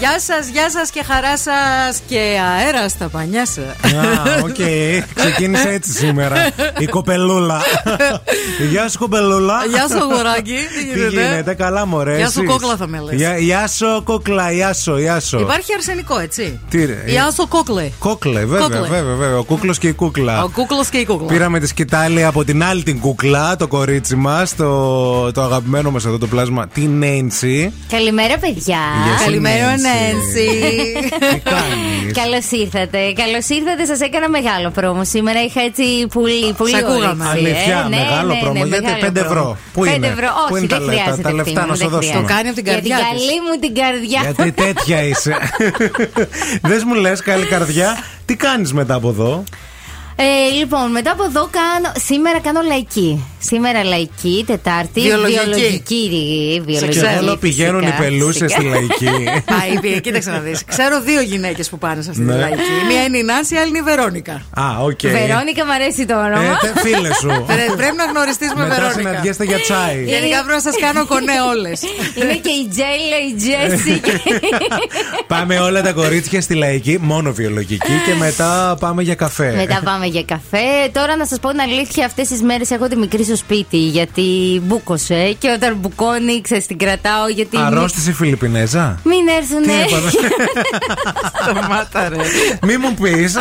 Γεια σας, γεια σας και χαρά σας και αέρα στα πανιά σας. Οκ, ξεκίνησε έτσι σήμερα. Η κοπελούλα. Γεια σου, κοπελούλα. Γεια σου, αγοράκι. Τι Τι γίνεται, καλά μωρέ. Γεια σου, εσείς; κούκλα θα με λες. Γεια- Γεια σου, κούκλα, γεια σου, γεια σου. Υπάρχει αρσενικό, έτσι. Τι ρε, ε, Γεια σου, κόκλε. Κόκλε, βέβαια, Κόκλε. βέβαια, βέβαια. Ο κούκλος και η κούκλα. Ο κούκλος και η κούκλα. Πήραμε τη σκητάλη από την άλλη την κούκλα, το κορίτσι μας, το, το αγαπημένο μας εδώ το πλάσμα, την Νέιντσι. Καλημέρα, παιδιά. Γεια σου, Καλημέρα, Νένση. Νένση. Τι κάνεις; Καλώς ήρθατε. Καλώς ήρθατε. Σας έκανα μεγάλο πρόμο. Σήμερα είχα έτσι πολύ, πολύ Σ' ακούγαμε. όρεξη, ε. Αλήθεια, Ναι, μεγάλο ναι, ναι, πρόμο. Γιατί μεγάλο 5 πρόμο. ευρώ. Πού Πέντε είναι; ευρώ. Πού Όχι, είναι τα δεν λεφτά; χρειάζεται. Τα λεφτά ευθύνη να μου, σου δεν δώσουμε; χρειάζεται. Το κάνει από την Για καρδιά την της. καλή μου την καρδιά. Γιατί τέτοια είσαι. Δεν μου λες, καλή καρδιά, τι κάνεις μετά από εδώ; Ε, λοιπόν, μετά από εδώ κάνω. Σήμερα κάνω λαϊκή. Σήμερα λαϊκή, Τετάρτη. Βιολογική. Βιολογική. βιολογική ξέρω. Όλο πηγαίνουν οι φυσικά, πελούσε φυσικά. στη λαϊκή. Α, η- κοίταξε να δεις. Ξέρω δύο γυναίκες που πάνε σε αυτή τη Ναι. λαϊκή. Μία είναι η Νάνση, η άλλη είναι η Βερόνικα. Α, οκ. Βερόνικα, μου αρέσει το όνομα. Ε, τε- Φίλε σου. Πρέ- Πρέπει να γνωριστείς με Μετά Βερόνικα. συναντιέστε για τσάι. Γενικά πρέπει να σας κάνω κονέ όλες. Είναι και η Τζέιλα, η Τζέσι. Πάμε όλα τα κορίτσια στη λαϊκή, μόνο βιολογική και μετά πάμε για καφέ. Μετά πάμε για καφέ. Τώρα να σας πω την αλήθεια, αυτές τις μέρες έχω τη μικρή στο σπίτι γιατί μπούκωσε και όταν μπουκώνει, ξέρεις την κρατάω γιατί. Αρρώστησε η Φιλιππινέζα; Μην έρθουνε. Τι έπαθες; Σταμάτα, ρε. Μη μου πεις.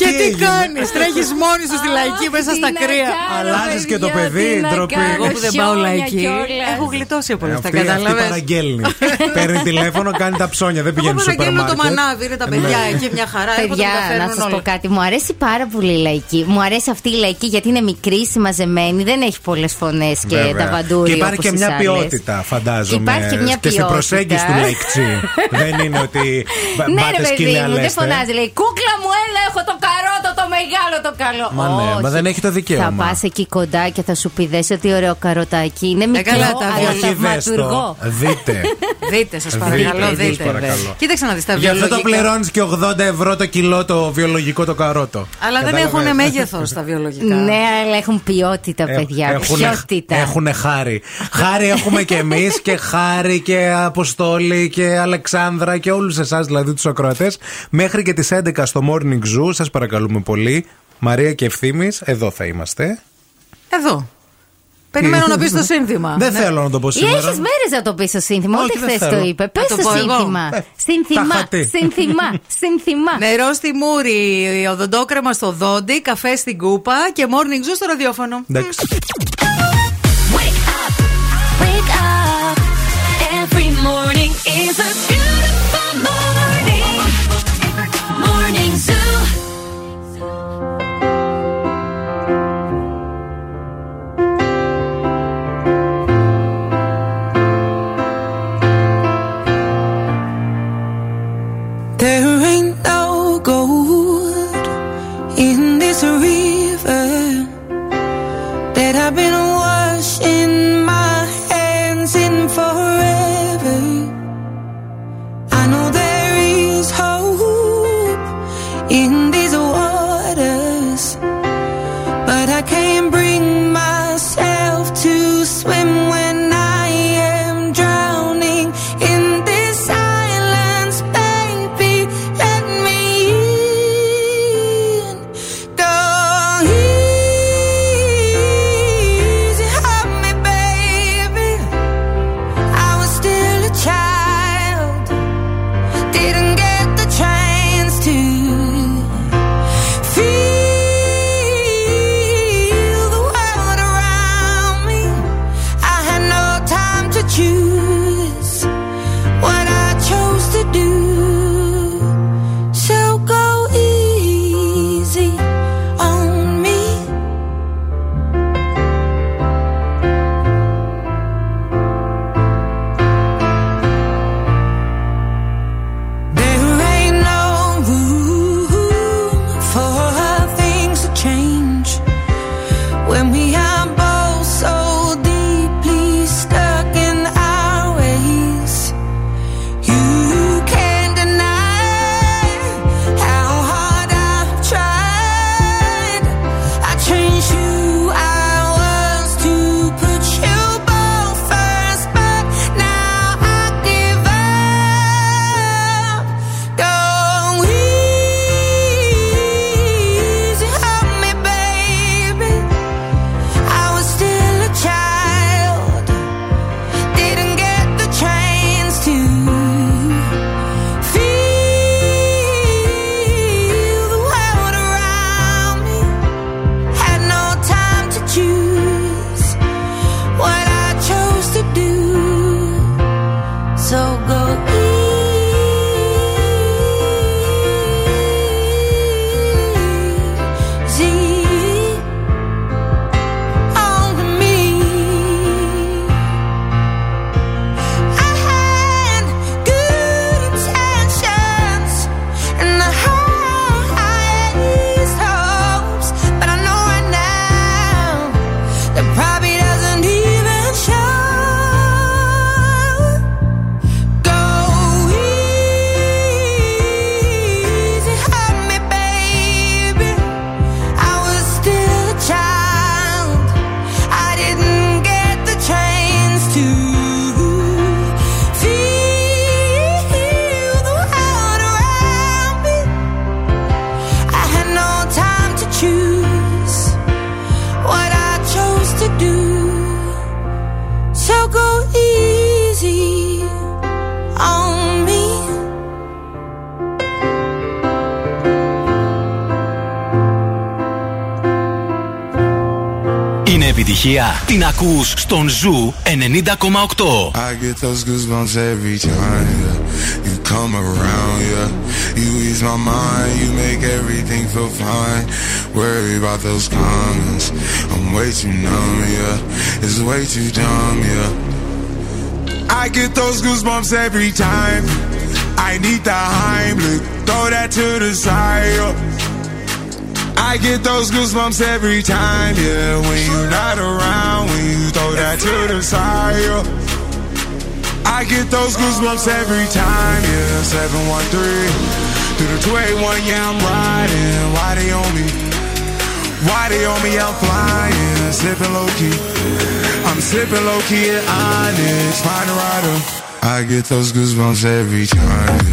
Και τι κάνεις, τρέχεις μόνη σου στη λαϊκή Αχ, μέσα τι στα να κρύα. κάνω, Αλλάζεις και το παιδιά, παιδί, τι να ντροπή. κάνω, Εγώ που δεν πάω χιόνια λαϊκή. κιόλας. Έχω γλιτώσει από όλα αυτά, Αυτή, αυτή κατάλαβες; παραγγέλνει. Παίρνει τηλέφωνο, κάνει τα ψώνια. Δεν Εγώ πηγαίνει στο σούπερ παραγγέλνω το μάρκετ. μανάβι, είναι τα παιδιά Ναι. εκεί μια χαρά. έρχονται, Παιδιά, τα να φέρνουν σας πω όλα. κάτι. Μου αρέσει πάρα πολύ η λαϊκή. Μου αρέσει αυτή η λαϊκή γιατί είναι μικρή, συμμαζεμένη, δεν έχει πολλές φωνές και Βέβαια. τα βαντούρια. Και υπάρχει όπως και τις μια άλλες. ποιότητα, φαντάζομαι. Υπάρχει και μια στην ποιότητα. προσέγγιση του λαϊκτσί. δεν είναι ότι μπα- Ναι, ρε μπάτε παιδί σκύλια μου, δεν λέστε. φωνάζει. Λέει Κούκλα μου, έλα, έχω το καρότο, το μεγάλο το καλό. Μα ναι, Όχι. μα δεν έχει το δικαίωμα. Θα πας εκεί κοντά και θα σου πει δες ότι ωραίο καροτάκι. Είναι μικρό, καλά, τα αλλά Όχι, δες θαυματουργό. το. Δείτε. Δείτε, σας Δείτε, παρακαλώ, δείτε, δείτε. παρακαλώ. Κοίταξε να δεις τα Γι' αυτό το βιολογικά. πληρώνεις και 80 ευρώ το κιλό το βιολογικό το καρότο. Αλλά δεν Κατάλαβες; έχουν μέγεθος τα βιολογικά. Ναι, αλλά έχουν ποιότητα, Ε, παιδιά. έχουνε- Ποιότητα. Έχουνε χάρη. Χάρη έχουμε και εμείς και χάρη και Αποστόλη και Αλεξάνδρα και όλους εσάς δηλαδή τους ακροατές. Μέχρι και τις 11 στο Morning Zoo, σας παρακαλούμε πολύ. Μαρία και ευθύνη, εδώ θα είμαστε. Εδώ. Περιμένω να πεις το σύνθημα. Δεν Ναι. θέλω να το πω Ή σήμερα. έχεις μέρες να το πεις στο σύνθημα, Όχι, ούτε δεν χθες το θέλω. είπε. Πες Να το το πω εγώ. σύνθημα. Ε, Σύνθημα. τα χατή. Σύνθημα. Σύνθημα. Νερό στη μούρη, οδοντόκρεμα στο δόντι, καφέ στην κούπα και morning zoo στο ραδιόφωνο. Εντάξει. Wake up, wake up. Every morning is a την ακούς στον Ζου 90,8. I get those goosebumps every time yeah. you come around. Yeah, you ease my mind, you make everything feel fine. Worry about those comments, I'm way too numb. Yeah, it's way too dumb. Yeah, I get those goosebumps every time. I need the Heimlich, throw that to the side. yeah. I get those goosebumps every time, yeah. When you're not around, when you throw that to the side, yeah. I get those goosebumps every time, yeah. 713 through the 281, yeah, I'm riding. Why they on me? Why they on me? I'm flying, sipping low key. I'm sipping low key at Onyx, find a rider. I get those goosebumps every time.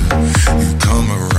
You come around,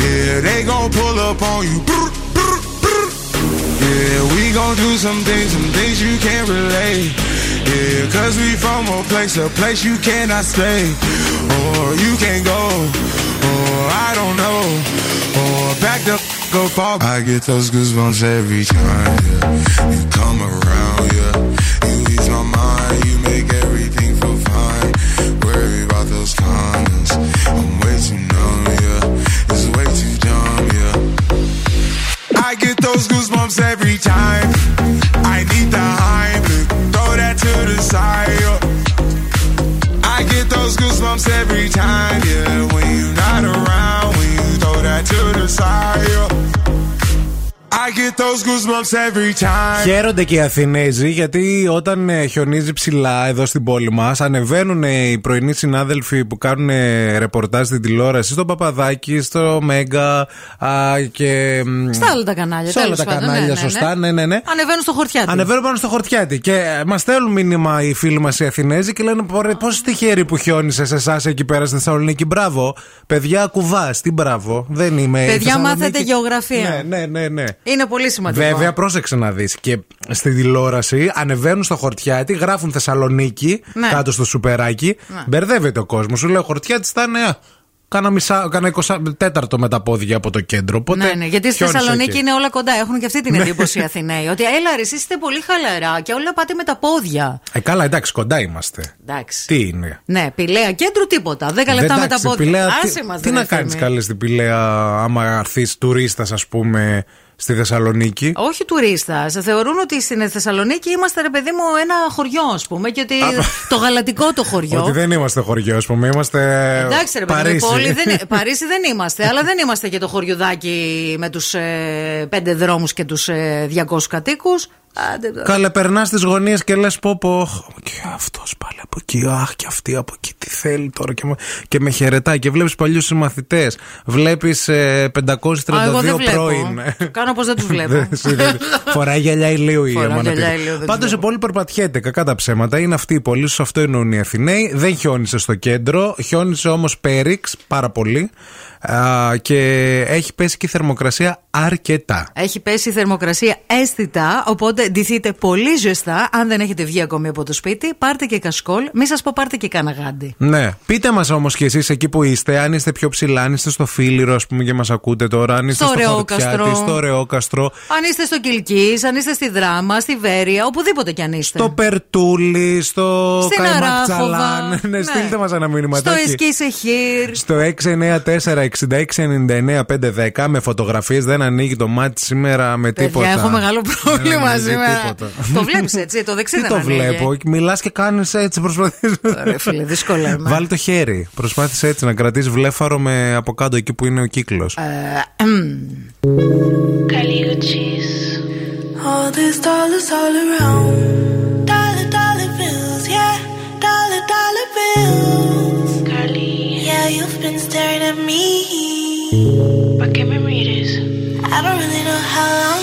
Yeah, they gon' pull up on you. Brr, brr, brr. Yeah, we gon' do some things, some things you can't relate. Yeah, cause we from a place, a place you cannot stay. Or you can't go. Or I don't know. Or back the go far. I get those goosebumps every time. Yeah. You come around, Χαίρονται και οι Αθηνέζοι γιατί όταν ε, χιονίζει ψηλά εδώ στην πόλη μας, ανεβαίνουν ε, οι πρωινοί συνάδελφοι που κάνουν ε, ρεπορτάζ στην τηλεόραση στο Παπαδάκι, στο Μέγκα α, και. μ, Στα άλλα τα κανάλια. σε όλα τέλος τα πάντων. κανάλια, Ναι, ναι, ναι. σωστά, ναι, ναι, ναι. Ανεβαίνουν στο χορτιάτι. Ανεβαίνουν πάνω στο χορτιάτι και μας στέλνουν μήνυμα οι φίλοι μας οι Αθηνέζοι και λένε Πόσο τυχαίρι που χιόνισες σε εσάς εκεί πέρα στη Θεσσαλονίκη. Μπράβο. Παιδιά, κουβά. Τι μπράβο. Δεν είμαι. η Παιδιά, Θεσσαλονίκη- μάθετε γεωγραφία. Ναι, ναι, ναι. ναι. Είναι πολύ σημαντικό. Βέβαια, πρόσεξε να δεις. Και στη τηλεόραση ανεβαίνουν στο χορτιάτι, γράφουν Θεσσαλονίκη Ναι. κάτω στο σουπεράκι. Ναι. Μπερδεύεται ο κόσμος. Σου λέει ο χορτιάτι θα είναι. α, Κάνα, μισά, κάνα 20 τέταρτο με τα πόδια από το κέντρο. Οπότε Ναι, ναι, γιατί στη χιόνισε Θεσσαλονίκη εκεί. είναι όλα κοντά. Έχουν και αυτή την Ναι. εντύπωση οι Αθηναίοι. Ότι έλα, ρε, εσείς είστε πολύ χαλαρά και όλα πάτε με τα πόδια. Ε, καλά, εντάξει, κοντά είμαστε. Εντάξει. Τι είναι; Ναι, πηλαία κέντρου τίποτα. 10 λεπτά με τα Εντάξει, πόδια. Πηλαία, Άσε τι, μας, τι ρε, να κάνεις Ευθύμη. καλές στην Πηλαία, άμα έρθεις τουρίστας, ας πούμε, στη Θεσσαλονίκη. Όχι τουρίστα. Θεωρούν ότι στην Θεσσαλονίκη είμαστε, ρε παιδί μου, ένα χωριό, ας πούμε, και ότι το γαλατικό το χωριό. Ότι δεν είμαστε χωριό, ας πούμε, είμαστε. Εντάξει, ρε παιδί μου, Παρίσι. πόλη δεν, Παρίσι δεν είμαστε, αλλά δεν είμαστε και το χωριουδάκι με τους ε, πέντε δρόμους και τους ε, 200 κατοίκους. Άντε τώρα. Καλέ, περνάς τις γωνίες και λες πω πω. Και αυτός πάλι από εκεί, αχ, και αυτή από εκεί, τι θέλει τώρα. Και, με- και με χαιρετάει και βλέπεις παλιούς συμμαθητές. Βλέπεις ε, 532 Α, εγώ δεν βλέπω. πρώην. Κάνω πως δεν τους βλέπω. Δεν- δεν- Φοράει γυαλιά ηλίου η Φοράει Εμμανατίδου. γυαλιά ηλίου, δεν τους Πάντως η βλέπω. πόλη περπατιέται, κακά τα ψέματα. Είναι αυτή η πόλη, σου αυτό εννοούν οι Αθηναίοι. Δεν χιόνισε στο κέντρο, χιόνισε όμως πέριξ πάρα πολύ. Α, και έχει πέσει και η θερμοκρασία αρκετά. Έχει πέσει η θερμοκρασία αίσθητα, οπότε ντυθείτε πολύ ζεστά. Αν δεν έχετε βγει ακόμη από το σπίτι, πάρτε και κασκόλ. Μη σας πω, πάρτε και κανένα γάντι. Ναι. Πείτε μας όμως κι εσείς εκεί που είστε, αν είστε πιο ψηλά, αν είστε στο Φίλιρο, ας πούμε, και μας ακούτε τώρα, αν είστε Στο στο, Ρεόκαστρο. Χορτιάτι, στο Ρεόκαστρο, Αν είστε στο Κυλκής, αν είστε στη Δράμα, στη Βέρεια, οπουδήποτε κι αν είστε. στο Περτούλι, στο Στην Καϊμακτσαλάν. Αράχοβα. ναι, στείλτε μας ένα μήνυμα. Στο Εσκή Σεχήρ. Στο 694-6699-510 με φωτογραφίες δεν ανοίγει το μάτι σήμερα με Παιδιά, τίποτα. έχω μεγάλο πρόβλημα ανοίγει σήμερα. τίποτα. Το βλέπεις έτσι, το δεξί Τι δεν το ανοίγει. βλέπω, μιλάς και κάνεις έτσι, προσπαθείς. Ρε φίλε, δύσκολο είμαι. Βάλει το χέρι. Προσπάθησε έτσι να κρατήσεις βλέφαρο με από κάτω εκεί που είναι ο κύκλος. Ε, εμ. All these dollars all around. Dollar, dollar bills, yeah. Dollar, dollar bills. Carly. Yeah, you've been staring at me. ¿Pa qué me mires? I don't really know how long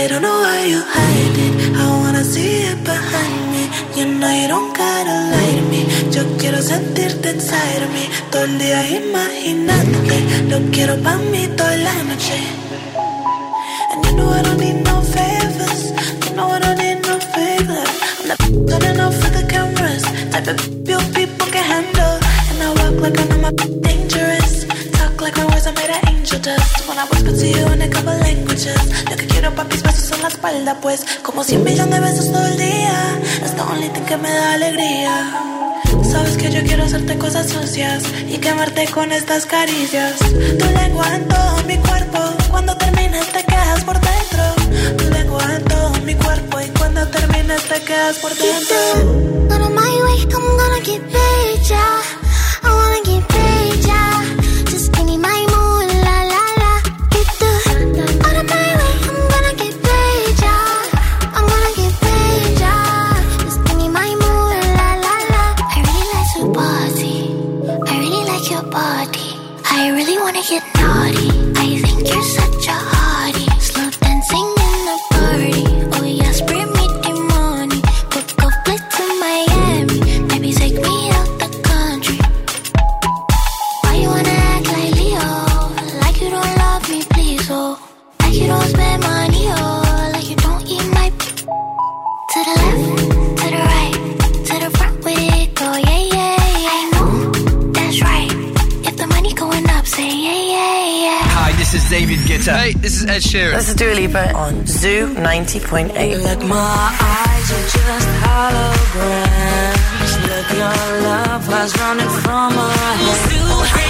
I don't know why you hide it. I wanna see it behind me. You know you don't gotta lie to me. Yo quiero sentirte inside of me. Todo el día imaginándote. Lo quiero pa' mí toda la noche. And you know I don't need no favors. You know I don't need no favors. I'm not turning off for the cameras. Type of dust. When I whisper to you in a couple languages. Lo que quiero pa' mis besos en la espalda, pues. Como cien millones de besos todo el día. Es the only thing que me da alegría. Sabes que yo quiero hacerte cosas sucias y quemarte con estas caricias. Tu lengua en todo mi cuerpo, cuando termines te quedas por dentro. Tu lengua en todo mi cuerpo y cuando termines te quedas por dentro. Out of my way, I'm gonna get. I wanna get make it. David Hey, this is Ed Sheeran. This is Dua Lipa on Zoo 90.8. Like my eyes are just holograms. Look, your love was running from our heads.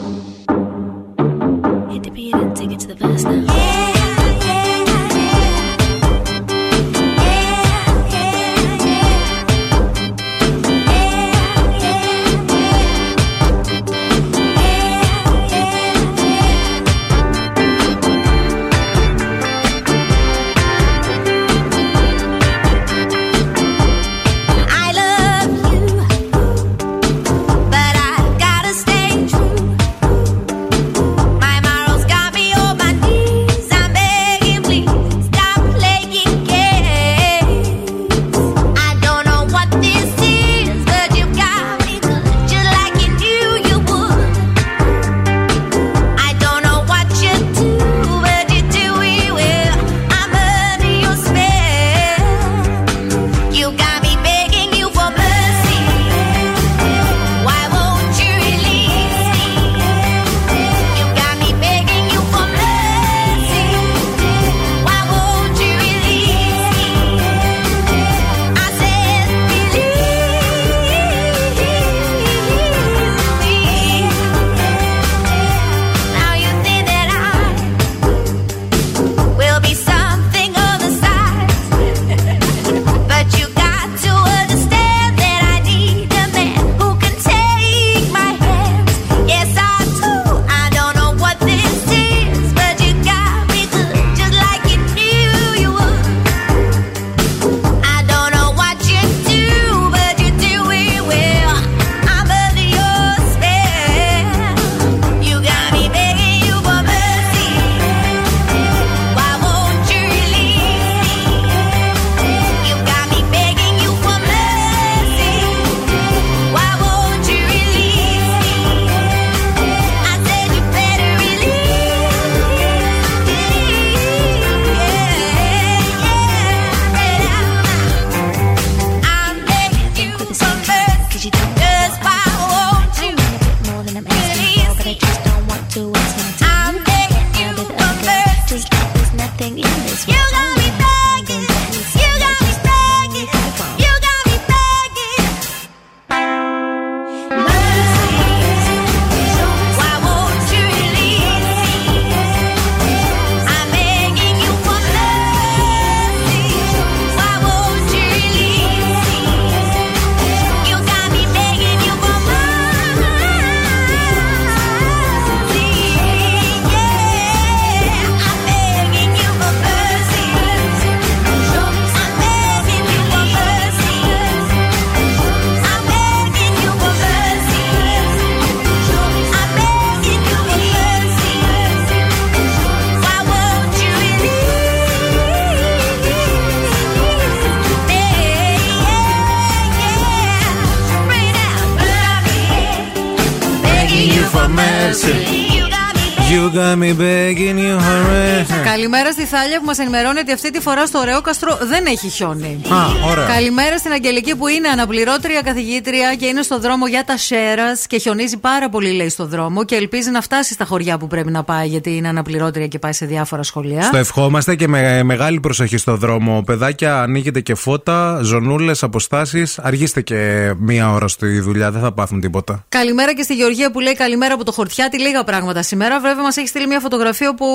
Καλημέρα στη Θάλια που μας ενημερώνει ότι αυτή τη φορά στο ωραίο καστρο δεν έχει χιόνι. Α, ωραία. Καλημέρα στην Αγγελική που είναι αναπληρώτρια καθηγήτρια και είναι στο δρόμο για τα Σέρα και χιονίζει πάρα πολύ, λέει, στο δρόμο και ελπίζει να φτάσει στα χωριά που πρέπει να πάει γιατί είναι αναπληρώτρια και πάει σε διάφορα σχολεία. Στο ευχόμαστε και με μεγάλη προσοχή στο δρόμο. Παιδάκια, ανοίγετε και φώτα, ζωνούλες, αποστάσεις. Αργήστε και μία ώρα στη δουλειά, δεν θα πάθουν τίποτα. Καλημέρα και στη Γεωργία που λέει καλημέρα από το χορτιάτι. Λίγα πράγματα σήμερα. Βέβαια, μας έχει στείλει μια φωτογραφία όπου.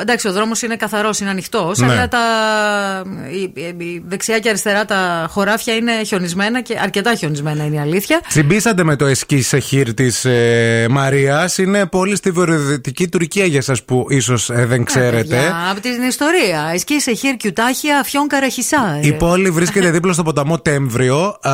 Εντάξει, ο δρόμος είναι καθαρός, είναι ανοιχτός. Ναι. Αλλά τα. Η, η- η δεξιά και αριστερά τα χωράφια είναι χιονισμένα και αρκετά χιονισμένα είναι η αλήθεια. Τσιμπήσατε με το εσκί σε χείρ της ε, Μαρίας. Είναι πόλη στη βορειοδυτική Τουρκία για εσά που ίσως δεν ξέρετε. Παιδιά, από την ιστορία. Εσκή σε χείρ κιουτάχια, αφιόν καραχισά. Η πόλη βρίσκεται δίπλα στο ποταμό Τέμβριο, α,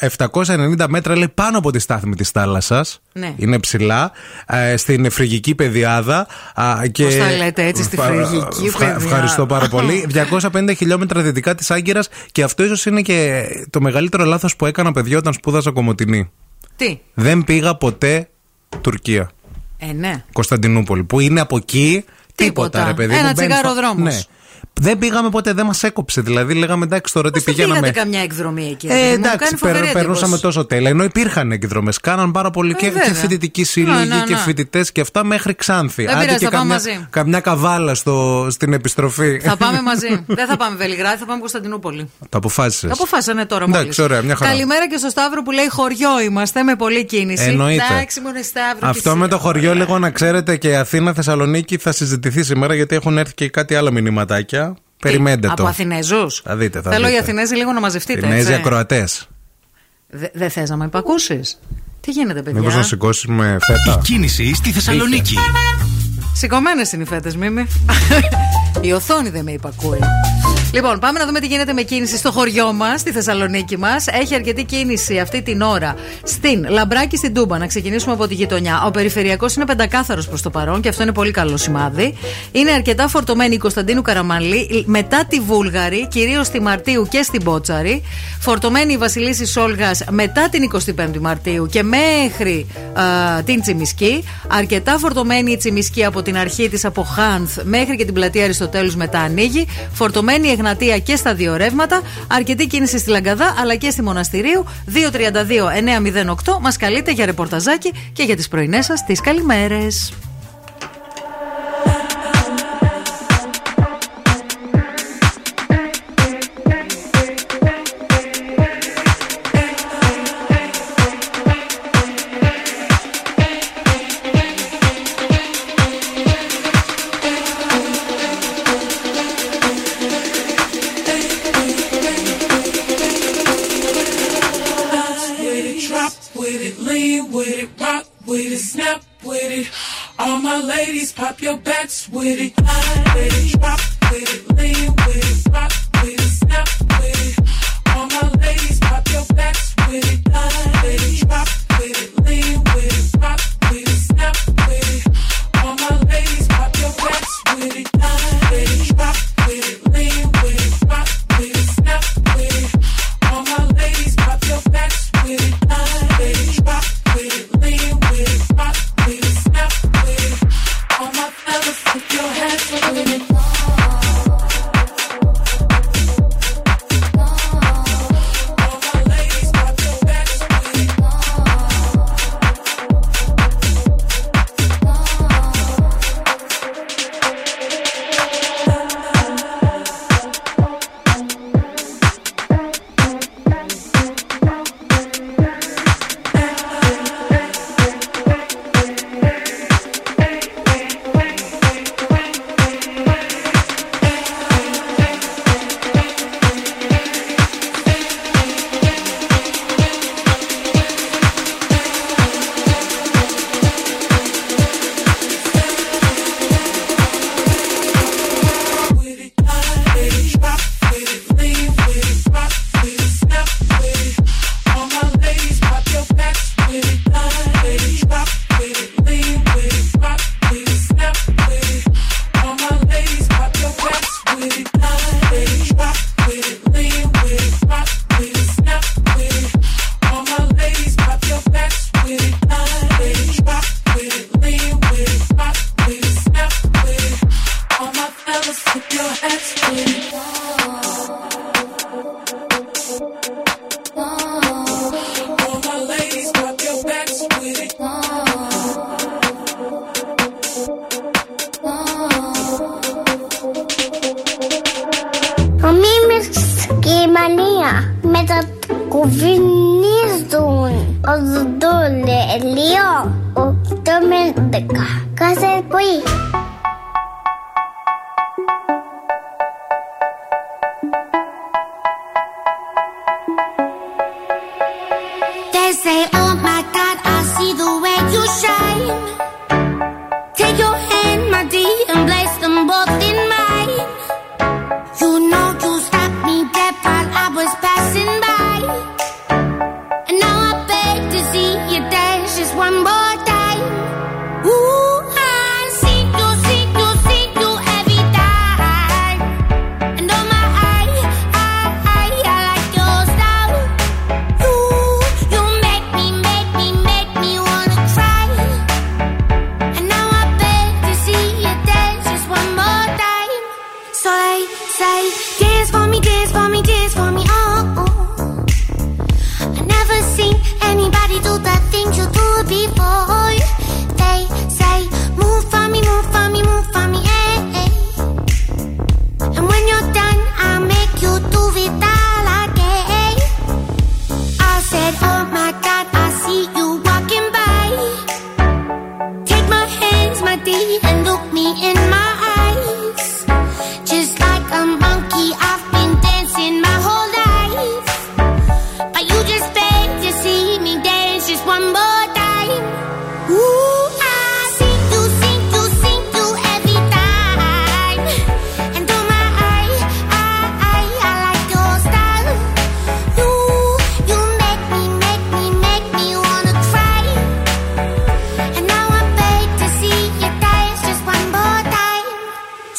790 μέτρα λέει πάνω από τη στάθμη της θάλασσας. Ναι. Είναι ψηλά, ε, στην φρυγική πεδιάδα. α, Και... Πώς τα λέτε έτσι, στη Ευχα- φρυγική ευχα- πεδιάδα; Ευχαριστώ πάρα πολύ. 250 χιλιόμετρα δυτικά της Άγκυρας και αυτό ίσως είναι και το μεγαλύτερο λάθος που έκανα παιδιά όταν σπούδασα Κομωτινή. Τι; Δεν πήγα ποτέ Τουρκία. Ε, ναι. Κωνσταντινούπολη. Που είναι από εκεί τίποτα, Τίποτα. ρε παιδί. Ένα μου. Μπαίνεις τσιγάρο στο- δρόμος. Ναι. Δεν πήγαμε ποτέ, δεν μας έκοψε. Δηλαδή, λέγαμε εντάξει τώρα τι Πώς δεν πηγαίναμε. πήγατε καμιά εκδρομή εκεί. ρε Ε, παιδί μου, εντάξει, κάνει φοβερή περ, περνούσαμε εντύπωση. τόσο τέλεια. Ενώ υπήρχαν εκδρομές. Κάναν πάρα πολύ Ε, και, και βέβαια. φοιτητικοί Ναι, σύλλογοι ναι, και ναι. φοιτητές και αυτά μέχρι Ξάνθη. Δεν Άντε πειράζει, και θα πάμε καμιά, μαζί. καμιά καβάλα στο, στην επιστροφή. Θα πάμε μαζί. δεν θα πάμε Βελιγράδι, θα πάμε Κωνσταντινούπολη. Το αποφάσισες. Το αποφάσανε τώρα Εντάξει, μόλις. ωραία, μια χαρά. Καλημέρα και στο Σταύρο που λέει χωριό είμαστε με πολλή κίνηση. Εννοείται. Εντάξει, μόνο Σταύρο. Αυτό και με εσύ. το χωριό, λίγο να ξέρετε και Αθήνα, Θεσσαλονίκη θα συζητηθεί σήμερα γιατί έχουν έρθει και κάτι άλλα μηνυματάκια. Περιμένετε Από το. Αθηνέζους. Θα δείτε, θα Θέλω δείτε. οι Αθηνέζοι λίγο να μαζευτείτε. Αθηνέζοι έτσι. ακροατές. Δε- Δεν θες να με υπακούσεις; Τι γίνεται, παιδιά; Μήπως να σηκώσει με φέτα. Κίνηση στη Θεσσαλονίκη. Σηκωμένες είναι οι φέτες, Μίμη. η οθόνη δεν με υπακούει. Λοιπόν, πάμε να δούμε τι γίνεται με κίνηση στο χωριό μας, στη Θεσσαλονίκη μας. Έχει αρκετή κίνηση αυτή την ώρα στην Λαμπράκη στην Τούμπα. Να ξεκινήσουμε από τη γειτονιά. Ο περιφερειακός είναι πεντακάθαρος προς το παρόν και αυτό είναι πολύ καλό σημάδι. Είναι αρκετά φορτωμένη η Κωνσταντίνου Καραμαλή, μετά τη Βούλγαρη, κυρίως στη Μαρτίου και στην Μπότσαρη. Φορτωμένη η Βασιλίση Σόλγας μετά την 25η Μαρτίου και μέχρι α, την Τσιμισκή. Αρκετά φορτωμένη η Τσιμισκή από την αρχή της από Χάνθ μέχρι και την πλατεία Αριστοτέλους μετά ανοίγει. Φορτωμένη η Εγνατία και στα δύο ρεύματα. Αρκετή κίνηση στη Λαγκαδά αλλά και στη Μοναστηρίου. 232-908 μας καλείτε για ρεπορταζάκι και για τις πρωινές σας τις καλημέρες.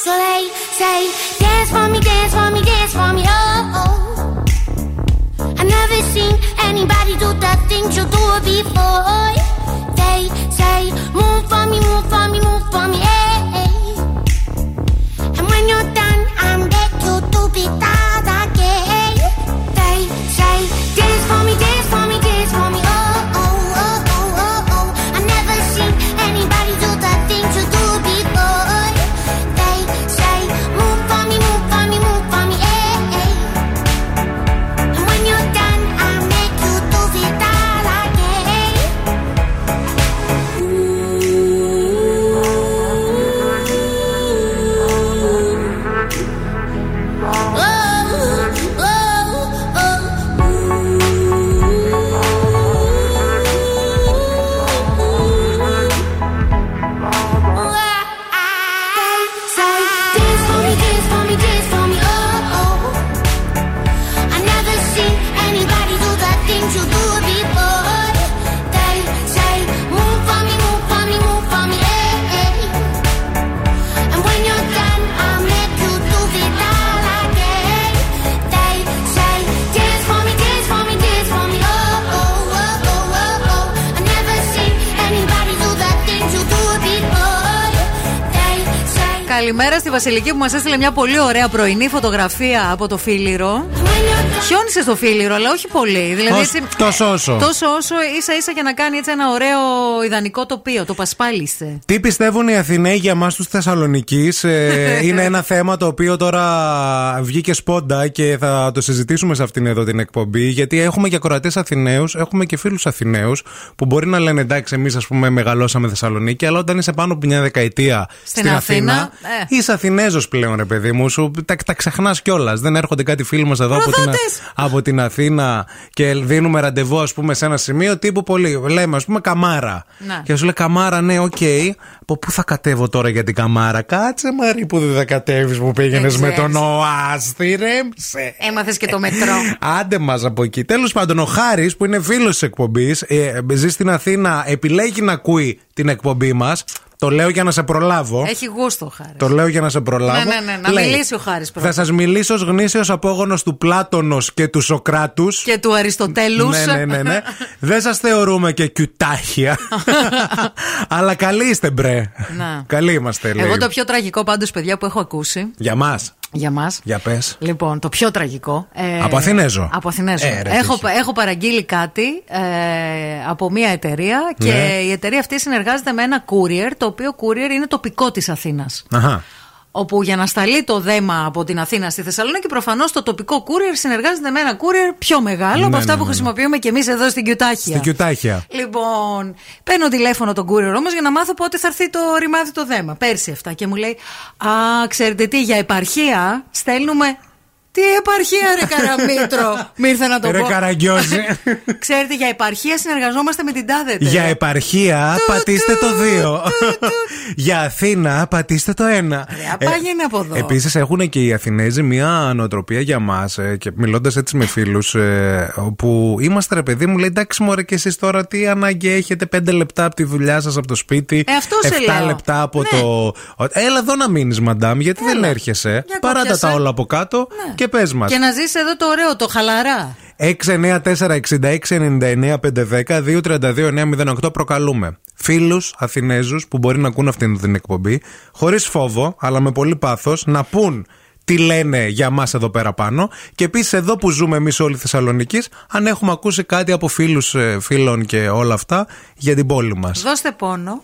So they say, dance for me, dance for me, dance for me, oh. I never seen anybody do the you do before. They say, move for me, move for me, move for me, eh. eh. And when you're done, I'm to that Καλημέρα στη Βασιλική που μας έστειλε μια πολύ ωραία πρωινή φωτογραφία από το Φίλιρο. Χιόνισε στο Φίλιρο, αλλά όχι πολύ. Δηλαδή, Ως- έτσι, τόσο όσο. Τόσο όσο ίσα ίσα για να κάνει έτσι ένα ωραίο ιδανικό τοπίο. Το πασπάλισε. Τι πιστεύουν οι Αθηναίοι για εμάς τους Θεσσαλονίκη, είναι ένα θέμα το οποίο τώρα βγήκε σπόντα και θα το συζητήσουμε σε αυτήν εδώ την εκπομπή. Γιατί έχουμε και ακροατές Αθηναίους, έχουμε και φίλους Αθηναίους που μπορεί να λένε εντάξει, εμείς ας πούμε μεγαλώσαμε Θεσσαλονίκη, αλλά όταν είσαι πάνω από μια δεκαετία Στην Αθήνα, ε. Είσαι Αθηνέζο πλέον, ρε παιδί μου, σου τα, τα ξεχνάς κιόλας. Δεν έρχονται κάτι φίλοι μας εδώ από την, Προδότες. από την Αθήνα και δίνουμε ραντεβού, ας πούμε, σε ένα σημείο τύπου πολύ. Λέμε, ας πούμε, καμάρα. Να. Και σου λέει Καμάρα, ναι, οκ. Από πού θα κατέβω τώρα για την Καμάρα; Κάτσε, Μαρή, που δεν θα κατέβεις που πήγαινες Δεν με ξέρεις. τον Οάστη, ρέμψε. Έμαθες και το μετρό. Άντε μας από εκεί. Τέλος πάντων, ο Χάρης, που είναι φίλος της εκπομπής, ε, ζει στην Αθήνα, επιλέγει να ακούει την εκπομπή μας. Το λέω για να σε προλάβω. Έχει γούστο χάρης. Το λέω για να σε προλάβω. Ναι, ναι, ναι, να μιλήσει ο Χάρης πρώτα. Θα σας μιλήσω ως γνήσιος απόγονος του Πλάτωνος και του Σοκράτους. Και του Αριστοτέλους. Ναι, ναι, ναι, ναι. Δεν σας θεωρούμε και κιουτάχια. αλλά καλοί είστε, μπρε. Να. Καλοί είμαστε, λέει. Εγώ το πιο τραγικό πάντως, παιδιά, που έχω ακούσει. Για μας. Για μας. Για πες. Λοιπόν, το πιο τραγικό. ε, Από Αθηνέζο. Από Αθηνέζο. Ε, ρε, έχω, τύχη. έχω παραγγείλει κάτι ε, από μια εταιρεία και Ναι. η εταιρεία αυτή συνεργάζεται με ένα courier, το οποίο courier είναι τοπικό της Αθήνας. Αχα. Όπου για να σταλεί το δέμα από την Αθήνα στη Θεσσαλονίκη, προφανώς το τοπικό courier συνεργάζεται με ένα courier πιο μεγάλο Ναι, από ναι, αυτά ναι, που ναι. χρησιμοποιούμε και εμείς εδώ στην Κιουτάχια. Στην Κιουτάχια. Λοιπόν, παίρνω τηλέφωνο τον courier όμως για να μάθω πότε θα έρθει το ρημάδι το δέμα. Πέρσι αυτά. Και μου λέει, Α, ξέρετε τι, για επαρχία στέλνουμε. Τι επαρχία, ρε Καραμήτρο! Μ' ήρθε να το Ρε πω. καραγκιόζη. Ξέρετε, για επαρχία συνεργαζόμαστε με την τάδε. εταιρεία. Για επαρχία πατήστε το 2. Για Αθήνα πατήστε το 1. Ρε, απάγαινε από εδώ. Επίσης έχουν και οι Αθηνέζοι μια νοοτροπία για μας και μιλώντας έτσι με φίλους, όπου είμαστε ρε παιδί μου, λέει εντάξει, μωρέ και εσείς τώρα τι ανάγκη έχετε 5 λεπτά από τη δουλειά σας από το σπίτι. Ε, αυτό σε 7 λέω. λεπτά από Ναι. το. Έλα εδώ να μείνεις, μαντάμ, γιατί δεν έρχεσαι. Για Παράτα κόπιασε. τα όλα από κάτω και πες μας. Και να ζήσει εδώ το ωραίο, το χαλαρά. 694-6699-510-232-908 προκαλούμε φίλους Αθηνέζους που μπορεί να ακούν αυτήν την εκπομπή, χωρίς φόβο, αλλά με πολύ πάθος, να πούν τι λένε για μας εδώ πέρα πάνω. Και επίσης εδώ που ζούμε εμείς όλοι Θεσσαλονίκης, αν έχουμε ακούσει κάτι από φίλους φίλων και όλα αυτά για την πόλη μας. Δώστε πόνο.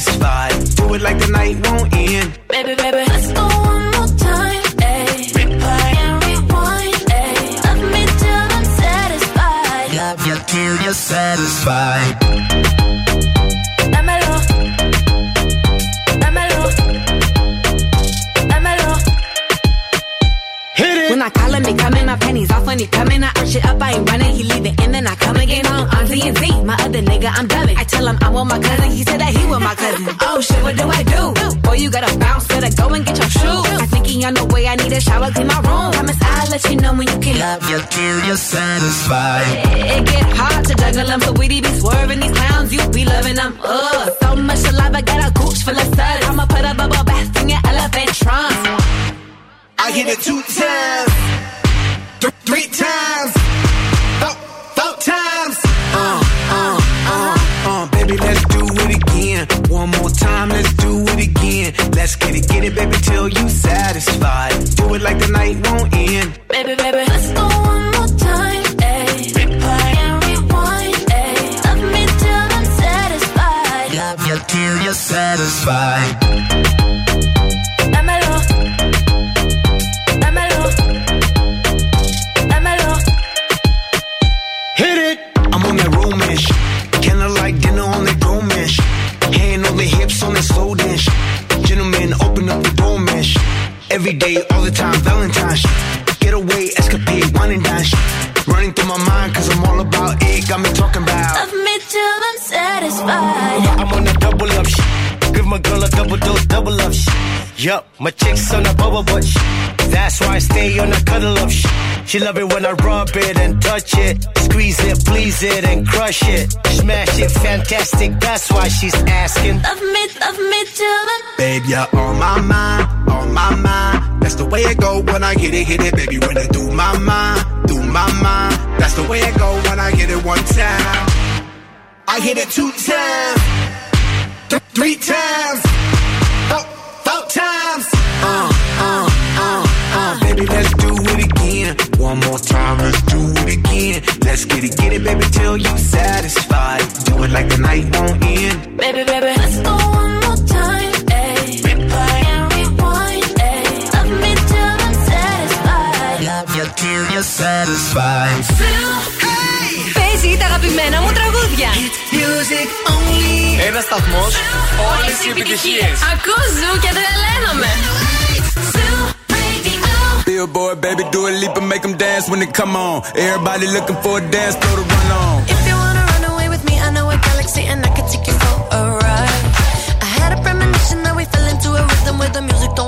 Satisfied. Do it like the night won't you're satisfied. It get hard to juggle them, so we be swerving these clowns, you be loving them. Ugh, so much saliva, got a gooch full of suds. I'ma put a bubble bath in your elephant trunk. I hit it two times, th- three times, four, four times. Uh, uh, uh, uh, baby, let's do it again. One more time, let's do it again. Let's get it, get it, baby, till you satisfied. Do it like the night won't That's why I stay on a cuddle up shit. She love it when I rub it and touch it. Squeeze it, please it, and crush it. Smash it, fantastic. That's why she's asking. Love me, love me till I'm Babe, you're on my mind, on my mind. That's the way it go when I hit it, hit it, baby. When I do my mind, do my mind. That's the way it go when I hit it one time. I hit it two times, th- three times, four, four times. One more time, let's do it again. Let's get it, get it, baby, till you satisfied. Do it like the night won't end. Baby, baby, let's go one more time. Ayy. Replay and rewind. Ayy. Love me till I'm satisfied. Love you till you're satisfied. Παίζει τα αγαπημένα μου τραγούδια. Music only. Ένα σταθμό, όλε οι επιτυχίε. Ακούω ζου και τρελαίνομαι. Billboard, baby, do a leap and make them dance when they come on. Everybody looking for a dance floor to run on. If you wanna run away with me, I know a galaxy and I can take you for a ride. I had a premonition that we fell into a rhythm where the music don't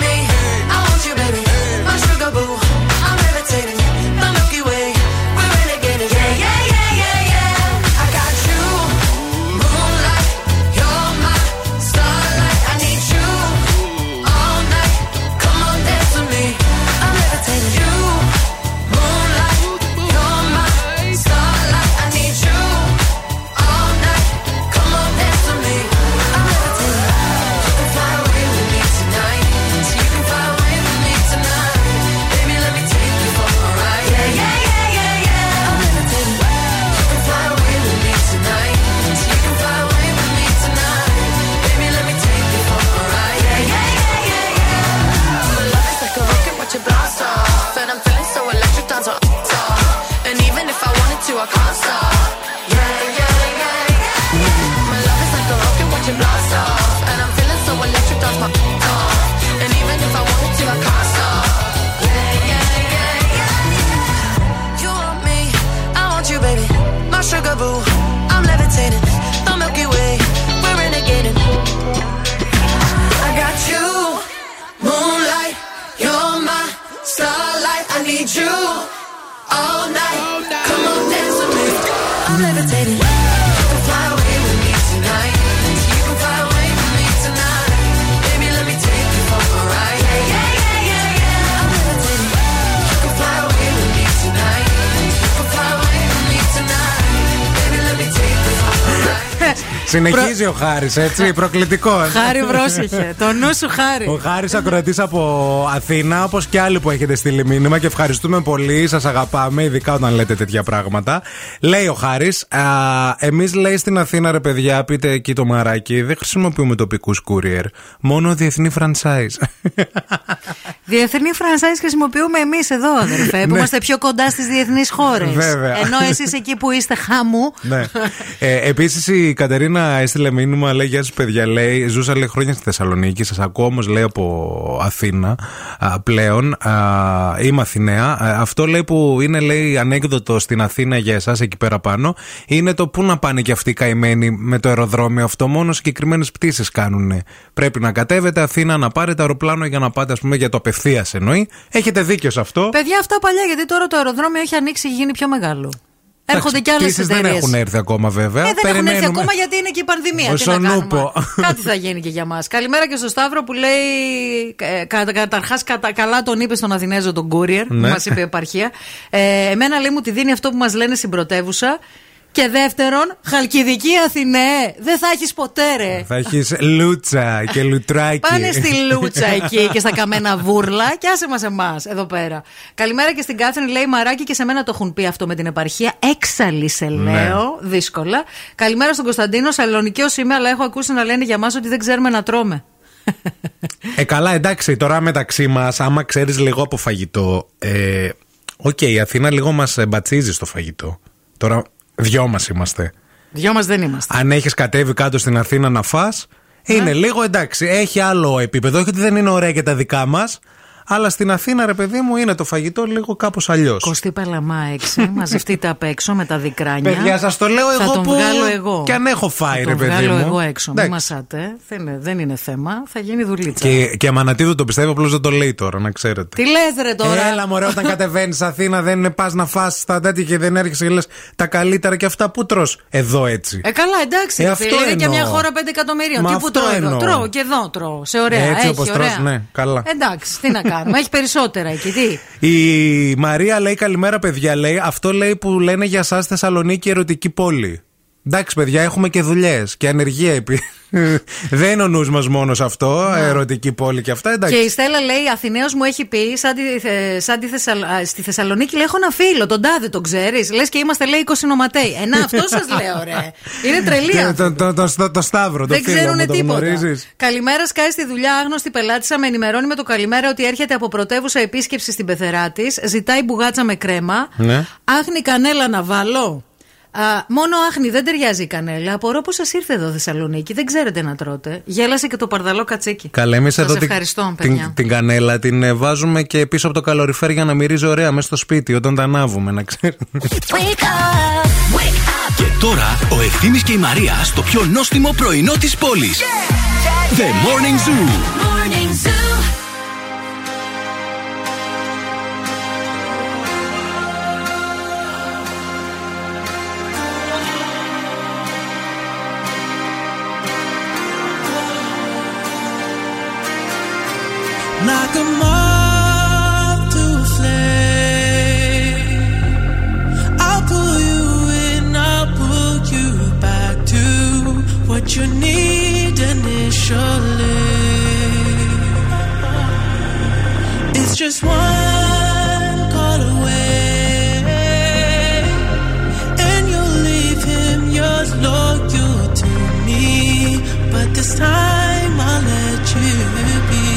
All Star. Ride. Συνεχίζει ο Χάρης, έτσι, προκλητικός. Χάρη, πρόσεχε. Το νου σου, Χάρη. Ο Χάρης ακροατής από Αθήνα, όπως και άλλοι που έχετε στείλει μήνυμα και ευχαριστούμε πολύ. Σας αγαπάμε, ειδικά όταν λέτε τέτοια πράγματα. Λέει ο Χάρης, εμείς λέει στην Αθήνα, ρε παιδιά, πείτε εκεί το μαράκι, δεν χρησιμοποιούμε τοπικούς courier. Μόνο διεθνή franchise. Διεθνή franchise χρησιμοποιούμε εμείς εδώ, αδερφέ, που Ναι. είμαστε πιο κοντά στις διεθνείς χώρες. Βέβαια. Ενώ εσείς εκεί που είστε χάμου. ναι. Ε, Επίσης η Κατερίνα έστειλε μήνυμα, λέει Γεια σας, παιδιά. Λέει, ζούσα λέει, χρόνια στη Θεσσαλονίκη. Σας ακούω όμως, λέει, από Αθήνα α, πλέον. Α, είμαι Αθηναία. Α, αυτό λέει που είναι, λέει, ανέκδοτο στην Αθήνα για εσάς εκεί πέρα πάνω. Είναι το πού να πάνε και αυτοί οι καημένοι με το αεροδρόμιο αυτό. Μόνο συγκεκριμένες πτήσεις κάνουν. Πρέπει να κατέβετε Αθήνα, να πάρετε αεροπλάνο για να πάτε, ας πούμε, για το απευθείας εννοεί. Έχετε δίκιο σε αυτό. Παιδιά, αυτά παλιά, γιατί τώρα το αεροδρόμιο έχει ανοίξει και γίνει πιο μεγάλο. Έρχονται Εντάξει, και άλλες πτήσεις εταιρείες. δεν έχουν έρθει ακόμα, βέβαια. Ε, δεν έχουν έρθει Περιμένουμε. ακόμα γιατί είναι και η πανδημία. Ο Τι να κάνουμε. Σονούπο. Κάτι θα γίνει και για μας. Καλημέρα και στο Σταύρο που λέει. Ε, κα, Καταρχάς, καλά τον είπε στον Αθηνέζο τον Courier, που Ναι. μας είπε η επαρχία. Ε, εμένα λέει μου τη δίνει αυτό που μας λένε στην πρωτεύουσα Και δεύτερον, Χαλκιδική Αθηναέ. Δεν θα έχεις ποτέ, ρε. Θα έχεις λούτσα και λουτράκι. Πάνε στη Λούτσα εκεί και στα καμένα βούρλα και άσε μας εμάς εδώ πέρα. Καλημέρα και στην Κάθριν, λέει Μαράκι και σε μένα το έχουν πει αυτό με την επαρχία. Έξαλλη σε Ναι. λέω, δύσκολα. Καλημέρα στον Κωνσταντίνο, Σαλονικιό είμαι, αλλά έχω ακούσει να λένε για μας ότι δεν ξέρουμε να τρώμε. Ε, καλά, εντάξει, τώρα μεταξύ μας, άμα ξέρεις λίγο από φαγητό. Ε, Οκ, η Αθήνα λίγο μας μπατσίζει στο φαγητό. Τώρα, δυο μας είμαστε. Δυο μας δεν είμαστε. Αν έχεις κατέβει κάτω στην Αθήνα να φας είναι λίγο εντάξει. Έχει άλλο επίπεδο. Όχι ότι δεν είναι ωραία και τα δικά μας, αλλά στην Αθήνα, ρε παιδί μου, είναι το φαγητό λίγο κάπως αλλιώς. Κωστή Παλαμά έξι, μαζευτείτε απ' έξω με τα δικράνια. Παιδιά, σας το λέω θα εγώ τον που βγάλω εγώ. κι αν έχω φάει, θα ρε τον παιδί βγάλω μου. εγώ έξω. Μην Εντάξει. μασάτε. Δεν είναι, δεν είναι θέμα. Θα γίνει δουλίτσα. Και, και Αμανατίδου το πιστεύω, απλώς δεν το λέει τώρα, να ξέρετε. Τι λες, ρε τώρα; Έλα, μωρέ, όταν κατεβαίνεις Αθήνα, δεν πας να φας τα τέτοια και δεν έρχεσαι και λες τα καλύτερα και αυτά που τρως; Εδώ έτσι. Ε, καλά, εντάξει. Ε, ρε αυτό φίλε, είναι και εννοώ. μια χώρα 5 εκατομμυρίων. Μα Τι που αυτό τρώω εδώ; εννοώ. Τρώω και εδώ τρώω. Σε ωραία. Έτσι έχει, όπως ωραία. τρως, ναι, καλά. Εντάξει, τι να κάνουμε. Έχει περισσότερα εκεί. Τι; Η Μαρία λέει καλημέρα, παιδιά. Λέει αυτό λέει που λένε για εσά Θεσσαλονίκη ερωτική πόλη. Εντάξει, παιδιά, έχουμε και δουλειές και ανεργία επίση. Δεν είναι ο νους μας μόνος σε αυτό, ερωτική πόλη και αυτά. Εντάξει. Και η Στέλλα λέει: Αθηναίος μου έχει πει, σαν, τη, θε- σαν τη Θεσσαλ- α, στη Θεσσαλονίκη λέει: Έχω ένα φίλο, τον Τάδε, τον ξέρεις; Λες και είμαστε λέει 20 νοματέοι. Ε, να, αυτό σας λέω, ρε. Είναι τρελή Και άνθρωποι. το, το, το, το, το Σταύρο, το Δεν φίλο μου, ξέρουν το τίποτα. γνωρίζεις; Καλημέρα, σκάει στη δουλειά. Άγνωστη πελάτησα με ενημερώνει με το καλημέρα ότι έρχεται από πρωτεύουσα επίσκεψη στην πεθερά της. Ζητάει μπουγάτσα με κρέμα. Ναι. Άχνη κανέλα να βάλω. Α, μόνο άχνη, δεν ταιριάζει η κανέλα. Απορώ πώ σας ήρθε εδώ Θεσσαλονίκη. Δεν ξέρετε να τρώτε. Γέλασε και το παρδαλό κατσίκι. Καλά, εμείς Σας εδώ την, ευχαριστώ, παιδιά. την, την κανέλα την ε, βάζουμε και πίσω από το καλοριφέρ για να μυρίζει ωραία μέσα στο σπίτι όταν τα ανάβουμε, να ξέρετε. Και τώρα ο Ευθύμης και η Μαρία στο πιο νόστιμο πρωινό της πόλης. The Morning Zoo. like It's just one call away, and you'll leave him to me. But this time I'll let you be.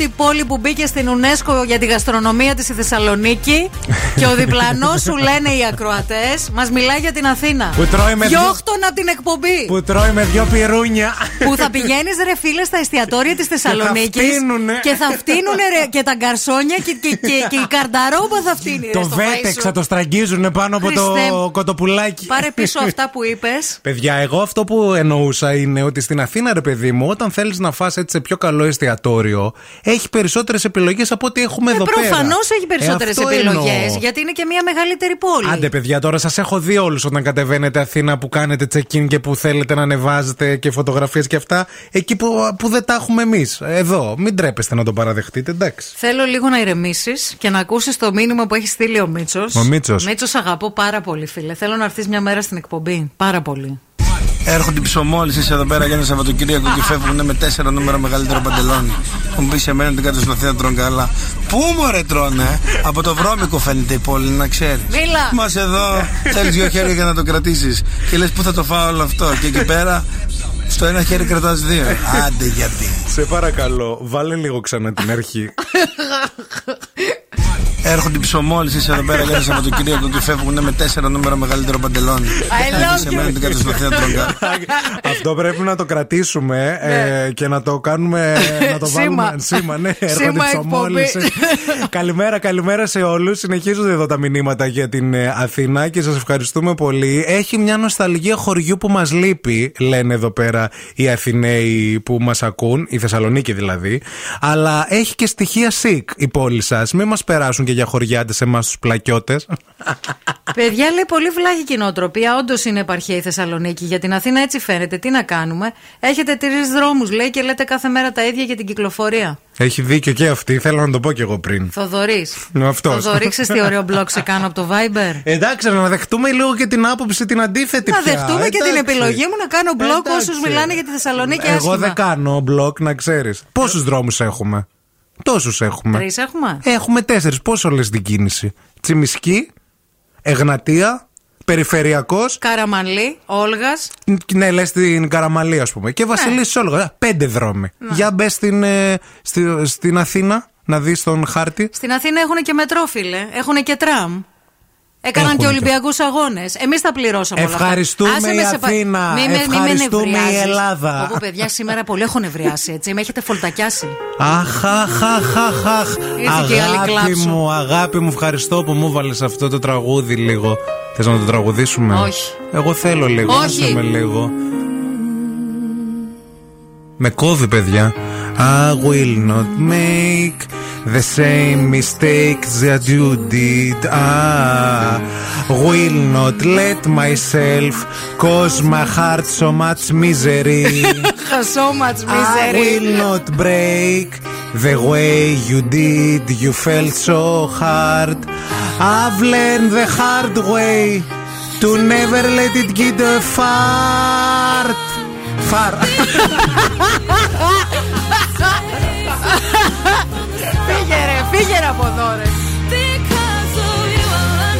Πρώτη πόλη που μπήκε στην UNESCO για τη γαστρονομία της η Θεσσαλονίκη. και ο διπλανός σου λένε οι ακροατές, μας μιλάει για την Αθήνα. Που τρώει με δυο- Διώχτων από την εκπομπή. Που τρώει με δυο πυρούνια. που θα πηγαίνεις ρε φίλε στα εστιατόρια της Θεσσαλονίκης. φτύνουνε. Και θα φτύνουνε ρε, και τα γκαρσόνια και, και, και, και η καρνταρόμπα θα φτύνει. ρε, Το στο φαΐ βέτεξ σου. θα το στραγγίζουν πάνω από Χριστέ το μου. κοτοπουλάκι. Πάρε πίσω αυτά που είπες. Παιδιά, εγώ αυτό που εννοούσα είναι ότι στην Αθήνα, ρε παιδί μου, όταν θέλεις να φας έτσι σε πιο καλό εστιατόριο, έχει περισσότερες επιλογές από ό,τι έχουμε εδώ πέρα. Προφανώς Ε, έχει περισσότερες Ε, αυτό επιλογές. εννοώ. Γιατί είναι και μια μεγαλύτερη πόλη. Άντε, παιδιά, τώρα σας έχω δει όλους όταν κατεβαίνετε Αθήνα που κάνετε check-in και που θέλετε να ανεβάζετε και φωτογραφίες και αυτά. Εκεί που, που δεν τα έχουμε εμείς. Εδώ. Μην τρέπεστε να το παραδεχτείτε, εντάξει. Θέλω λίγο να ηρεμήσεις και να ακούσεις το μήνυμα που έχει στείλει ο Μίτσος. Ο Μίτσος. Μίτσος, αγαπώ πάρα πολύ, φίλε. Θέλω να έρθεις μια μέρα στην εκπομπή. Πάρα πολύ. Έρχονται οι ψωμόλυσες εδώ πέρα για ένα Σαββατοκύριακο και φεύγουν με τέσσερα νούμερα μεγαλύτερο παντελόνι. Μου πει σε μένα την κάτω στην Αθήνα τρώνε καλά. Πού μωρέ τρώνε, ε; από το βρώμικο φαίνεται η πόλη, να ξέρεις. Μίλα. Μας εδώ θέλεις δύο χέρια για να το κρατήσεις. Και λες πού θα το φάω όλο αυτό; Και εκεί πέρα στο ένα χέρι κρατάς δύο. Άντε γιατί. Σε παρακαλώ, βάλε λίγο ξανά την αρχή. Έρχονται οι ψωμόλυσε εδώ πέρα για ένα Σαββατοκύριακο και φεύγουν με τέσσερα νούμερα μεγαλύτερο παντελόνι. I Μου love πει σε μένα you. την κάτω στην Αθήνα τρώνε καλά. Αυτό πρέπει να το κρατήσουμε ε, και να το κάνουμε. να το Ναι. Σήμα. βάλουμε. Σήμα, ναι, έρχονται Σήμα ψωμόλυσες. καλημέρα, καλημέρα σε όλους. Συνεχίζονται εδώ τα μηνύματα για την ε, Αθήνα και σας ευχαριστούμε πολύ. Έχει μια νοσταλγία χωριού που μας λείπει, λένε εδώ πέρα οι Αθηναίοι που μας ακούν, η Θεσσαλονίκη δηλαδή. Αλλά έχει και στοιχεία sick η πόλη σας. Μην μας περάσουν και για χωριάτε εμάς τους πλακιώτες. Παιδιά λέει πολύ βλάχη κοινοτροπία. Όντως είναι επαρχία η Θεσσαλονίκη. Για την Αθήνα έτσι φαίνεται. Τι να κάνουμε; Έχετε τρεις δρόμους λέει και λέτε κάθε μέρα τα ίδια για την κυκλοφορία. Έχει δίκιο και αυτή, θέλω να το πω κι εγώ πριν. Θοδωρής. Αυτός. Θοδωρή, ξέρεις τι ωραίο μπλοκ σε κάνω από το Viber; Εντάξει, να δεχτούμε λίγο και την άποψη την αντίθετη Να πια. δεχτούμε και την Εντάξει. επιλογή μου να κάνω μπλοκ Εντάξει. όσους μιλάνε για τη Θεσσαλονίκη Εγώ άσχημα. δεν κάνω μπλοκ, να ξέρεις. Πόσους δρόμους έχουμε; Τόσους έχουμε. Τρεις έχουμε; Έχουμε τέσσερις. Πόσο λες την κίνηση; Τσιμισκή, Εγνατία, Περιφερειακός. Καραμαλή, Όλγας. Ναι, λες την Καραμαλή, ας πούμε. Και Βασιλής Ναι. Όλγας. Πέντε δρόμοι. Για μπες στην, ε, στη- στην Αθήνα να δεις τον χάρτη. Στην Αθήνα έχουν και μετρό, φίλε. Έχουν και τραμ. Έκαναν Έχουν και και. Ολυμπιακούς αγώνες. Εμείς τα πληρώσαμε όλα αυτά. Ευχαριστούμε Άσε η με σε πα- Αθήνα. Μη με- μη με Ευχαριστούμε η νευριάζεις. Ελλάδα. Όπου παιδιά σήμερα πολύ έχω νευριάσει, έτσι. Με έχετε φολτακιάσει. Αχ, αχ, αχ, αχ, αχ. Ήρθε και η άλλη Αγάπη κλάψου. μου, αγάπη μου, ευχαριστώ που μου βάλες αυτό το τραγούδι λίγο. Θες να το τραγουδήσουμε, Όχι. Εγώ θέλω λίγο. Όχι. άσε με λίγο. Με κόβει, παιδιά. I will not make the same mistakes that you did. I will not let myself cause my heart so much misery. so much misery. I will not break the way you did. You felt so hard. I've learned the hard way to never let it get a fart. Far. Φύγε ρε, φύγε ρε από εδώ ρε. Because of you, I learn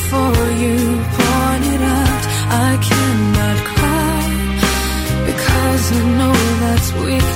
to We.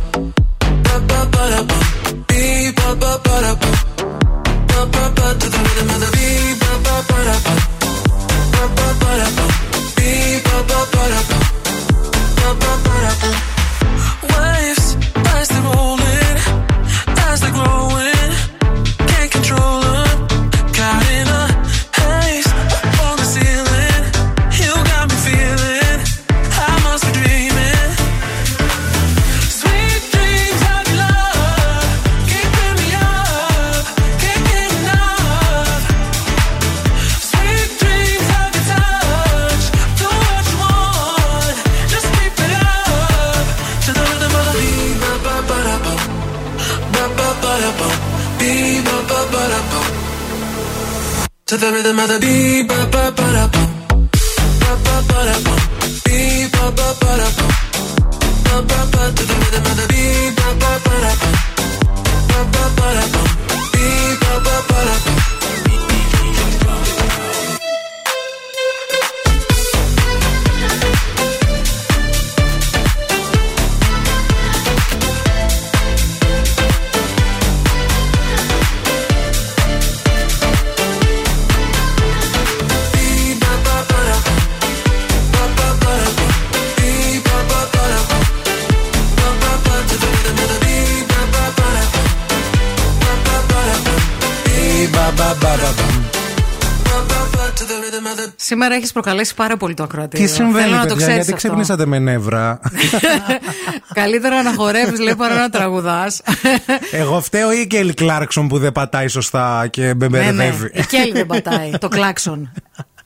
Σήμερα έχεις προκαλέσει πάρα πολύ το ακροατήριο. Τι συμβαίνει, Θέλω να το παιδιά, ξέρεις. γιατί ξυπνήσατε με νεύρα; Καλύτερα να χορεύεις, λέει, παρά να τραγουδάς. Εγώ φταίω ή η Κέλλη Κλάρκσον που δεν πατάει σωστά και με ναι, ναι. μπερδεύει. Η Κέλλη δεν πατάει. Το κλάξον.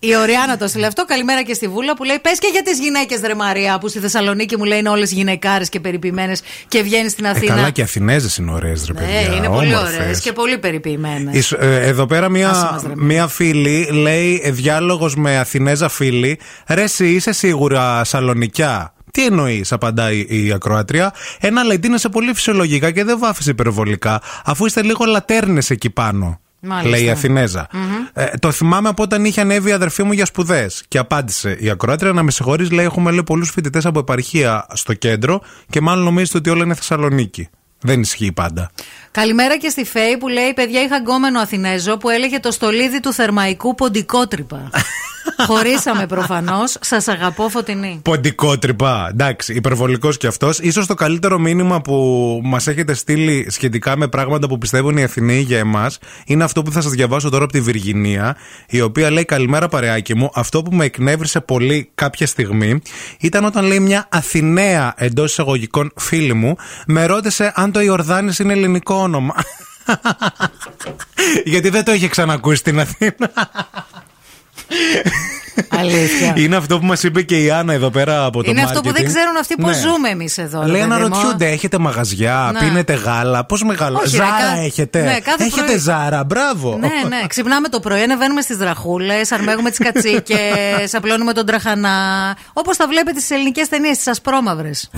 Η Οριάννα το στείλε αυτό. Καλημέρα και στη Βούλα που λέει: Πες και για τις γυναίκες, Ρε Μαρία, που στη Θεσσαλονίκη μου λέει είναι όλες γυναικάρες και περιποιημένες και βγαίνει στην Ε, Αθήνα. καλά και Αθηνέζες είναι ωραίες, ρε παιδιά. Ναι, είναι πολύ όμορφες. ωραίες και πολύ περιποιημένες. Εις- ε, Εδώ πέρα Άσε μία, μας, ρε. μία φίλη λέει ε, διάλογος με Αθηνέζα φίλη Ρε εσύ είσαι σίγουρα σαλονικιά τι εννοείς, απαντάει η ακροάτρια. Ένα λεντίνεσαι πολύ φυσιολογικά και δεν βάφεις υπερβολικά, αφού είστε λίγο λατέρνες εκεί πάνω. Μάλιστα. Λέει η αθηνεζα Μμμ. Ε, το θυμάμαι από όταν είχε ανέβει η αδερφή μου για σπουδές. Και απάντησε η ακροάτρια να με συγχωρείς, λέει: Έχουμε λέει, πολλούς φοιτητές από επαρχία στο κέντρο και μάλλον νομίζετε ότι όλα είναι Θεσσαλονίκη. Δεν ισχύει πάντα. Καλημέρα και στη Φέη που λέει: Παιδιά, είχα γκόμενο Αθηνέζο που έλεγε το στολίδι του θερμαϊκού ποντικότρυπα. Χωρίσαμε προφανώς. Σας αγαπώ, φωτεινή. Ποντικότρυπα. Εντάξει, υπερβολικός κι αυτός. σω το καλύτερο μήνυμα που μας έχετε στείλει σχετικά με πράγματα που πιστεύουν οι Αθηναίοι για εμάς είναι αυτό που θα σας διαβάσω τώρα από τη Βυργινία, η οποία λέει: Καλημέρα, παρεάκι μου. Αυτό που με εκνεύρισε πολύ κάποια στιγμή ήταν όταν λέει μια Αθηναία εντός εισαγωγικών φίλη μου με ρώτησε αν το Ιορδάνης είναι ελληνικό όνομα. Γιατί δεν το είχε ξανακούσει στην Αθήνα. Αλήθεια. Είναι αυτό που μας είπε και η Άννα εδώ πέρα από το Είναι αυτό που δεν marketing. ξέρουν αυτοί πώς Ναι. ζούμε εμείς εδώ. ρε Λέει παιδί μου. αναρωτιούνται, έχετε μαγαζιά, Ναι. πίνετε γάλα, πώς μεγάλο. Όχι, ρε, Ζάρα κα- έχετε; ναι, κάθε έχετε πρωί. ζάρα, μπράβο. Ναι, ναι. Ξυπνάμε το πρωί, ανεβαίνουμε στις δραχούλες, αρμέγουμε τις κατσίκες, απλώνουμε τον τραχανά. Όπως τα βλέπετε στις ελληνικές ταινίες, τις ασπρόμαυρες.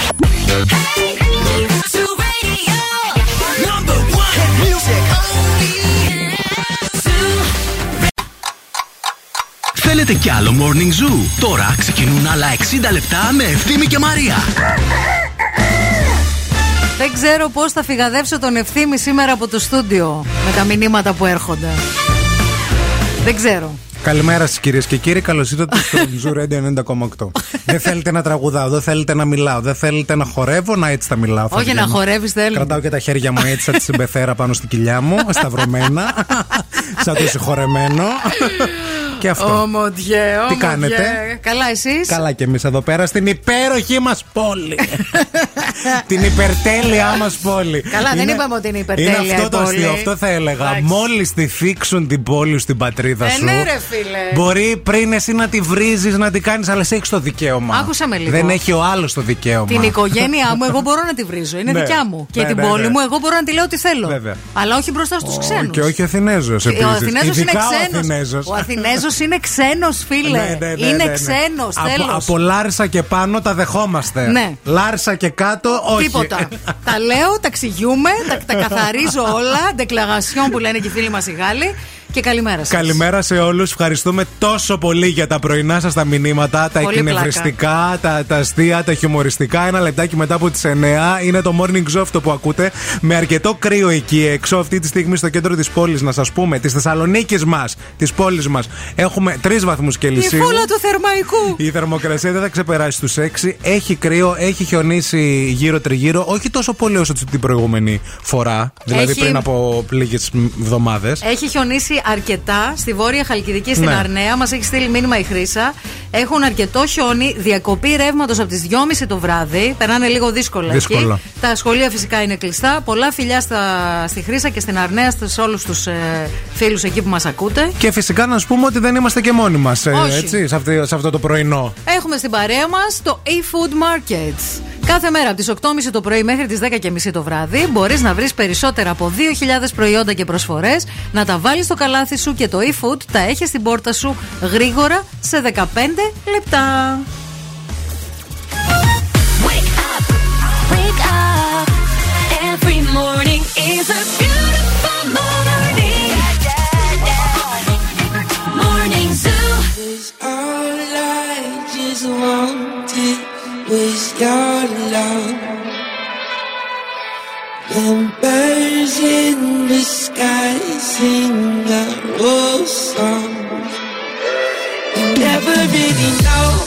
Θέλετε κι άλλο Morning Zoo? Τώρα ξεκινούν άλλα 60 λεπτά με Ευθύμη και Μαρία. Δεν ξέρω πώς θα φυγαδεύσω τον ευθύμη σήμερα από το στούντιο με τα μηνύματα που έρχονται. Δεν ξέρω. Καλημέρα σας κυρίες και κύριοι, καλώς ήρθατε στο Zoo Radio 90,8. δεν θέλετε να τραγουδάω, δεν θέλετε να μιλάω, δεν θέλετε να χορεύω, να έτσι θα μιλάω. Όχι, φαντιά να μου. χορεύεις θέλουμε. Κρατάω και τα χέρια μου έτσι, σαν τη συμπεθέρα πάνω στην κοιλιά μου, σταυρωμένα, σαν το συγχωρεμένο. Και αυτό. Ομοντιέ, Τι ομοντιέ. κάνετε; Καλά, εσείς; Καλά και εμείς εδώ πέρα στην υπέροχη μας πόλη. την υπερτέλειά μας πόλη. Καλά, δεν είπαμε ότι είναι υπερτέλεια Είναι αυτό η το πόλη. αστείο, αυτό θα έλεγα. Εντάξει. Μόλις τη θίξουν την πόλη στην πατρίδα Ε, σου. ναι, ρε, φίλε. Μπορεί πριν εσύ να τη βρίζεις, να τη κάνεις, αλλά εσύ έχεις το δικαίωμα. Άκουσα με λίγο. Δεν έχει ο άλλος το δικαίωμα. Την οικογένειά μου, εγώ μπορώ να τη βρίζω. Είναι Ναι. δικιά μου. Και Ναι, την ναι, πόλη ναι. μου, εγώ μπορώ να τη λέω ό,τι θέλω. Βέβαια. Αλλά όχι μπροστά στους ξένους. Και όχι ο Αθηνέζος Ο επίσης. Αθηνέζος είναι ξένος. Ο Αθηνέζος. Ο Αθηνέζο είναι ξένος, φίλε. Ναι, ναι, ναι, είναι ναι, ναι. ξένος, Από, τέλος. από Λάρισα και πάνω τα δεχόμαστε. Ναι. Λάρισα και κάτω, όχι. Τίποτα. τα λέω, τα εξηγούμε, τα, τα καθαρίζω όλα. Ντεκλαγασιόν που λένε και οι φίλοι μας οι Γάλλοι. Και καλημέρα σας. Καλημέρα σε όλους. Ευχαριστούμε τόσο πολύ για τα πρωινά σας τα μηνύματα, τα Πολύ εκνευριστικά, τα, τα αστεία, τα χιουμοριστικά. Ένα λεπτάκι μετά από τις 9 είναι το morning show αυτό που ακούτε. Με αρκετό κρύο εκεί έξω, αυτή τη στιγμή στο κέντρο της πόλης, να σας πούμε, της Θεσσαλονίκης μας, της πόλης μας, έχουμε 3 βαθμούς Η Κελσίου. φούλα του θερμαϊκού. Η θερμοκρασία δεν θα ξεπεράσει τους 6. Έχει κρύο, έχει χιονίσει γύρω-τριγύρω. Όχι τόσο πολύ όσο την προηγούμενη φορά. Δηλαδή Έχει- πριν από λίγες εβδομάδες. Έχει χιονίσει αρκετά στη βόρεια Χαλκιδική στην Ναι. Αρνέα. Μας έχει στείλει μήνυμα η Χρήσα. Έχουν αρκετό χιόνι, διακοπή ρεύματος από τις 2.30 το βράδυ. Περνάνε λίγο δύσκολα, Δύσκολα. εκεί. Τα σχολεία φυσικά είναι κλειστά. Πολλά φιλιά στα, στη Χρήσα και στην Αρνέα, σε όλους τους ε, φίλους εκεί που μας ακούτε. Και φυσικά να σου πούμε ότι δεν είμαστε και μόνοι μας. Όχι. Έτσι, σε, αυτή, σε αυτό το πρωινό. Έχουμε στην παρέα μας το e-food markets. Κάθε μέρα από τις 8.30 το πρωί μέχρι τις 10.30 το βράδυ μπορείς να βρεις περισσότερα από 2.000 προϊόντα και προσφορές, να τα βάλεις στο καλάθι σου και το e-food τα έχει στην πόρτα σου γρήγορα σε 15 λεπτά. Wake up. Every morning is a beautiful morning. Morning Zoo. All I just wanted was your love. Birds in the sky sing a old song. Never really know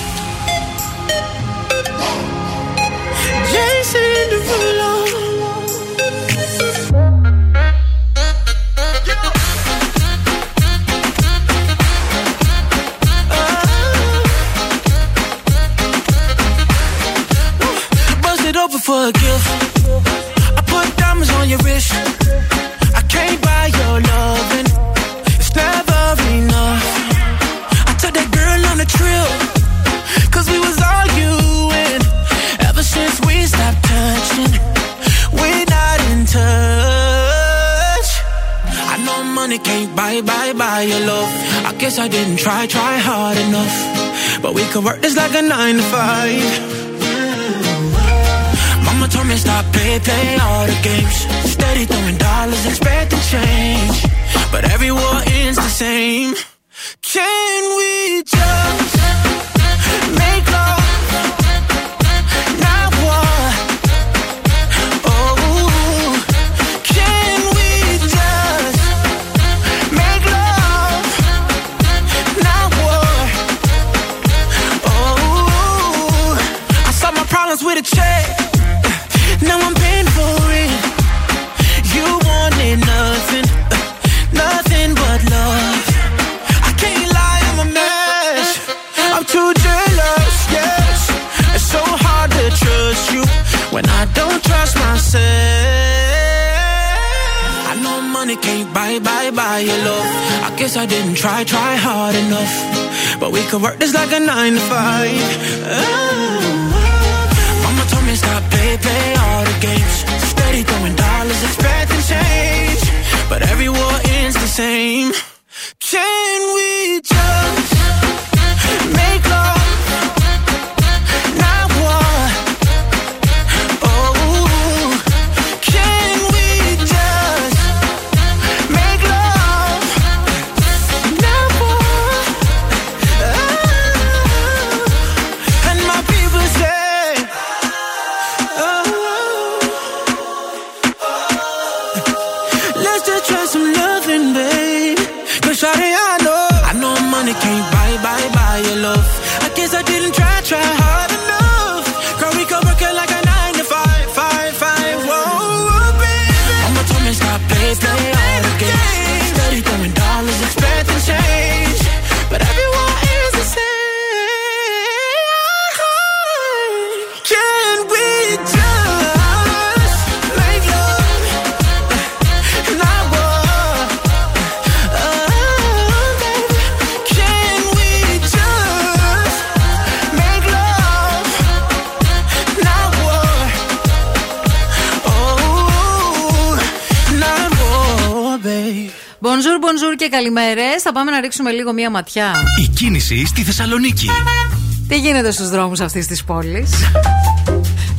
Could work this like a nine bonjour και καλημέρε. Θα πάμε να ρίξουμε λίγο μία ματιά. Η κίνηση στη Θεσσαλονίκη. Τι γίνεται στους δρόμους αυτής της πόλης;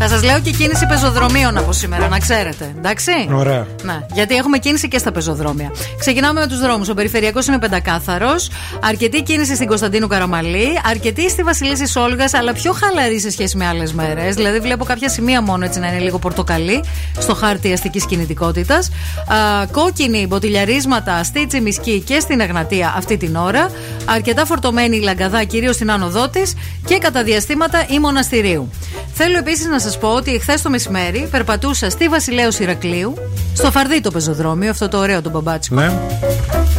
Θα σας λέω και κίνηση πεζοδρομίων από σήμερα, να ξέρετε. Εντάξει; Ωραία. Ναι, γιατί έχουμε κίνηση και στα πεζοδρόμια. Ξεκινάμε με τους δρόμους. Ο περιφερειακός είναι πεντακάθαρος. Αρκετή κίνηση στην Κωνσταντίνου Καραμαλή. Αρκετή στη Βασιλίση Όλγα, αλλά πιο χαλαρή σε σχέση με άλλες μέρες. Δηλαδή, βλέπω κάποια σημεία μόνο έτσι να είναι λίγο πορτοκαλί στο χάρτη αστικής κινητικότητας. Κόκκινη μποτιλιαρίσματα στη Τσιμισκή και στην Εγνατία αυτή την ώρα. Αρκετά φορτωμένη η Λαγκαδά, κυρίως στην άνοδό της. Και κατά διαστήματα η Μοναστηρίου. Θέλω επίσης να σας πω ότι εχθές το μεσημέρι περπατούσα στη Βασιλέω Ηρακλείου, στο φαρδί το πεζοδρόμιο, αυτό το ωραίο το μπαμπάτσικο. Ναι.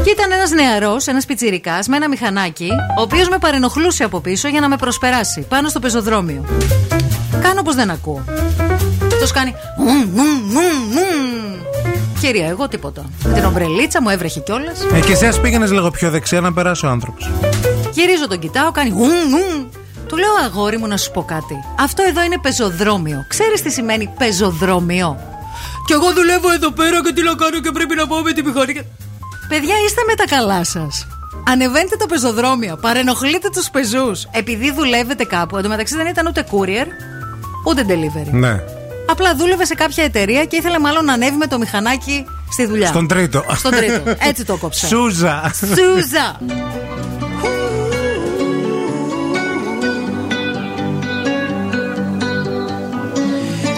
Και ήταν ένας νεαρός, ένας πιτσυρικά με ένα μηχανάκι, ο οποίος με παρενοχλούσε από πίσω για να με προσπεράσει πάνω στο πεζοδρόμιο. Κάνω πω δεν ακούω. Αυτός κάνει. «Μμμ, μμμ, μμμ, μμμ». Κυρία, εγώ τίποτα. Με την ομπρελίτσα μου έβρεχε κιόλας. Ε, και εσύ πήγαινες λίγο πιο δεξιά να περάσει ο άνθρωπος. Γυρίζω τον κοιτάω, κάνει. «Μμμ, μμμ». Του λέω αγόρι μου να σου πω κάτι. Αυτό εδώ είναι πεζοδρόμιο. Ξέρεις τι σημαίνει πεζοδρόμιο; Κι εγώ δουλεύω εδώ πέρα και τι να κάνω και πρέπει να πάω με τη μηχανή. και- Παιδιά, είστε με τα καλά σας. Ανεβαίνετε τα πεζοδρόμια, παρενοχλείτε τους πεζούς. Επειδή δουλεύετε κάπου. Εν τω μεταξύ δεν ήταν ούτε courier, ούτε delivery. Ναι. Απλά δούλευε σε κάποια εταιρεία και ήθελε μάλλον να ανέβει με το μηχανάκι στη δουλειά. Στον τρίτο. Στον τρίτο. Έτσι το κόψα. Σούζα. Σούζα.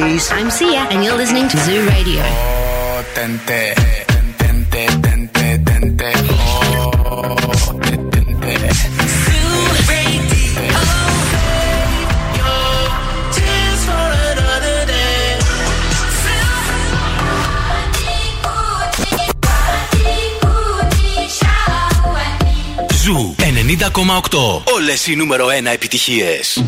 90s. I'm Sia, and you're listening to Zoo Radio. Zoo Ζου 90,8. Όλες οι νούμερο 1 επιτυχίες.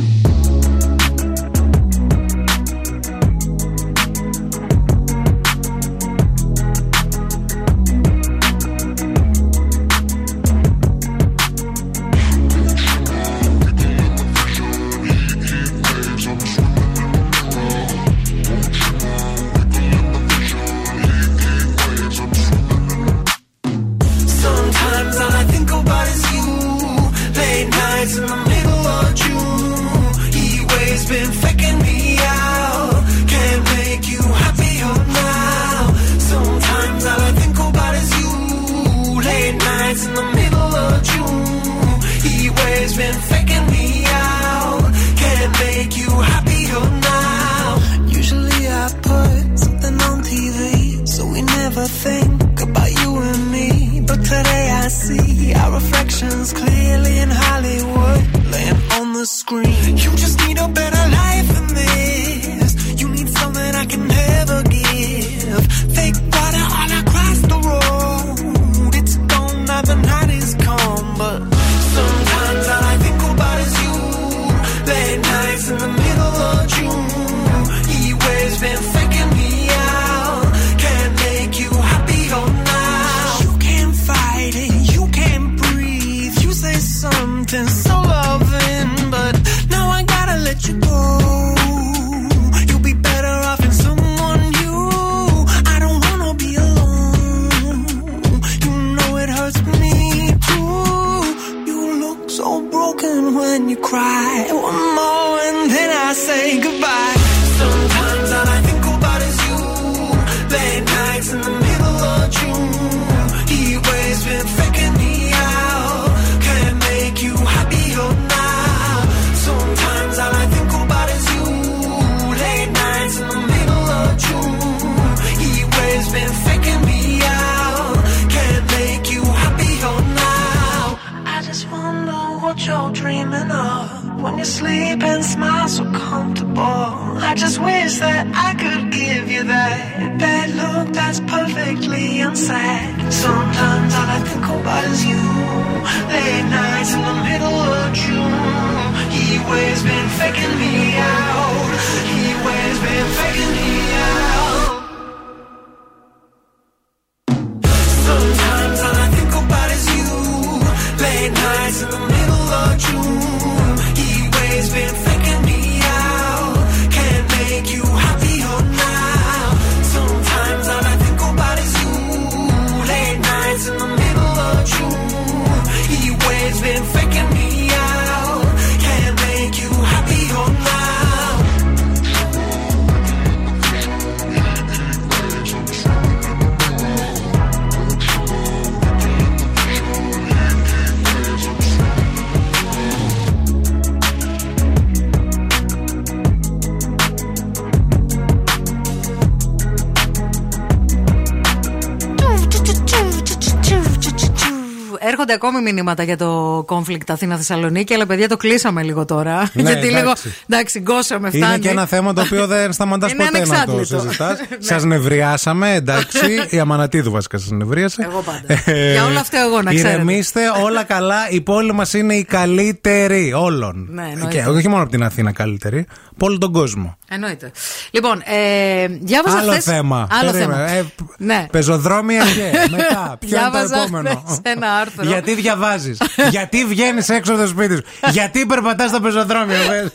Μηνύματα για το conflict Αθήνα-Θεσσαλονίκη, αλλά παιδιά το κλείσαμε λίγο τώρα. Ναι, γιατί λίγο. εντάξει. Εντάξει, γκώσαμε, φτάνει. Είναι και ένα θέμα το οποίο δεν σταματάς Είναι ποτέ να το ανεξάντλητο. συζητάς. Ναι. Σας νευριάσαμε, εντάξει. Η Αμανατίδου βασικά σας νευρίασε. Εγώ πάντα. Για όλα αυτά εγώ να ξέρετε. Ηρεμήστε, όλα καλά. Η πόλη μας είναι η καλύτερη όλων. Ναι, εννοείται. και όχι μόνο από την Αθήνα καλύτερη, από όλο τον κόσμο. Εννοείται. Λοιπόν, ε, διάβαζα Άλλο χθες- θέμα. Άλλο Περίμενε. θέμα. Ε, ναι. Πεζοδρόμια και μετά. Ποιο είναι το Διάβαζα επόμενο; χθες ένα άρθρο. Γιατί διαβάζεις, Γιατί βγαίνεις έξω από το σπίτι σου, Γιατί περπατάς στα πεζοδρόμια, πες;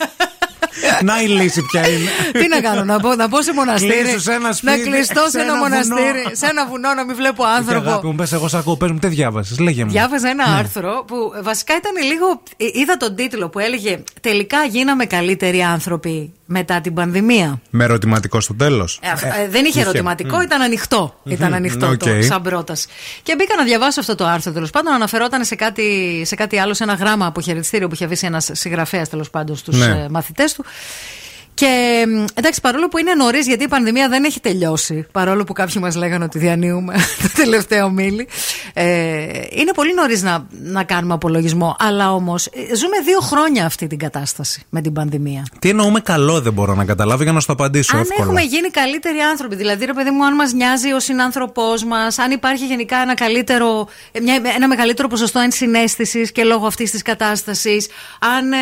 Να η λύση ποια είναι. Τι να κάνω, να πω, να πω σε μοναστήρι. Κλείσου σε ένα να σπίτι, κλειστώ σε σε ένα ένα μοναστήρι, βουνό. σε ένα βουνό να μην βλέπω Και άνθρωπο. αγάπη μου, πες εγώ σ' ακούω, πες μου, τι διάβασες, λέγε μου. Διάβαζα ένα Ναι. άρθρο που βασικά ήταν λίγο. ε, Είδα τον τίτλο που έλεγε Τελικά γίναμε καλύτεροι άνθρωποι μετά την πανδημία. Με ερωτηματικό στο τέλος. Ε, αυ- ε, δεν είχε ερωτηματικό, ήταν ανοιχτό. Ήταν ανοιχτό οκ. το, σαν πρόταση. Και μπήκα να διαβάσω αυτό το άρθρο τέλος πάντων. Αναφερόταν σε κάτι, σε κάτι άλλο, σε ένα γράμμα αποχαιρετιστήριο που είχε αφήσει ένας συγγραφέας τέλος πάντων στους Ναι. μαθητές του. Και μ, εντάξει, παρόλο που είναι νωρίς, γιατί η πανδημία δεν έχει τελειώσει, παρόλο που κάποιοι μας λέγανε ότι διανύουμε το τελευταίο μίλι, ε, είναι πολύ νωρίς να, να κάνουμε απολογισμό. Αλλά όμως ζούμε δύο χρόνια αυτή την κατάσταση με την πανδημία. Τι εννοούμε καλό δεν μπορώ να καταλάβω για να σου το απαντήσω Αν εύκολα. έχουμε γίνει καλύτεροι άνθρωποι, δηλαδή ρε παιδί μου, αν μας νοιάζει ο συνάνθρωπός μας, αν υπάρχει γενικά ένα, καλύτερο, ε, μια, ένα μεγαλύτερο ποσοστό ενσυναίσθησης και λόγω αυτής της κατάστασης, αν ε,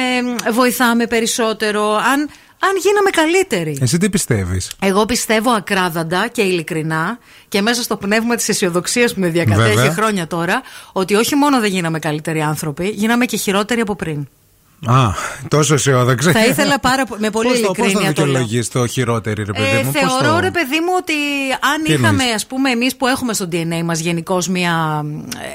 βοηθάμε περισσότερο, αν, αν γίναμε καλύτεροι. Εσύ τι πιστεύεις; Εγώ πιστεύω ακράδαντα και ειλικρινά και μέσα στο πνεύμα της αισιοδοξίας που με διακατέχει Βέβαια. χρόνια τώρα, ότι όχι μόνο δεν γίναμε καλύτεροι άνθρωποι, γίναμε και χειρότεροι από πριν. Α, τόσο αισιόδοξη. Θα ήθελα πάρα πολύ. Με πολύ Πώς το- Πώς ειλικρίνεια θα το λέω. δικαιολογείς το χειρότερη, ρε παιδί Ε, μου; πώς θεωρώ το... ρε παιδί μου ότι αν Τι είχαμε εννοείς; ας πούμε εμείς που έχουμε στο DNA μας γενικώς μια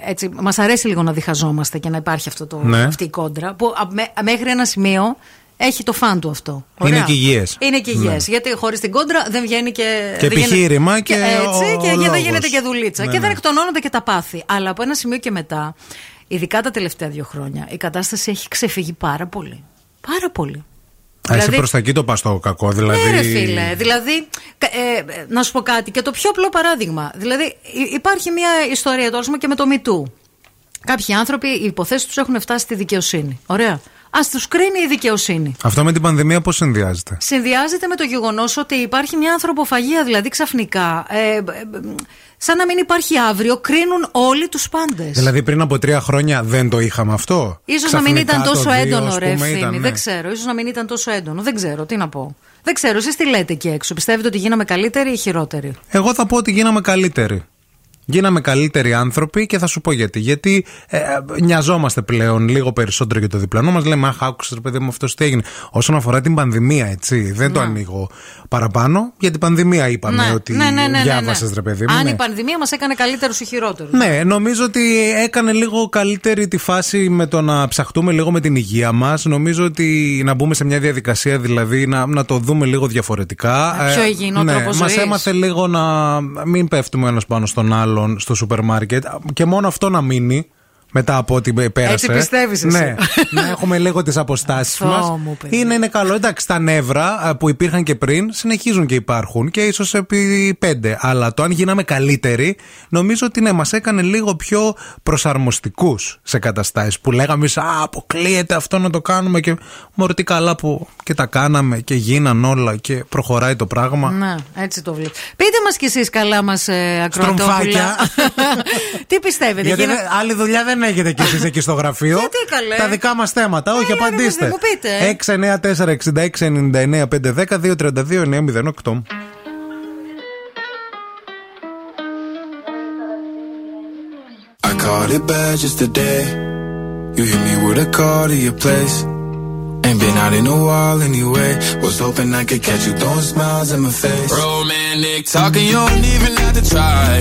ε, έτσι μας αρέσει λίγο να διχαζόμαστε και να υπάρχει αυτό το, Ναι. αυτή η κόντρα που α, με- μέχρι ένα σημείο έχει το φαν του αυτό. Είναι Ωραία. και υγιές. Είναι και υγιές, Ναι. Γιατί χωρίς την κόντρα δεν βγαίνει και. Και δεν γίνεται- επιχείρημα και έτσι, ο- και, ο και δεν λόγος. γίνεται και δουλίτσα. Ναι, και δεν ναι. εκτονώνονται και τα πάθη. Αλλά από ένα σημείο και μετά, ειδικά τα τελευταία δύο χρόνια, η κατάσταση έχει ξεφύγει πάρα πολύ. Πάρα πολύ. Α, εσύ προς τα εκεί το πας το κακό, δηλαδή. Ναι, ρε φίλε. Δηλαδή, κα- ε, ε, να σου πω κάτι. Και το πιο απλό παράδειγμα. Δηλαδή, υ- υπάρχει μια ιστορία τώρα, ας πούμε, και με το MeToo. Κάποιοι άνθρωποι, οι υποθέσεις τους έχουν φτάσει στη δικαιοσύνη. Ωραία. Α τους κρίνει η δικαιοσύνη. Αυτό με την πανδημία πώς συνδυάζεται; Συνδυάζεται με το γεγονός ότι υπάρχει μια ανθρωποφαγία, δηλαδή ξαφνικά. Ε, ε, ε, σαν να μην υπάρχει αύριο, κρίνουν όλοι τους πάντες. Δηλαδή πριν από τρία χρόνια δεν το είχαμε αυτό; Ίσως να μην Ξαφνικά ήταν το τόσο δύο, έντονο, ας ρε πούμε, ευθύνη. ήταν, ναι. Δεν ξέρω. Ίσως να μην ήταν τόσο έντονο. Δεν ξέρω. Τι να πω. Δεν ξέρω. Εσείς τι λέτε εκεί έξω. Πιστεύετε ότι γίναμε καλύτεροι ή χειρότεροι; Εγώ θα πω ότι γίναμε καλύτεροι. Γίναμε καλύτεροι άνθρωποι και θα σου πω γιατί. Γιατί ε, ε, νοιαζόμαστε πλέον λίγο περισσότερο για το διπλανό μας. Λέμε, Αχ, άκουσες ρε παιδί μου αυτός τι έγινε. Όσον αφορά την πανδημία, έτσι. Δεν το ανοίγω παραπάνω. Για την πανδημία είπαμε ότι ναι, ναι, ναι, ναι, διάβασες, ναι. ρε παιδί μου. Αν ναι. η πανδημία μας έκανε καλύτερους ή χειρότερους. Ναι, νομίζω ότι έκανε λίγο καλύτερη τη φάση με το να ψαχτούμε λίγο με την υγεία μας. Νομίζω ότι να μπούμε σε μια διαδικασία δηλαδή να, να το δούμε λίγο διαφορετικά. Με πιο υγιεινό ναι, τρόπο Μας ζωής. έμαθε λίγο να μην πέφτουμε ένας πάνω στον άλλον στο σούπερ μάρκετ. Και μόνο αυτό να μείνει. Μετά από ό,τι πέρασε. Έτσι πιστεύεις εσύ. Ναι, να έχουμε λίγο τις αποστάσεις Θεό μας. μου, παιδί. Είναι, είναι καλό. Εντάξει, τα νεύρα α, που υπήρχαν και πριν συνεχίζουν και υπάρχουν και ίσως επί πέντε. Αλλά το αν γίναμε καλύτεροι, νομίζω ότι ναι, μας έκανε λίγο πιο προσαρμοστικούς σε καταστάσεις. Που λέγαμε, εμείς, Α, αποκλείεται αυτό να το κάνουμε. Και μωρέ, τι καλά που και τα κάναμε και γίναν όλα και προχωράει το πράγμα. Να, έτσι το βλέπω. Πείτε μας κι εσείς καλά μας ε, ακροατόπουλα. Στρομφάκια. Τι πιστεύετε, Γιατί γίνα- δεν- άλλη δουλειά δεν έχετε κι εσεί εκεί στο γραφείο. Γιατί, καλέ? Τα δικά μα θέματα. Όχι, Έλα, ρε, απαντήστε. παιδί μου, πείτε. 694-6699-510-232-908. I caught it bad just today. You hit me with a call to your place. Ain't been out in a while anyway. Was hoping I could catch you throwing smiles in my face. Romantic talking, you don't even have to try.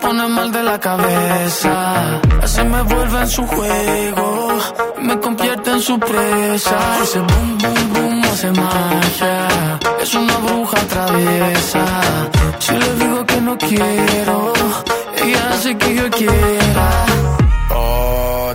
Pone mal de la cabeza. Así me vuelve en su juego, me convierte en su presa. Ese boom, boom, boom hace magia. Es una bruja traviesa. Quiero, ella hace que yo quiera. Oh,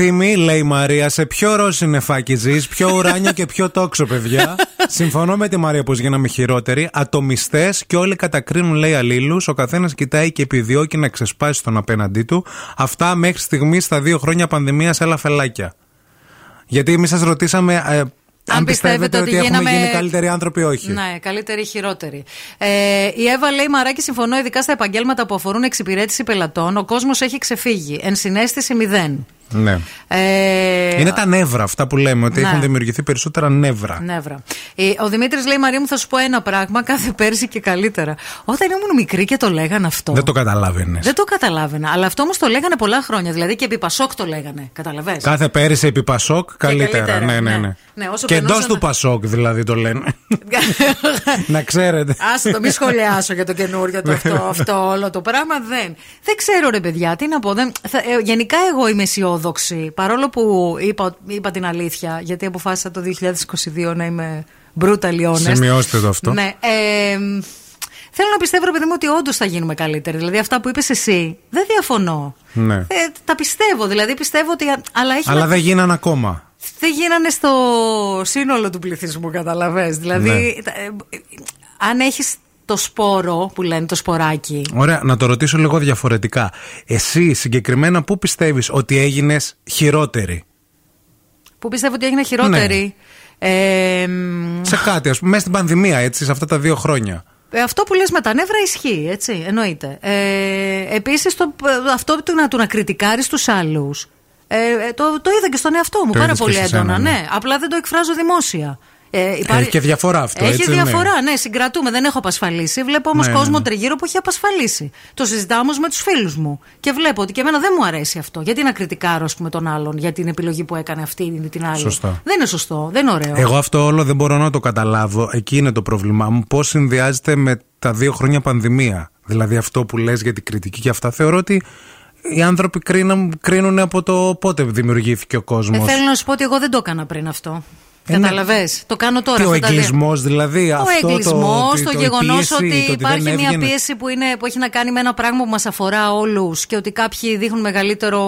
ευθύμη, λέει η Μαρία, σε ποιο ροζ νεφάκι ζεις, πιο ουράνιο και πιο τόξο, παιδιά. Συμφωνώ με τη Μαρία πω γίναμε χειρότεροι. Ατομιστές και όλοι κατακρίνουν, λέει αλλήλου. Ο καθένας κοιτάει και επιδιώκει να ξεσπάσει τον απέναντί του. Αυτά μέχρι στιγμής στα δύο χρόνια πανδημίας, έλα φελάκια. Γιατί εμείς σας ρωτήσαμε ε, αν, πιστεύετε ότι, έχουμε γίναμε- γίνει καλύτεροι άνθρωποι ή όχι. Ναι, καλύτερη ή χειρότερη. Ε, η Εύα λέει: Μαράκι, συμφωνώ ειδικά στα επαγγέλματα που αφορούν εξυπηρέτηση πελατών. Ο κόσμος έχει ξεφύγει. Ενσυναίσθηση μηδέν. Ναι. Ε, Είναι τα νεύρα αυτά που λέμε, ότι Ναι. έχουν δημιουργηθεί περισσότερα νεύρα. Νεύρα. Ε, Ο Δημήτρης λέει: Μαρία μου, θα σου πω ένα πράγμα. Κάθε πέρσι και καλύτερα. Όταν ήμουν μικρή και το λέγανε αυτό. Δεν το καταλάβαινες. Δεν το καταλάβαινα. Αλλά αυτό όμως το λέγανε πολλά χρόνια. Δηλαδή και επί Πασόκ το λέγανε. Καταλαβέ. Κάθε πέρυσι επί Πασόκ καλύτερα. καλύτερα, ναι, ναι, ναι. ναι. Ναι, όσο και εντός περνούσαν- του Πασόκ δηλαδή το λένε. να ξέρετε. Άσε το, μη σχολιάσω για το καινούριο το αυτό, αυτό όλο το πράγμα. Δεν. Δεν ξέρω, ρε παιδιά, τι να πω. Δεν, θα, ε, γενικά, εγώ είμαι αισιόδοξη. Παρόλο που είπα, είπα την αλήθεια, γιατί αποφάσισα το 2022 να είμαι brutally honest. Σημειώστε το αυτό. Ναι. Ε, μ, θέλω να πιστεύω, ρε παιδί μου, ότι όντως θα γίνουμε καλύτεροι. Δηλαδή, αυτά που είπες εσύ, δεν διαφωνώ. Ναι. Ε, τα πιστεύω. Δηλαδή, πιστεύω ότι. Αλλά, έχει Αλλά να- δεν γίνανε ακόμα. δεν γίνανε στο σύνολο του πληθυσμού, καταλαβες. Δηλαδή, Ναι. τα- ε, ε, αν έχεις το σπόρο που λένε το σποράκι. Ωραία, να το ρωτήσω λίγο διαφορετικά. Εσύ συγκεκριμένα πού πιστεύεις ότι έγινες χειρότερη; Που πιστεύω ότι έγινε χειρότερη; Ε, μ, Σε κάτι, ας πούμε, μέσα στην πανδημία, έτσι, σε αυτά τα δύο χρόνια. ε, αυτό που λες με τα νεύρα ισχύει, έτσι, εννοείται. Ε, επίσης, το, ε, αυτό του να, του να κριτικάρεις τους άλλους, ε, ε, το, το είδα και στον εαυτό μου Το πάρα είδες και πολύ σε έντονα. σένα, ναι. ναι. Απλά δεν το εκφράζω δημόσια. Ε, Έχει και διαφορά αυτό, Έχει έτσι, ναι. διαφορά, ναι. συγκρατούμε. Δεν έχω απασφαλίσει. Βλέπω όμως Ναι, ναι, κόσμο ναι. τριγύρω που έχει απασφαλίσει. Το συζητάω όμως με τους φίλους μου. Και βλέπω ότι και εμένα δεν μου αρέσει αυτό. Γιατί να κριτικάρω, ας πούμε, τον άλλον για την επιλογή που έκανε αυτή ή την άλλη; Σωστά. Δεν είναι σωστό, δεν είναι ωραίο. Εγώ αυτό όλο δεν μπορώ να το καταλάβω. Εκεί είναι το πρόβλημά μου. Πώς συνδυάζεται με τα δύο χρόνια πανδημία; Δηλαδή αυτό που λες για την κριτική και αυτά. Θεωρώ ότι οι άνθρωποι κρίνουν, κρίνουν από το πότε δημιουργήθηκε ο Ε, κόσμο. θέλω να σου πω ότι εγώ δεν το έκανα πριν αυτό. Ε, ναι. Καταλαβες; Το κάνω τώρα. Και ο αυτά τα δύο. εγκλισμός δηλαδή. Ο αυτό εγκλισμός, το, το, το, η γεγονός πίεση, ότι, το ότι υπάρχει δεν μια έβγαινε. πίεση που, είναι, που έχει να κάνει με ένα πράγμα που μας αφορά όλους και ότι κάποιοι δείχνουν μεγαλύτερο.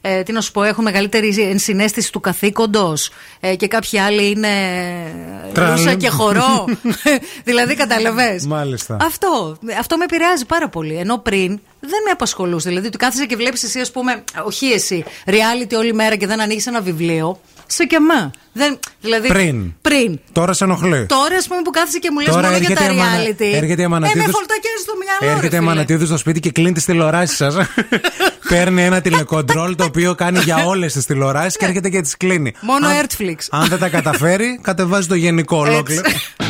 Ε, τι να σου πω, έχουν μεγαλύτερη ενσυναίσθηση του καθήκοντος ε, και κάποιοι άλλοι είναι Τραλ. ρούσα και χορό. δηλαδή, καταλαβες; Μάλιστα. Αυτό, αυτό με επηρεάζει πάρα πολύ. Ενώ πριν δεν με απασχολούσε. Δηλαδή, ότι κάθεσαι και βλέπεις εσύ, ας πούμε, όχι εσύ, reality όλη μέρα και δεν ανοίγεις ένα βιβλίο. Σε και εμά. Δεν, δηλαδή, Πριν. Πριν. Τώρα σε ενοχλεί. Τώρα, ας πούμε, που κάθεσαι και μου λες Τώρα μόνο για τα έρχεται η Αμανα- reality. έρχεται η ε, με Αμανατίδους- φολτακιάζει στο μυαλό. Έρχεται η ρε φίλε. Μανατίδου στο σπίτι και κλείνει τις τηλεοράσεις σας. Παίρνει ένα τηλεκοντρόλ το οποίο κάνει για όλες τις τηλεοράσεις και έρχεται και τις κλείνει. Μόνο Αν- Artflix. Αν δεν τα καταφέρει, κατεβάζει το γενικό ολόκληρο.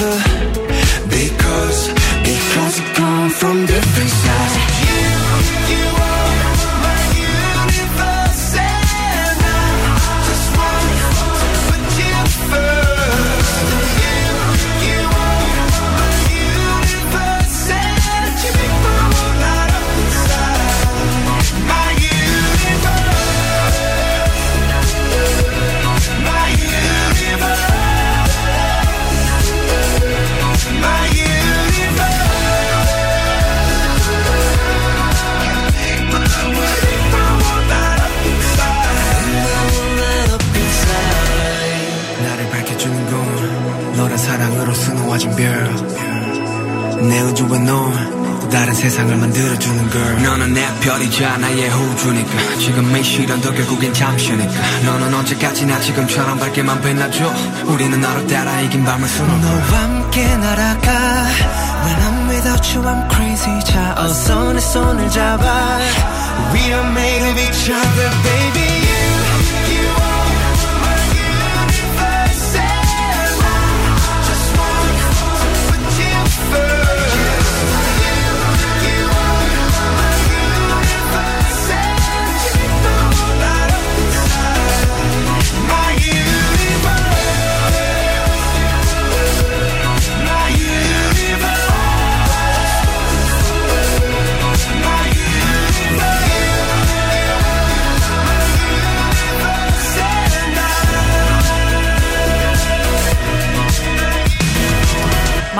together Because, because we come from different 수놓아진 별내 우주와 넌또 다른 세상을 만들어주는 걸. 너는 내 별이자 나의 호주니까. 지금 이 시련도 결국엔 잠시니까. 너는 언제까지나 지금처럼 밝게만 빛나줘. 우리는 너를 따라 이긴 밤을 수놓고. 너와 함께 날아가. When I'm without you I'm crazy. 자 어서 내 손을 잡아. We are made of each other baby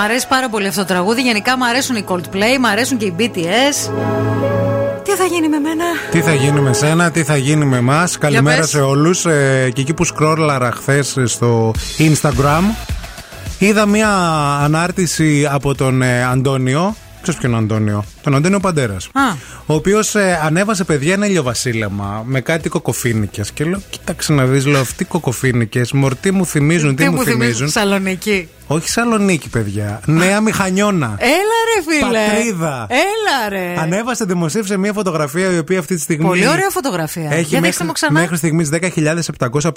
Μ' αρέσει πάρα πολύ αυτό το τραγούδι. Γενικά μου αρέσουν οι Coldplay, μου αρέσουν και οι BTS. Τι θα γίνει με μένα; Τι θα γίνει με σένα, τι θα γίνει με εμάς. Καλημέρα πες. σε όλους. Ε, και εκεί που σκρόλαρα χθες στο Instagram, είδα μια ανάρτηση από τον ε, Αντώνιο. Ξέρεις ποιον Αντώνιο; Τον Αντώνιο Παντέρας. Α, Ο οποίος ανέβασε παιδιά ένα ηλιοβασίλεμα με κάτι κοκοφίνικες. Και λέω, κοίταξε να δεις, λέω, αυτοί οι κοκοφίνικες, μορτί μου θυμίζουν, τι, τι μου μου θυμίζουν. θυμίζουν. Σαλονίκη. Όχι Σαλονίκη, παιδιά. Νέα Μηχανιώνα. Έλα ρε φίλε. Πατρίδα. Έλα ρε. Ανέβασε, δημοσίευσε μια φωτογραφία η οποία αυτή τη στιγμή. Πολύ ωραία φωτογραφία. Έχει Για δείξτε μέχρι, μου ξανά. μέχρι στιγμής 10.750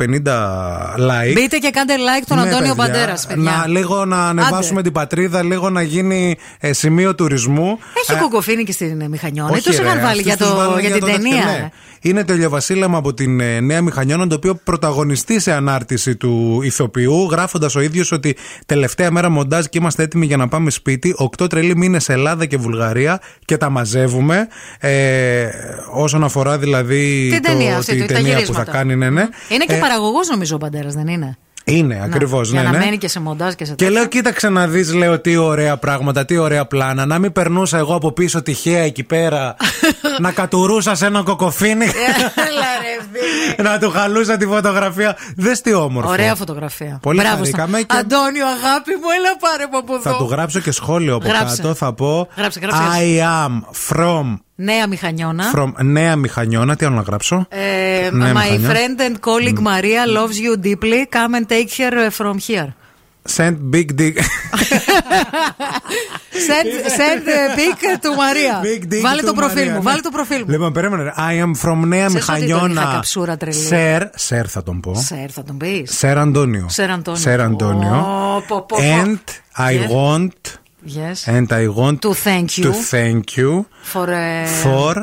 like. Μπείτε και κάντε like τον Ναι, Αντώνιο παιδιά. Παντέρας, παιδιά. Να, λίγο να ανεβάσουμε Άντε. την πατρίδα, λίγο να γίνει ε, σημείο τουρισμού. Έχει Ε, κοκοφίνη και στην Μηχανιώνα. όχι, Του είχαν ρε, βάλει αυτούς για, τους το, βάλανε για την το ταινία. τέτοιο, ναι. Είναι το ηλιοβασίλεμα από την ε, Νέα Μηχανιώνα, το οποίο πρωταγωνιστεί σε ανάρτηση του ηθοποιού, γράφοντας ο ίδιος ότι τελευταία μέρα μοντάζ και είμαστε έτοιμοι για να πάμε σπίτι. Οκτώ τρελοί μήνες Ελλάδα και Βουλγαρία και τα μαζεύουμε. Ε, όσον αφορά δηλαδή Την το, ταινία αυτή, τη το- τα ταινία που θα γυρίσματα. κάνει, ναι, ναι. Είναι και Ε, παραγωγός νομίζω ο Παντέρα, δεν είναι; Είναι, ακριβώς. Για Ναι, να ναι. μένει και σε μοντάζ και σε Και τέτοια. λέω, κοίταξε να δεις, λέω, τι ωραία πράγματα, τι ωραία πλάνα. Να μην περνούσα εγώ από πίσω τυχαία εκεί πέρα να κατουρούσας σε ένα κοκοφίνι. να του χαλούσα τη φωτογραφία. Δες τι όμορφο. Ωραία φωτογραφία. Πολύ Μπράβο χαρήκαμε στον- και- Αντώνιο, αγάπη μου, έλα πάρε μου από εδώ. Θα του γράψω και σχόλιο από Γράψε. κάτω. Θα πω Γράψε, γράψε, I am from, Νέα μηχανιώνα. from Νέα Μηχανιώνα. Τι άλλο να γράψω; Ε, Νέα my Μηχανιώνα. friend and colleague Maria loves you deeply. Come and take her from here. Send big dick. Send, send the pic του Μαρία. Big dick Βάλε του το προφίλ Μαρία, μου. ναι. Βάλε το προφίλ μου. Λοιπόν, περίμενε. I am from Νέα Ξέρεις ότι τον είχα Μηχανιώνα. καψούρα τρελή. Σερ, Σερ θα τον πω. Σερ, θα τον πεις. Σερ Αντώνιο. Σερ Αντώνιο. Σερ Αντώνιο. Ω, πω, πω, πω. And I Yes. want. Yes. And I want To thank you. to thank you For, uh, for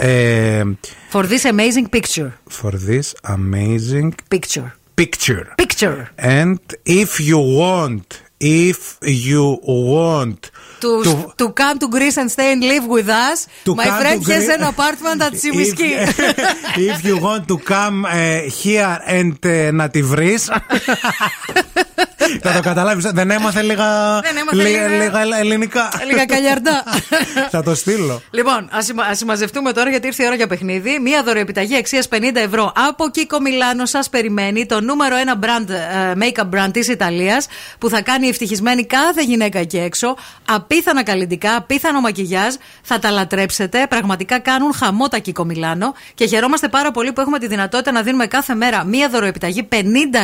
uh, for this amazing picture. for this amazing Picture. picture. Picture. And if you want, if you want To, to, come to Greece and stay and live with us, To my come friend to has Greece- an apartment at if, Simiski. if you want to come uh, here and uh, να τη βρεις Θα το καταλάβεις Δεν έμαθε λίγα, Δεν έμαθε λίγα, λίγα- λίγα ελληνικά Λίγα καλιαρντά. Θα το στείλω Λοιπόν, ας συμμαζευτούμε τώρα γιατί ήρθε η ώρα για παιχνίδι. Μία δωροεπιταγή αξίας 50 ευρώ από Kiko Μιλάνο σας περιμένει. Το νούμερο ένα brand, ε, make-up brand της Ιταλίας που θα κάνει ευτυχισμένη κάθε γυναίκα εκεί έξω. Απίθανα καλλιτικά, απίθανο μακιγιάζ. Θα τα λατρέψετε. Πραγματικά κάνουν χαμό τα Kiko Μιλάνο. Και χαιρόμαστε πάρα πολύ που έχουμε τη δυνατότητα να δίνουμε κάθε μέρα μία δωροεπιταγή 50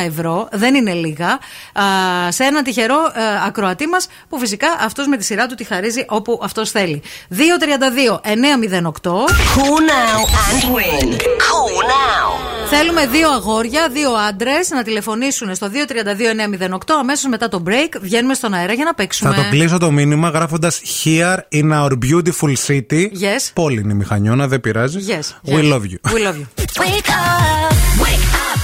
ευρώ. Δεν είναι λίγα. Α, σε έναν τυχερό ε, ακροατή μας που φυσικά αυτός με τη σειρά του τη χαρίζει όπου αυτός θέλει. 232-908. Cool now and win. Cool now. Θέλουμε δύο αγόρια, δύο άντρες να τηλεφωνήσουν στο 232-908. Αμέσως μετά το break βγαίνουμε στον αέρα για να παίξουμε. Θα το κλείσω το μήνυμα γράφοντας Here in our beautiful city Yes. Πόλη είναι η Μηχανιώνα δεν πειράζει Yes, We yes. love you We love you. Wake up.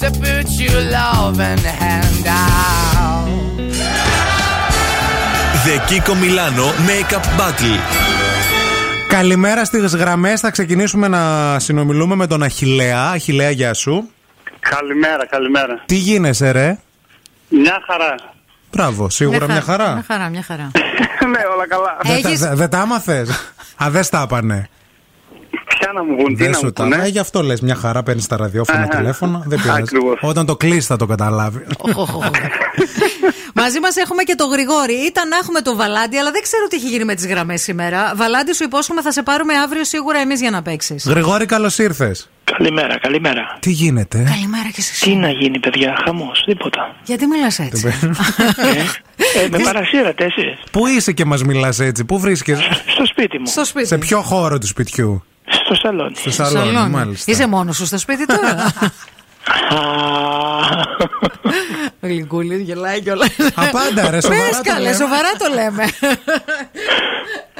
To put your loving hand out. The Kiko Milano Makeup Battle. Καλημέρα στις γραμμές. Θα ξεκινήσουμε να συνομιλούμε με τον Αχηλέα. Αχηλέα, γεια σου. Καλημέρα, καλημέρα. Τι γίνεσαι, ρε; Μια χαρά. Μπράβο, σίγουρα μια χαρά. Μια χαρά, μια χαρά. ναι, όλα καλά. Δεν τα- δε- Δεν τα άμαθες; Α, δεν στα άπανε. Ποια να μου βγουν, τι Δεν να σου μου τα πούνε. Ε, γι' αυτό λες μια χαρά, παίρνεις τα ραδιόφωνα, Αχα. τηλέφωνα. Δεν πειράζει. Ακριβώς. Όταν το κλείσει θα το καταλάβει. Μαζί μας έχουμε και τον Γρηγόρη. Ήταν να έχουμε τον Βαλάντι, αλλά δεν ξέρω τι έχει γίνει με τις γραμμές σήμερα. Βαλάντι, σου υπόσχομαι θα σε πάρουμε αύριο σίγουρα εμείς για να παίξεις. Γρηγόρη, καλώς ήρθες. Καλημέρα, καλημέρα. Τι γίνεται; Καλημέρα και εσύ. Τι να γίνει, παιδιά, χαμός, τίποτα. Γιατί μιλάς έτσι; Ε, με παρασύρατε εσείς. Πού είσαι και μας μιλάς έτσι, πού βρίσκεσαι. Στο σπίτι μου. Στο σπίτι. Σε ποιο χώρο του σπιτιού; Στο σαλόνι. Στο σαλόνι, μάλιστα. Είσαι μόνος σου στο σπίτι τώρα; Ο Γλυκούλη γελάει κιόλας. Απάντα, ρε, σοβαρά Πες το καλέ, λέμε. σοβαρά το λέμε.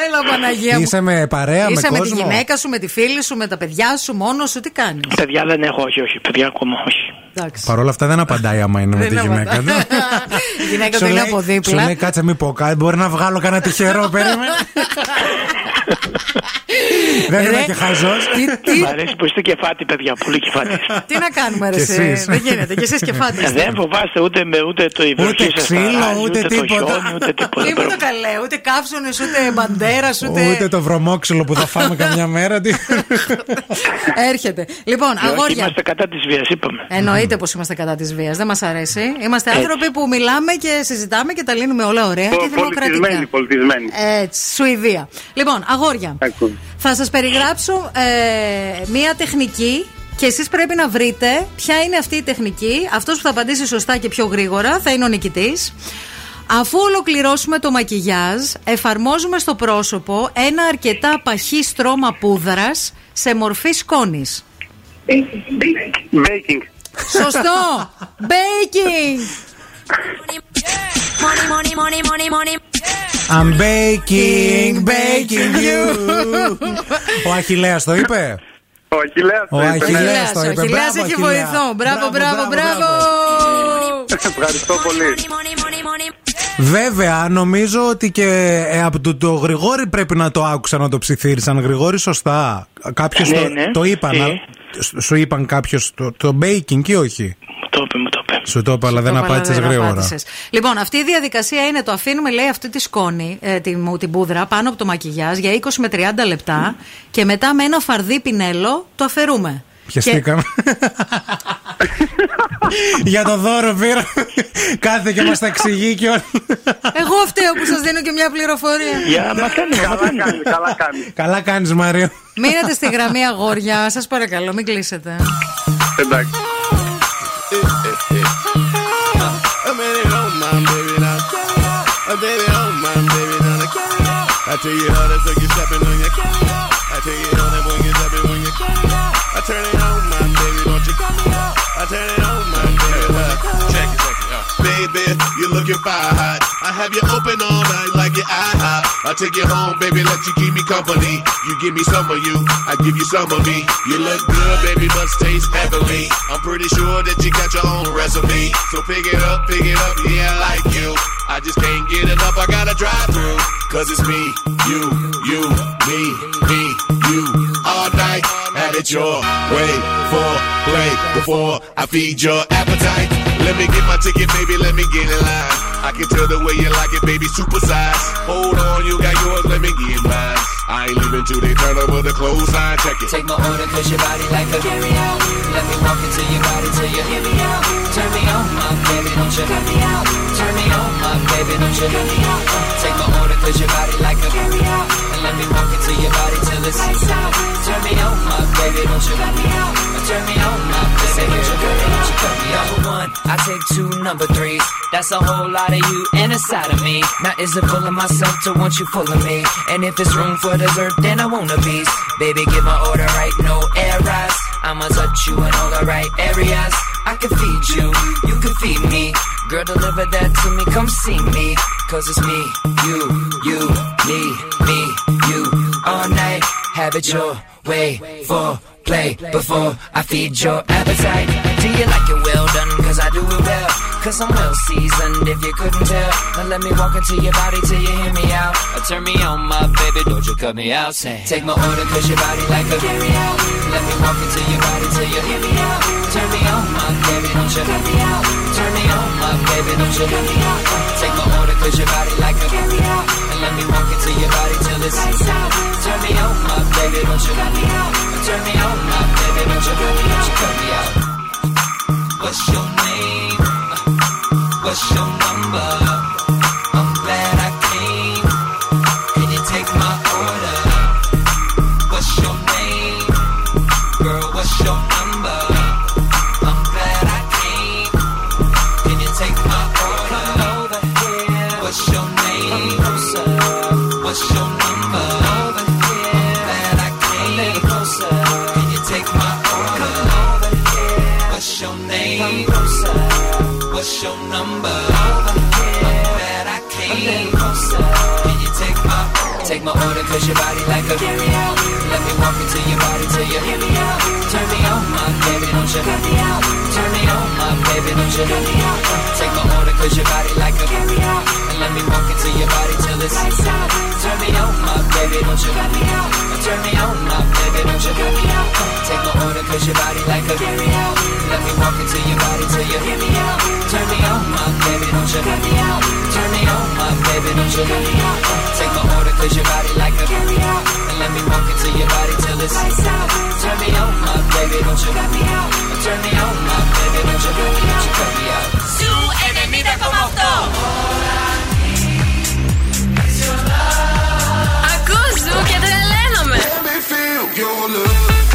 Έλα, Παναγία μου. Είσαι με παρέα, Είσαι με με τη κόσμο; γυναίκα σου, με τη φίλη σου, με τα παιδιά σου, μόνος σου, τι κάνεις; Παιδιά δεν έχω, όχι, όχι. Παιδιά ακόμα, όχι. Παρ' όλα αυτά δεν απαντάει άμα είναι με Δεν τη γυναίκα του. Η γυναίκα Σου του είναι λέει- από Σου δίπλα. λέει κάτσε μη πω κάτι, μπορεί να βγάλω κανένα τυχερό, περίμενε. Δεν είμαι και χαζός. Μ' αρέσει που είστε κεφάτι, παιδιά. Πολύ κεφάτι. Τι να κάνουμε, ρε, Και εσύ. εσείς. Δεν γίνεται. Και εσείς και φάτε. Ε, Δεν φοβάστε ούτε, με, ούτε το υβροχή σας ξύλο, παράζει, ούτε το τίποτα. χιόνι, ούτε τίποτα. Τίποτα καλέ, ούτε καύσονε, ούτε μπαντέρας, ούτε. Ούτε το βρωμόξυλο που θα φάμε καμιά μέρα. τι- Έρχεται. Λοιπόν, Και όχι, αγόρια. Είμαστε κατά της βίας, είπαμε. Εννοείται πως είμαστε κατά της βίας. Δεν μας αρέσει. Είμαστε Έτσι. άνθρωποι που μιλάμε και συζητάμε και τα λύνουμε όλα ωραία και Πολιτισμένοι, δημοκρατικά. πολιτισμένοι. Έτσι, Σουηδία. Λοιπόν, αγόρια. Θα σας περιγράψω ε, μία τεχνική και εσείς πρέπει να βρείτε ποια είναι αυτή η τεχνική. Αυτός που θα απαντήσει σωστά και πιο γρήγορα θα είναι ο νικητής. Αφού ολοκληρώσουμε το μακιγιάζ, εφαρμόζουμε στο πρόσωπο ένα αρκετά παχύ στρώμα πούδρας σε μορφή σκόνης. Baking. Σωστό! Baking! Money, money, money, money, money. I'm baking, baking you. Ο Αχιλέας το είπε; Ο Αχιλέας Ο Αχιλέας το Ο είπε. Αχιλέας Μπράβο, έχει Αχιλέα. βοηθό. Μπράβο, μπράβο, μπράβο. Ευχαριστώ πολύ. Βέβαια, νομίζω ότι και ε, από το, το Γρηγόρη πρέπει να το άκουσα να το ψιθύρισαν. Γρηγόρη, σωστά. Κάποιος Ναι, το, ναι. το είπαν. Τι; α- σου- Σου είπαν κάποιος το, το baking ή όχι; Το είπε, μου το είπε. Σου το είπα, αλλά δεν Το έβαλα, απάντησες δεν γρήγορα. απάντησες. Λοιπόν, αυτή η διαδικασία είναι το αφήνουμε, λέει, αυτή τη σκόνη, ε, την, την πούδρα, πάνω από το μακιγιάζ για 20 με 30 λεπτά και μετά με ένα φαρδί πινέλο το αφαιρούμε. Πιαστήκαμε. Για το δώρο πήρα. Κάθε και μας τα εξηγεί και όλα. Εγώ φταίω που σας δίνω και μια πληροφορία. Για μαθαίνουμε, Καλά κάνει, καλά κάνεις. Καλά κάνεις, Μαρίο. Μείνετε στη γραμμή αγόρια, σας παρακαλώ, μην κλείσετε. Εντάξει. Oh, I oh, carry out. I tell you how to take you stepping on your carry out. I tell you how that when you stepping when you carry out. I turn it on, my baby, don't you cut me out. I turn it on, my baby. It, check it out. Baby, you're looking fire hot. I have you open all night like your IHOP. I take you home, baby, let you keep me company. You give me some of you, I give you some of me. You look good, baby, but taste heavenly. I'm pretty sure that you got your own recipe. So pick it up, pick it up, yeah, I like you. I just can't get enough, I gotta drive through. Cause it's me, you, you, me, me, you. All night, have it your way for play before I feed your appetite. Let me get my ticket, baby, let me get in line. I can tell the way you like it, baby, super size. Hold on, you got yours, let me get mine. I ain't leaving till they turn over the clothes, I check it. Take my order cause your body like a carry out. Let me walk into your body till you hear me out. Turn me on, my baby, don't you cut me out. Turn me on, my baby, don't you cut me out. Take my order cause your body like a carry out. And let me walk into your body till it's lights out. Turn me on, my baby, don't you cut me out. Turn me on, my baby, don't you cut me out. You cut me out. Number one, I take two number threes. That's a whole lot of you and a side of me. Now is it full of myself to want you full of me? And if it's room for dessert, then I want a piece. Baby, give my order right, no errors. I'ma touch you in all the right areas. I can feed you, you can feed me. Girl, deliver that to me, come see me. Cause it's me, you, you, me, me, you. All night, have it your way for play before I feed your appetite. Do you like it well done? Cause I do it well. Cause I'm well seasoned if you couldn't tell. Now let me walk into your body till you hear me out. Or turn me on, my baby, don't you cut me out. Say, take my order cause your body like a carry out. Let me walk into your body till you hear me out. Turn me on, my baby, don't you cut me out. Turn me on, my baby, don't you cut me out. Take my order cause your body like a carry out. And let me walk into your body till it's lights out. Turn me on, my baby, don't you cut me out. Turn me on, my baby, don't you cut me, don't you cut me out. What's your name? What's your number? Cause your body like a carry out. Let me walk into your body till you hear me out. Turn me on, my baby, don't you me out. Turn me on, my baby, don't you me out. Take my order cause your body like a carry out. And let me walk into your body till it's lights out. Turn me on, my baby, don't you me out. Turn me on, my baby, my order cause your body like a carry out. Let me walk into your body till you hear me out. Turn me on, my baby, don't you cut me out. Turn me on, my baby, don't you cut me out. Take my order cause your body like a carry out. And let me walk into your body till it's lights out. Turn me on, my baby, don't you cut me out. Turn me on, my baby, don't you cut me, don't you cut me out. Ζου 90,8 Ακούς Ζου και τρελαίνομαι Μόνο Ζου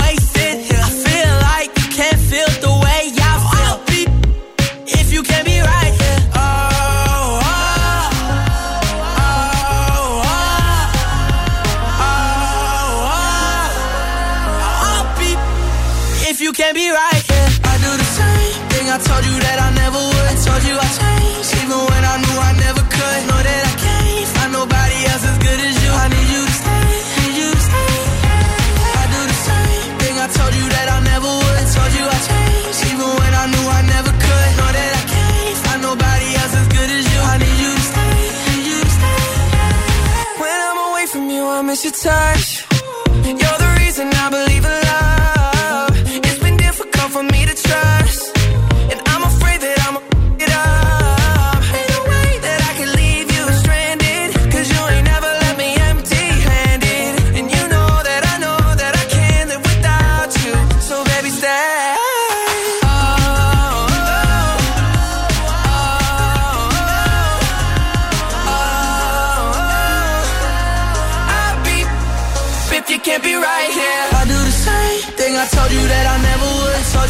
your touch.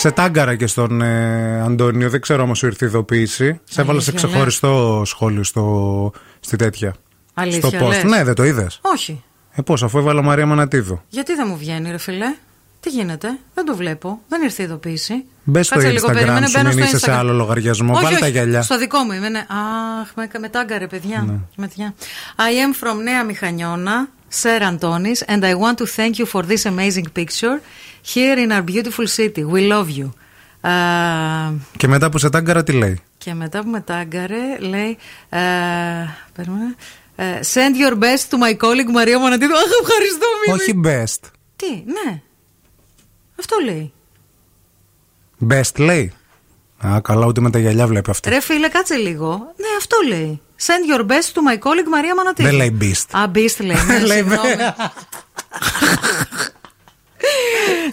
Σε τάγκαρα και στον ε, Αντώνιο, δεν ξέρω όμως σου ήρθε η ειδοποίηση. Σε έβαλα σε Αλήθεια, ξεχωριστό σχόλιο στο, στη τέτοια. Αλήθεια, στο post. λες; Ναι, δεν το είδες. Όχι. Ε, πώς, αφού έβαλα Μαρία Μανατίδου. Γιατί δεν μου βγαίνει, ρε φιλέ; Τι γίνεται, δεν το βλέπω. Δεν ήρθε η ειδοποίηση. Μπες στο Κάτσε λίγο, Instagram περίμενε, σου, μπαίνω μην στο είσαι σε Instagram. άλλο λογαριασμό. Όχι, Βάλε όχι, τα γυαλιά. Στο δικό μου είμαι. ναι. Αχ, με, με τάγκαρε, παιδιά. Ναι. Με τιά. I am from Νέα Μηχανιώνα. Sir Antonis, and I want to thank you for this amazing picture here in our beautiful city. We love you. Α, Και μετά που σε τάγκαρα τι λέει; και μετά που με τάγκαρε, λέει. ε, περίμενε, ε, send your best to my colleague Μαρία Μονατίδου. Αχ, ευχαριστώ, Μίμη. Όχι best. Τι, ναι. Αυτό λέει. Best λέει. Α, καλά, ούτε με τα γυαλιά βλέπει αυτό. Ρε φίλε, κάτσε λίγο. Ναι, αυτό λέει. Send your best to my colleague Μαρία Μονατίδου. Δεν λέει beast. Α, beast λέει. Ναι, Λέει συγγνώμη.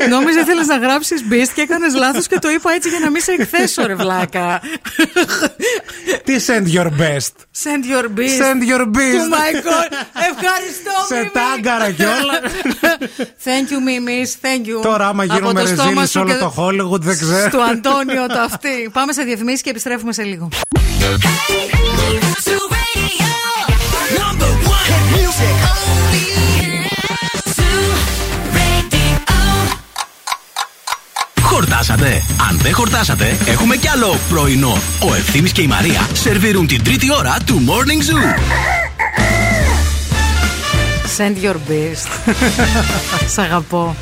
Νόμιζα ήθελε να γράψεις beast και έκανες λάθος και το είπα έτσι για να μην σε εκθέσω, ρε βλάκα. Τι send your best. Send your beast. Send your beast. Oh my god. Ευχαριστώ, Σε Μίμη. τάγκαρα κιόλα. Thank you, Mimis. Thank you. Τώρα, άμα Από γίνουμε το στόμα ρεζίλοι σου σε όλο και το Hollywood, δεν ξέρω. Του Αντώνιο το αυτή. Πάμε σε διαφημίσεις και επιστρέφουμε σε λίγο. Number one hit music only. Χορτάσατε; Αν δεν χορτάσατε, έχουμε κι άλλο πρωινό. Ο Ευθύμης και η Μαρία σερβίρουν την τρίτη ώρα του Morning Zoo. Send your best. Σ' αγαπώ.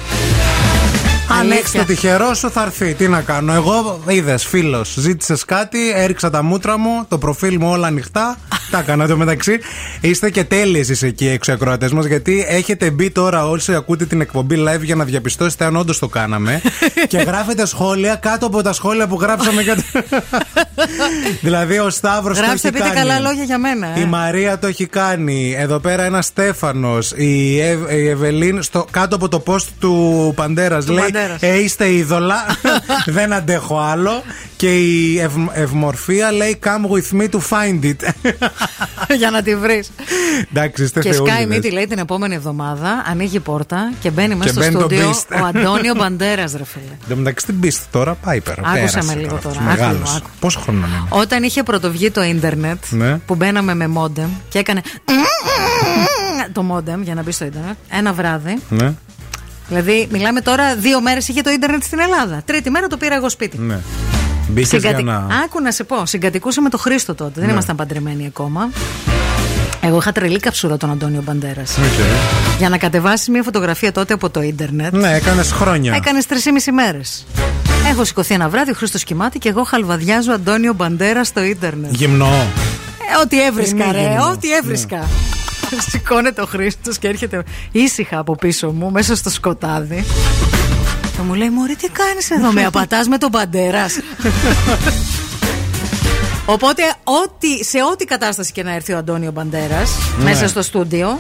Αν Αλήθεια. έχεις το τυχερό σου, θα έρθει. Τι να κάνω. Εγώ είδες, φίλος, ζήτησες κάτι, έριξα τα μούτρα μου, το προφίλ μου όλα ανοιχτά. τα έκανα το μεταξύ. Είστε και τέλειοι εσεί εκεί έξω οι ακροατές μας, γιατί έχετε μπει τώρα όσοι ακούτε την εκπομπή live για να διαπιστώσετε αν όντως το κάναμε. και γράφετε σχόλια κάτω από τα σχόλια που γράψαμε. κάτω. δηλαδή ο Σταύρος το Γράψτε, έχει πείτε κάνει. καλά λόγια για μένα. ε. Η Μαρία το έχει κάνει. Εδώ πέρα ένα Στέφανος. Η, Ευ, η Ευελίν στο, κάτω από το post του Παντέρας Του λέει: Παντέρας. Ε, είστε είδωλα. Δεν αντέχω άλλο. Και η ευ, Ευμορφία λέει: Come with me to find it. για να τη βρεις. Εντάξει, είστε Και Sky θεούλιδες. Meet λέει την επόμενη εβδομάδα, ανοίγει η πόρτα και μπαίνει μέσα Και στο μπαίνει το στούντιο Beast. ο Αντώνιο Μπαντέρας, ρε φίλε. Εν τω μεταξύ την πίστη τώρα πάει πέρα. Άκουσα Πέρασε με λίγο αυτός, τώρα, άκου μεγάλος. λίγο, άκου. Πόσο χρόνο είναι; Όταν είχε πρωτοβγεί το ίντερνετ, Ναι. που μπαίναμε με μόντεμ και έκανε. το μόντεμ για να μπει στο ίντερνετ, ένα βράδυ. Ναι, Δηλαδή, μιλάμε τώρα δύο μέρες είχε το ίντερνετ στην Ελλάδα. Τρίτη μέρα το πήρα εγώ σπίτι. ναι. Μπήκες για Συγκατη- να. Άκου να σε πω, συγκατοικούσα με το Χρήστο τότε. Δεν Ναι. ήμασταν παντρεμένοι ακόμα. Εγώ είχα τρελή καψούρα τον Αντώνιο Μπαντέρας. Οκ. Για να κατεβάσεις μια φωτογραφία τότε από το ίντερνετ. Ναι, έκανες χρόνια. Έκανες τρεις μέρες. Έχω σηκωθεί ένα βράδυ, ο Χρήστος κοιμάται και εγώ χαλβαδιάζω Αντώνιο Μπαντέρα στο ίντερνετ. Γυμνό. Ε, ό,τι έβρισκα, Είναι ρε. γυμνός. Ό,τι έβρισκα. Σηκώνεται ο Χρήστος και έρχεται ήσυχα από πίσω μου, μέσα στο σκοτάδι. Και μου λέει: Μωρή, τι κάνεις εδώ, με απατάς με τον Μπαντέρα. Οπότε, ό,τι, σε ό,τι κατάσταση και να έρθει ο Αντώνιο Μπαντέρας Ναι. μέσα στο στούντιο,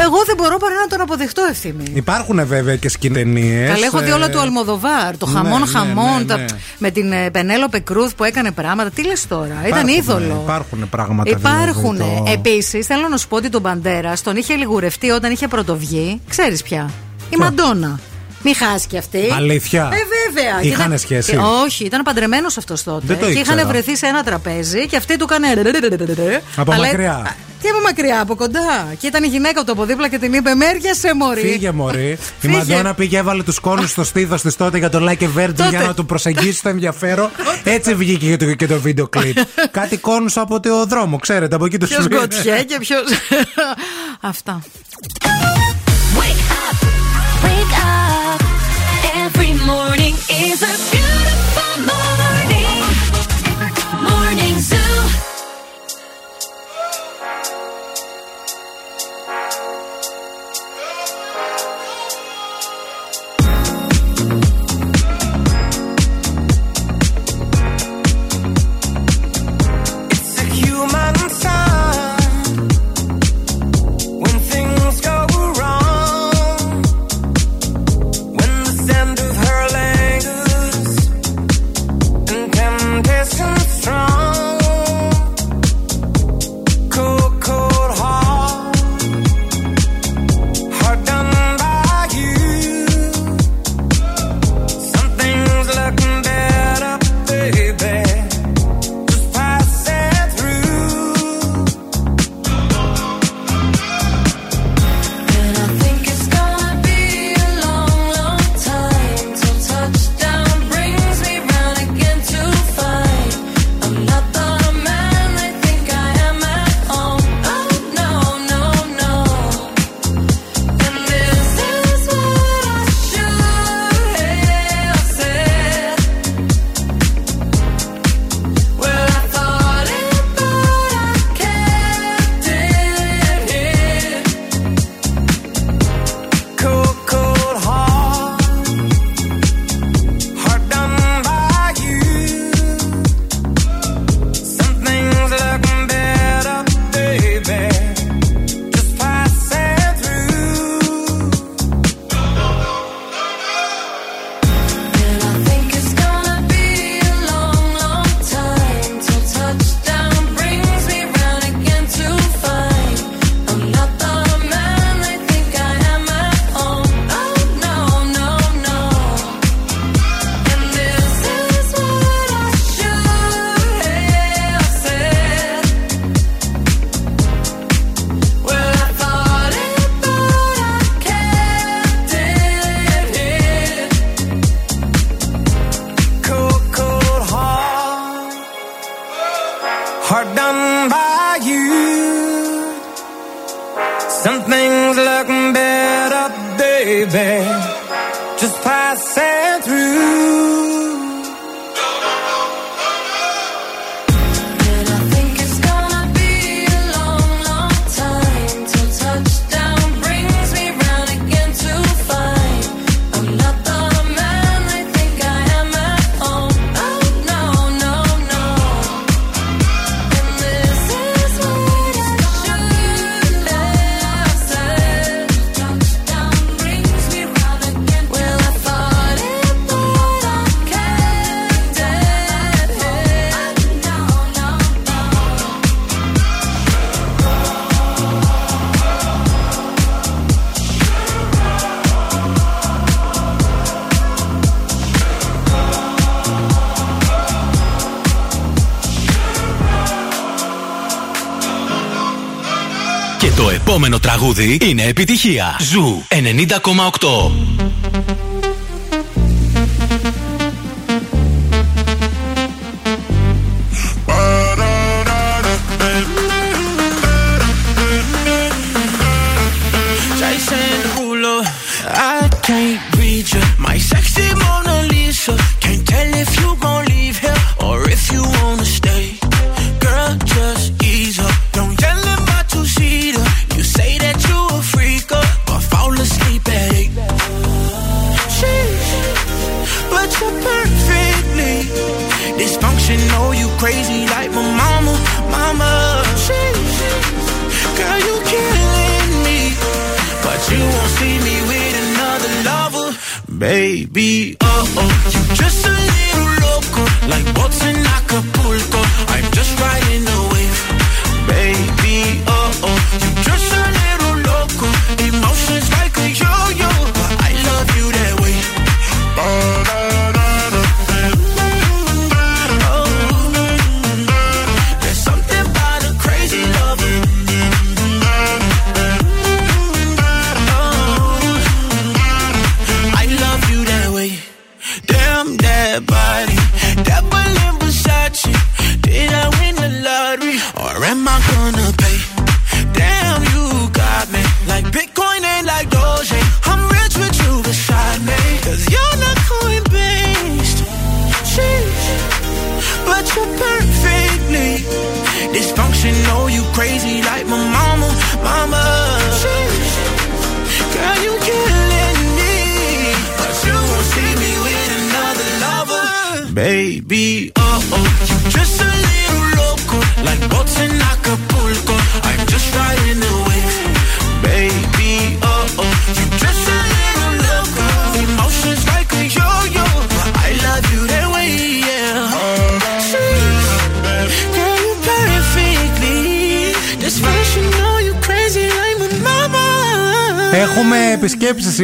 εγώ δεν μπορώ παρά να τον αποδεχτώ ευθύμη. Υπάρχουν βέβαια και σκηνενίε. Καλά, έχω δει όλα του Αλμοδοβάρ. Το ναι, χαμόν ναι, χαμόν. ναι, τα- ναι. με την ε, Πενέλοπε Κρούθ που έκανε πράγματα. Τι λες τώρα, ήταν είδωλο. Υπάρχουν πράγματα. Υπάρχουν. δηλαδή, το- Επίσης, θέλω να σου πω ότι τον Μπαντέρας τον είχε λιγουρευτεί όταν είχε πρωτοβγεί. Ξέρεις πια. Η Μαντόνα. Μη χάσει κι αυτή. Αλήθεια; Ε, βέβαια. Και Είχανε ήταν- σχέση; και- όχι, ήταν παντρεμένος αυτός τότε. Δεν το και ήξερα. είχαν βρεθεί σε ένα τραπέζι και αυτή του έκανε. Από Αλλά- μακριά. Α, Τι από μακριά, από κοντά. Και ήταν η γυναίκα του από δίπλα και την είπε: Μέριασε, Μωρή. Φύγε, Μωρή. Η Φύγε. Μαντόνα πήγε, έβαλε τους κόνους στο στήθος της τότε για το Like a Virgin Τότε. για να του προσεγγίσει το ενδιαφέρον. Έτσι βγήκε και το, και το βίντεο κλιπ. Κάτι κόνους από το δρόμο, ξέρετε, από εκεί τους Ποιος γκοτιέ και ποιο. Αυτά. Morning is a το επόμενο τραγούδι είναι επιτυχία. Ζου 90,8.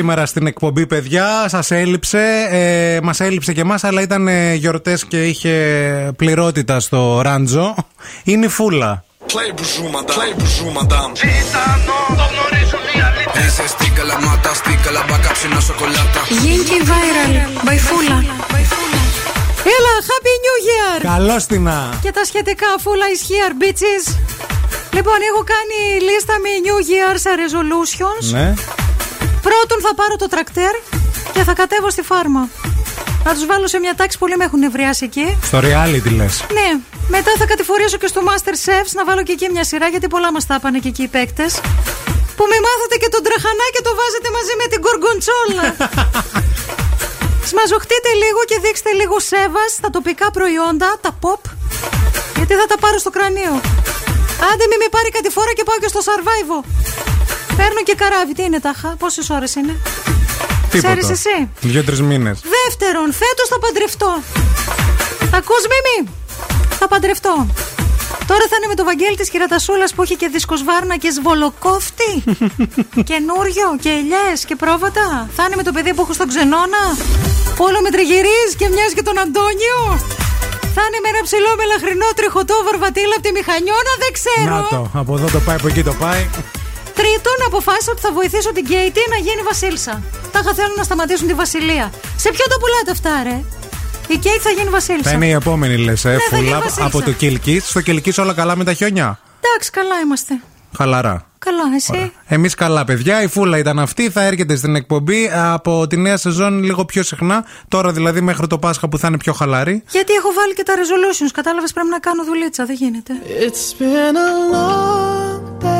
Σήμερα στην εκπομπή, παιδιά. Σας έλειψε. Ε, Μας έλειψε και εμάς, αλλά ήταν γιορτές και είχε πληρότητα στο Ράντζο. Είναι η Φούλα. Play μπουζού, madame. Play μπουζού, madame. Τσιτάνο, το γνωρίζουν οι αλήθειες. Είσαι στίκα, λαμάτα, στίκα, λαμπάκα, ψινό σοκολάτα. Γενική viral, μπαϊφούλα. Έλα, Happy New Year! Καλώς την να. Και τα σχετικά, full is here, bitches. Λοιπόν, έχω κάνει λίστα με New Year's resolutions. Ναι. Πρώτον θα πάρω το τρακτέρ και θα κατέβω στη φάρμα. Να τους βάλω σε μια τάξη που πολύ με έχουν νευριάσει εκεί. Στο reality λες. Ναι, μετά θα κατηφορήσω και στο Master Chefs να βάλω και εκεί μια σειρά γιατί πολλά μας τα πάνε και εκεί οι παίκτες. Που με μάθατε και τον τραχανά και το βάζετε μαζί με την κοργκοντσόλα. Σμαζοχτείτε λίγο και δείξτε λίγο σέβας στα τοπικά προϊόντα, τα pop. Γιατί θα τα πάρω στο κρανίο. Άντε μη με πάρει κάτι φορά και πάω και στο Survival. Παίρνω και καράβι. Τι είναι τάχα, πόσες ώρες είναι; Ξέρεις εσύ; Δύο-τρει μήνες. Δεύτερον, φέτος θα παντρευτώ. Ακούς Μίμη, θα παντρευτώ. Τώρα θα είναι με το Βαγγέλη της Χειρατασούλας που έχει και δισκοσβάρνα και σβολοκόφτη. Καινούριο και ελιέ και πρόβατα. Θα είναι με το παιδί που έχω στον ξενώνα. Που όλο με τριγυρίζει και μοιάζει και τον Αντώνιο. Θα είναι με ένα ψηλό μελαχρινό τριχωτό βαρβατήλα από τη μηχανιώνα, δεν ξέρω. Να το. Από εδώ το πάει, από εκεί το πάει. Τρίτον, αποφάσισα ότι θα βοηθήσω την Κέιτι να γίνει Βασίλισσα. Τα είχα θέλουν να σταματήσουν τη Βασιλεία. Σε ποιο το πουλάτε αυτά, ρε; Η Κέιτι θα γίνει Βασίλισσα. Θα είναι η επόμενη, λες. Ε, Ναι, θα γίνει φούλα βασίλισσα. από το Κιλκί. Στο Κιλκί όλα καλά με τα χιόνια. Εντάξει, καλά είμαστε. Χαλαρά. Καλά, εσύ; Εμείς καλά, παιδιά. Η φούλα ήταν αυτή. Θα έρχεται στην εκπομπή από τη νέα σεζόν λίγο πιο συχνά. Τώρα δηλαδή μέχρι το Πάσχα που θα είναι πιο χαλαρή. Γιατί έχω βάλει και τα resolutions. Κατάλαβες πρέπει να κάνω δουλίτσα. Δεν γίνεται. It's been a long day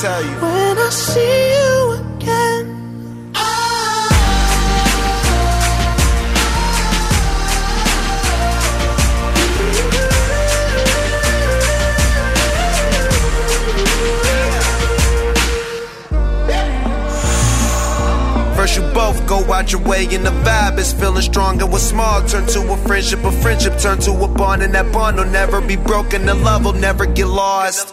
tell you. When I see you again. First you both go out your way and the vibe is feeling strong and what's small turn to a friendship, a friendship turn to a bond and that bond will never be broken, the love will never get lost.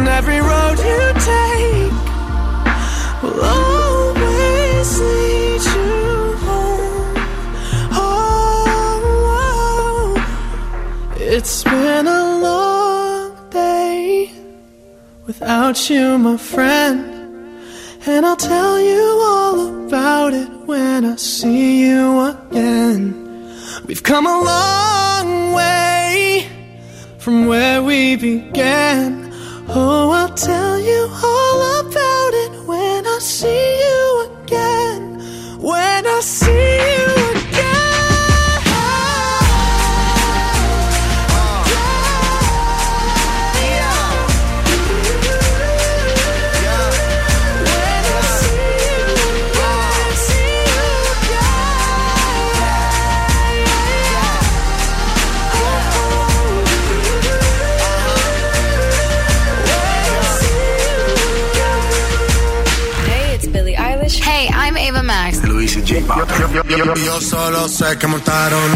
And every road you take will always lead you home. Oh, it's been a long day without you, my friend. And I'll tell you all about it when I see you again. We've come a long way from where we began. Oh, I'll tell you all about it when I see you again. When I see you J. Yo solo sé que montaron.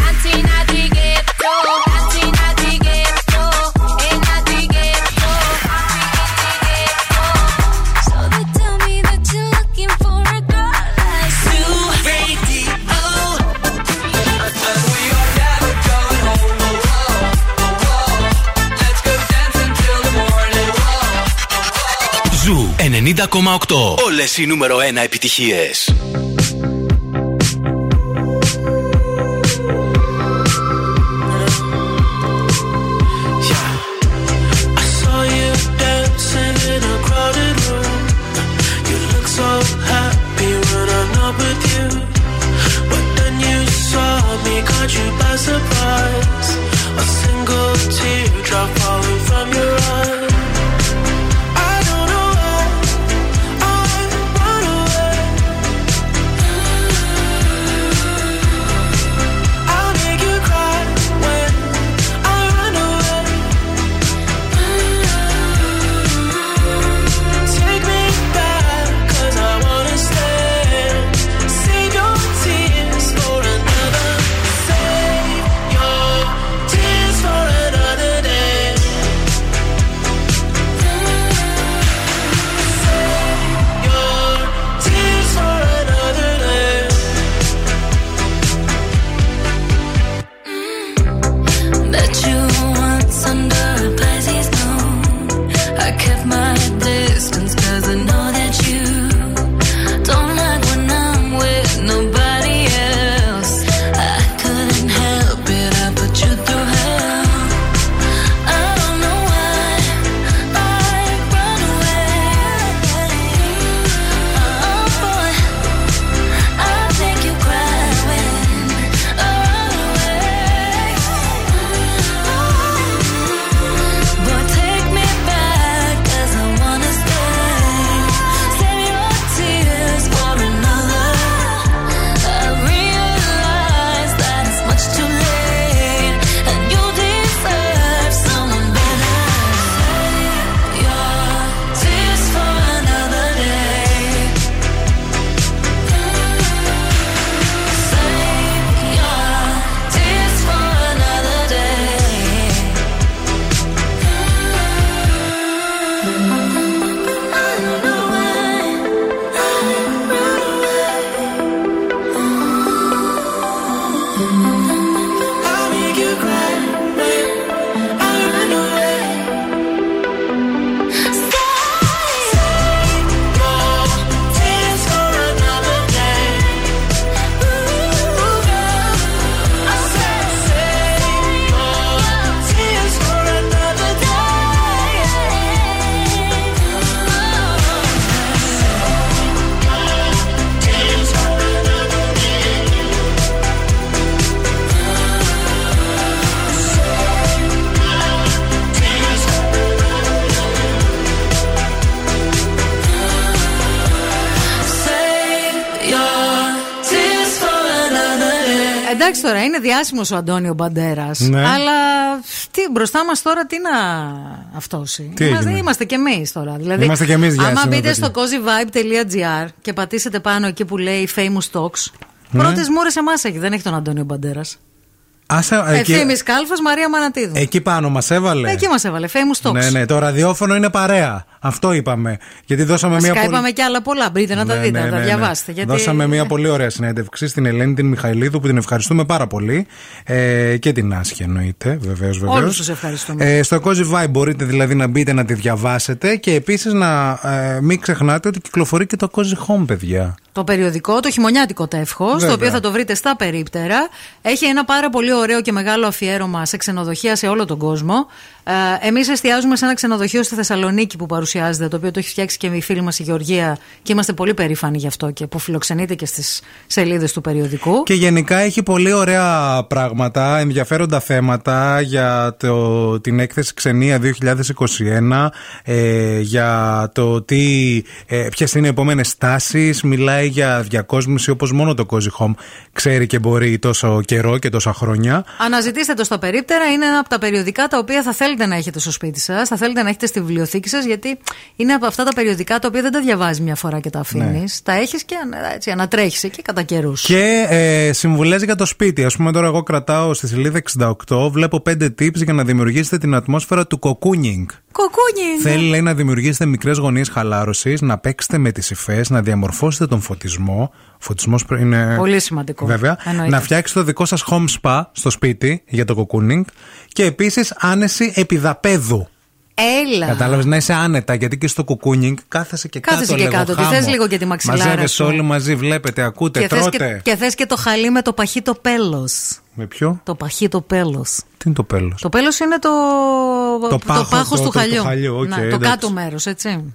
Ζου 90,8. Όλες οι νούμερο 1 επιτυχίες. Είναι διάσημος ο Αντώνιο Μπαντέρας. Ναι. Αλλά τι, μπροστά μας τώρα τι να αυτόσει. Τι είμαστε, έγινε; είμαστε κι εμείς τώρα. Δηλαδή, Είμαστε κι εμείς Άμα διάσημοι, μπείτε παιδιά. στο cozyvibe.gr και πατήσετε πάνω εκεί που λέει famous talks. Ναι. Πρώτες μούρε εμάς έχει, δεν έχει τον Αντώνιο Μπαντέρας. Άσε, εκεί, Ευθύνη Κάλφα, Μαρία Μανατίδου. εκεί πάνω μας έβαλε. Εκεί μας έβαλε, famous talks. Ναι, ναι, το ραδιόφωνο είναι παρέα. Αυτό είπαμε. Γιατί δώσαμε μια Φυσικά πολύ- είπαμε κι άλλα πολλά. Μπείτε να τα Ναι, δείτε, ναι, να τα ναι, ναι. διαβάσετε. Γιατί... Δώσαμε μια πολύ ωραία συνέντευξη στην Ελένη την Μιχαηλίδου που την ευχαριστούμε πάρα πολύ. Ε, και την Άσχη εννοείται, βεβαίως. Βεβαίως. Όλους τους ευχαριστούμε. Ε, στο Cozy Vibe μπορείτε δηλαδή να μπείτε να τη διαβάσετε και επίσης να ε, μην ξεχνάτε ότι κυκλοφορεί και το Cozy Home, παιδιά. Το περιοδικό, το χειμωνιάτικο τεύχος, Βέβαια. το οποίο θα το βρείτε στα περίπτερα. Έχει ένα πάρα πολύ ωραίο και μεγάλο αφιέρωμα σε ξενοδοχεία σε όλο τον κόσμο. Ε, Εμείς εστιάζουμε σε ένα ξενοδοχείο στη Θεσσαλονίκη που παρουσιάζεται, το οποίο το έχει φτιάξει και η φίλη μας η Γεωργία και είμαστε πολύ περήφανοι γι' αυτό και που φιλοξενείται και στις σελίδες του περιοδικού. Και γενικά έχει πολύ ωραία πράγματα, ενδιαφέροντα θέματα για το, την έκθεση Ξενία 2021, ε, για το τι, ε, ποιες είναι οι επόμενες στάσεις, μιλάει για διακόσμηση όπως μόνο το Cozy Home ξέρει και μπορεί τόσο καιρό και τόσα χρόνια. Αναζητήστε το στα περίπτερα. Είναι ένα από τα περιοδικά τα οποία θα θέλετε να έχετε στο σπίτι σας, θα θέλετε να έχετε στη βιβλιοθήκη σας, γιατί είναι από αυτά τα περιοδικά τα οποία δεν τα διαβάζει μια φορά και τα αφήνεις. Ναι. Τα έχεις και έτσι, ανατρέχεις εκεί κατά καιρούς. Και ε, συμβουλές για το σπίτι. Α πούμε, τώρα εγώ κρατάω στη σελίδα 68, βλέπω 5 tips για να δημιουργήσετε την ατμόσφαιρα του cocooning. Κοκούνι! Θέλει λέει, να δημιουργήσετε μικρές γωνίες χαλάρωσης, να παίξετε με τις υφές, να διαμορφώσετε τον φωτισμό. Φωτισμός είναι. Πολύ σημαντικό. Βέβαια. Εννοείται. Να φτιάξετε το δικό σας home spa στο σπίτι για το cocooning. Και επίσης άνεση επιδαπέδου. Έλα. Κατάλαβες να είσαι άνετα, γιατί και στο cocooning κάθεσαι και Κάθεσαι κάτω. και λέγω, κάτω, τι χάμω. θες λίγο και τη μαξιλάρα Μαζεύεσαι σου. όλοι μαζί, βλέπετε, ακούτε, και θες τρώτε. και, και θες και το χαλί με το παχύτο πέλος. Με ποιο; Το παχύτο πέλος. Τι είναι το πέλος; Το πέλος είναι το, Το πάχος, πάχος το- του το- χαλιού. το χαλιού, οκ, Ναι, το εντάξει. κάτω μέρος, έτσι.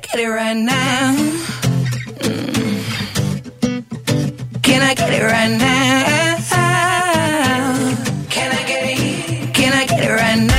I get it right now? Mm. Can I get it right now? Can I get it? Can I get it right now?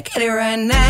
I get it right now?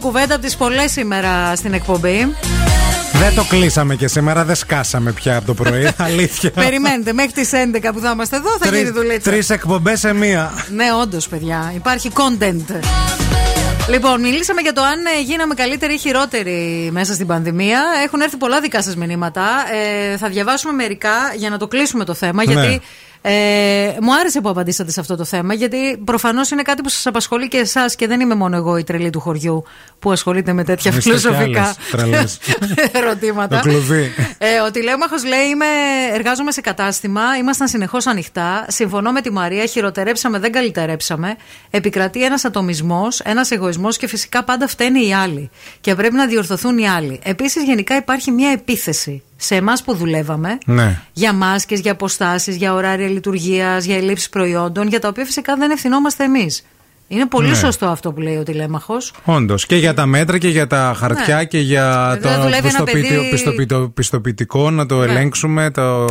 μία κουβέντα από τις πολλές σήμερα στην εκπομπή. Δεν το κλείσαμε και σήμερα, δεν σκάσαμε πια από το πρωί. Αλήθεια. Περιμένετε, μέχρι τις 11 που θα είμαστε εδώ θα γίνει δουλίτσα. Τρεις εκπομπές σε μία. Ναι, όντως, παιδιά. Υπάρχει content. Λοιπόν, μιλήσαμε για το αν ε, γίναμε καλύτεροι ή χειρότεροι μέσα στην πανδημία. Έχουν έρθει πολλά δικά σας μηνύματα. Ε, θα διαβάσουμε μερικά για να το κλείσουμε το θέμα. Ναι. Γιατί ε, μου άρεσε που απαντήσατε σε αυτό το θέμα. Γιατί προφανώς είναι κάτι που σας απασχολεί και εσάς και δεν είμαι μόνο εγώ η τρελή του χωριού που ασχολείται με τέτοια Είστε κι φιλοσοφικά άλλες τρελές. ερωτήματα. Το κλουβί. Ε, ο τηλέμαχος λέει: είμαι, Εργάζομαι σε κατάστημα, ήμασταν συνεχώς ανοιχτά. Συμφωνώ με τη Μαρία, χειροτερέψαμε, δεν καλυτερέψαμε. Επικρατεί ένας ατομισμός, ένας εγωισμός και φυσικά πάντα φταίνει οι άλλοι. Και πρέπει να διορθωθούν οι άλλοι. Επίσης, γενικά υπάρχει μια επίθεση σε εμάς που δουλεύαμε Ναι. για μάσκες, για αποστάσεις, για ωράρια λειτουργίας, για ελλείψεις προϊόντων, για τα οποία φυσικά δεν ευθυνόμαστε εμείς. Είναι πολύ Ναι. σωστό αυτό που λέει ο τηλέμαχος. Όντως. Και για τα μέτρα και για τα χαρτιά Ναι. και για Δηλαδή, το δουλεύει ένα πιστοποιητικό, παιδί- πιστοποιητικό- πιστοποιητικό να το Ναι. ελέγξουμε. Το...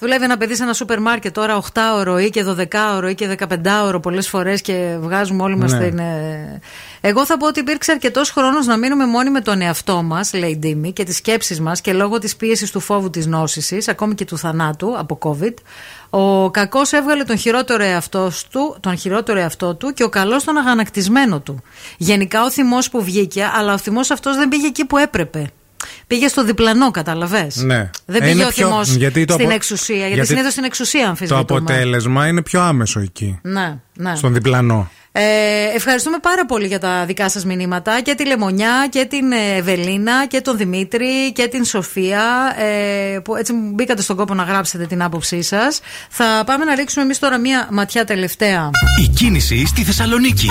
Δουλεύει ένα παιδί σε ένα σούπερ μάρκετ τώρα 8 ώρο ή και 12 ώρο ή και 15 ώρο πολλές φορές και βγάζουμε όλοι μας Ναι. την. ε, Εγώ θα πω ότι υπήρξε αρκετός χρόνος να μείνουμε μόνοι με τον εαυτό μας, λέει η Ντίμη, και τις σκέψεις μας και λόγω της πίεσης του φόβου της νόσησης, ακόμη και του θανάτου από COVID. Ο κακός έβγαλε τον χειρότερο, εαυτό του, τον χειρότερο εαυτό του και ο καλός τον αγανακτισμένο του. Γενικά ο θυμός που βγήκε, αλλά ο θυμός αυτός δεν πήγε εκεί που έπρεπε. Πήγε στο διπλανό, καταλαβέ. Ναι. Δεν Ε, πήγε είναι ο πιο- θυμό γιατί το στην απο- εξουσία. Γιατί, γιατί συνήθως στην εξουσία Το αμφισβητούμε. αποτέλεσμα είναι πιο άμεσο εκεί. Ναι, ναι. Στον διπλανό. Ε, ευχαριστούμε πάρα πολύ για τα δικά σας μηνύματα και τη Λεμονιά και την ε, Ευελίνα και τον Δημήτρη και την Σοφία ε, που έτσι μου μπήκατε στον κόπο να γράψετε την άποψή σας. Θα πάμε να ρίξουμε εμείς τώρα μία ματιά τελευταία. Η κίνηση στη Θεσσαλονίκη.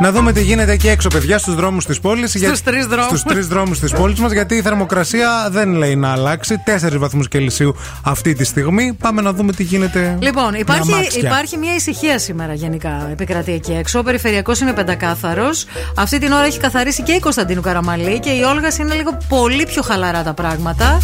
Να δούμε τι γίνεται εκεί έξω, παιδιά, στους δρόμους της πόλης. Στους τρεις δρόμους. Στους τρεις δρόμους της πόλης μας, γιατί η θερμοκρασία δεν λέει να αλλάξει. 4 βαθμούς Κελσίου αυτή τη στιγμή. Πάμε να δούμε τι γίνεται. Λοιπόν, με υπάρχει, αμάξια. υπάρχει μια ησυχία σήμερα γενικά επικρατεί εκεί έξω. Ο περιφερειακός είναι πεντακάθαρος. Αυτή την ώρα έχει καθαρίσει και η Κωνσταντίνου Καραμαλή και η Όλγας είναι λίγο πολύ πιο χαλαρά τα πράγματα.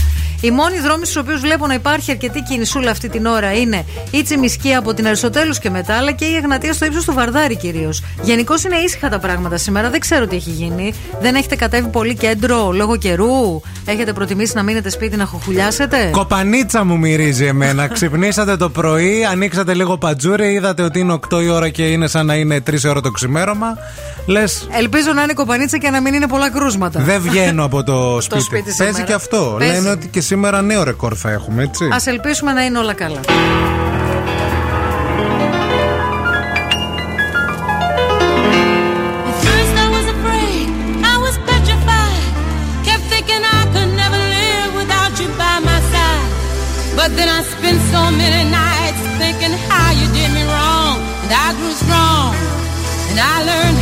Οι μόνοι δρόμοι στους οποίους βλέπω να υπάρχει αρκετή κινησούλα αυτή την ώρα είναι η Τσιμισκή από την Αριστοτέλους και μετά, αλλά και η Εγνατία στο ύψος του Βαρδάρη κυρίως. Γενικώς είναι ήσυχα τα πράγματα σήμερα. Δεν ξέρω τι έχει γίνει. Δεν έχετε κατέβει πολύ κέντρο λόγω καιρού; Έχετε προτιμήσει να μείνετε σπίτι να χοχουλιάσετε; Κοπανίτσα μου μυρίζει εμένα. Ξυπνήσατε το πρωί, ανοίξατε λίγο πατζούρι, είδατε ότι είναι 8 η ώρα και είναι σαν να είναι 3 η ώρα το ξημέρωμα. Λες, Ελπίζω να είναι κοπανίτσα και να μην είναι πολλά κρούσματα. δεν βγαίνω από το σπίτι. σπίτι Παίζει σήμερα. και αυτό. Παίζει. Λένε ότι και σήμερα νέο ρεκόρ θα έχουμε, έτσι. Α ελπίσουμε να είναι όλα καλά. At first I was afraid, I was petrified. Kept thinking I could never live without you by my side. But then I spent so many nights thinking how you did me wrong. And I grew strong. And I learned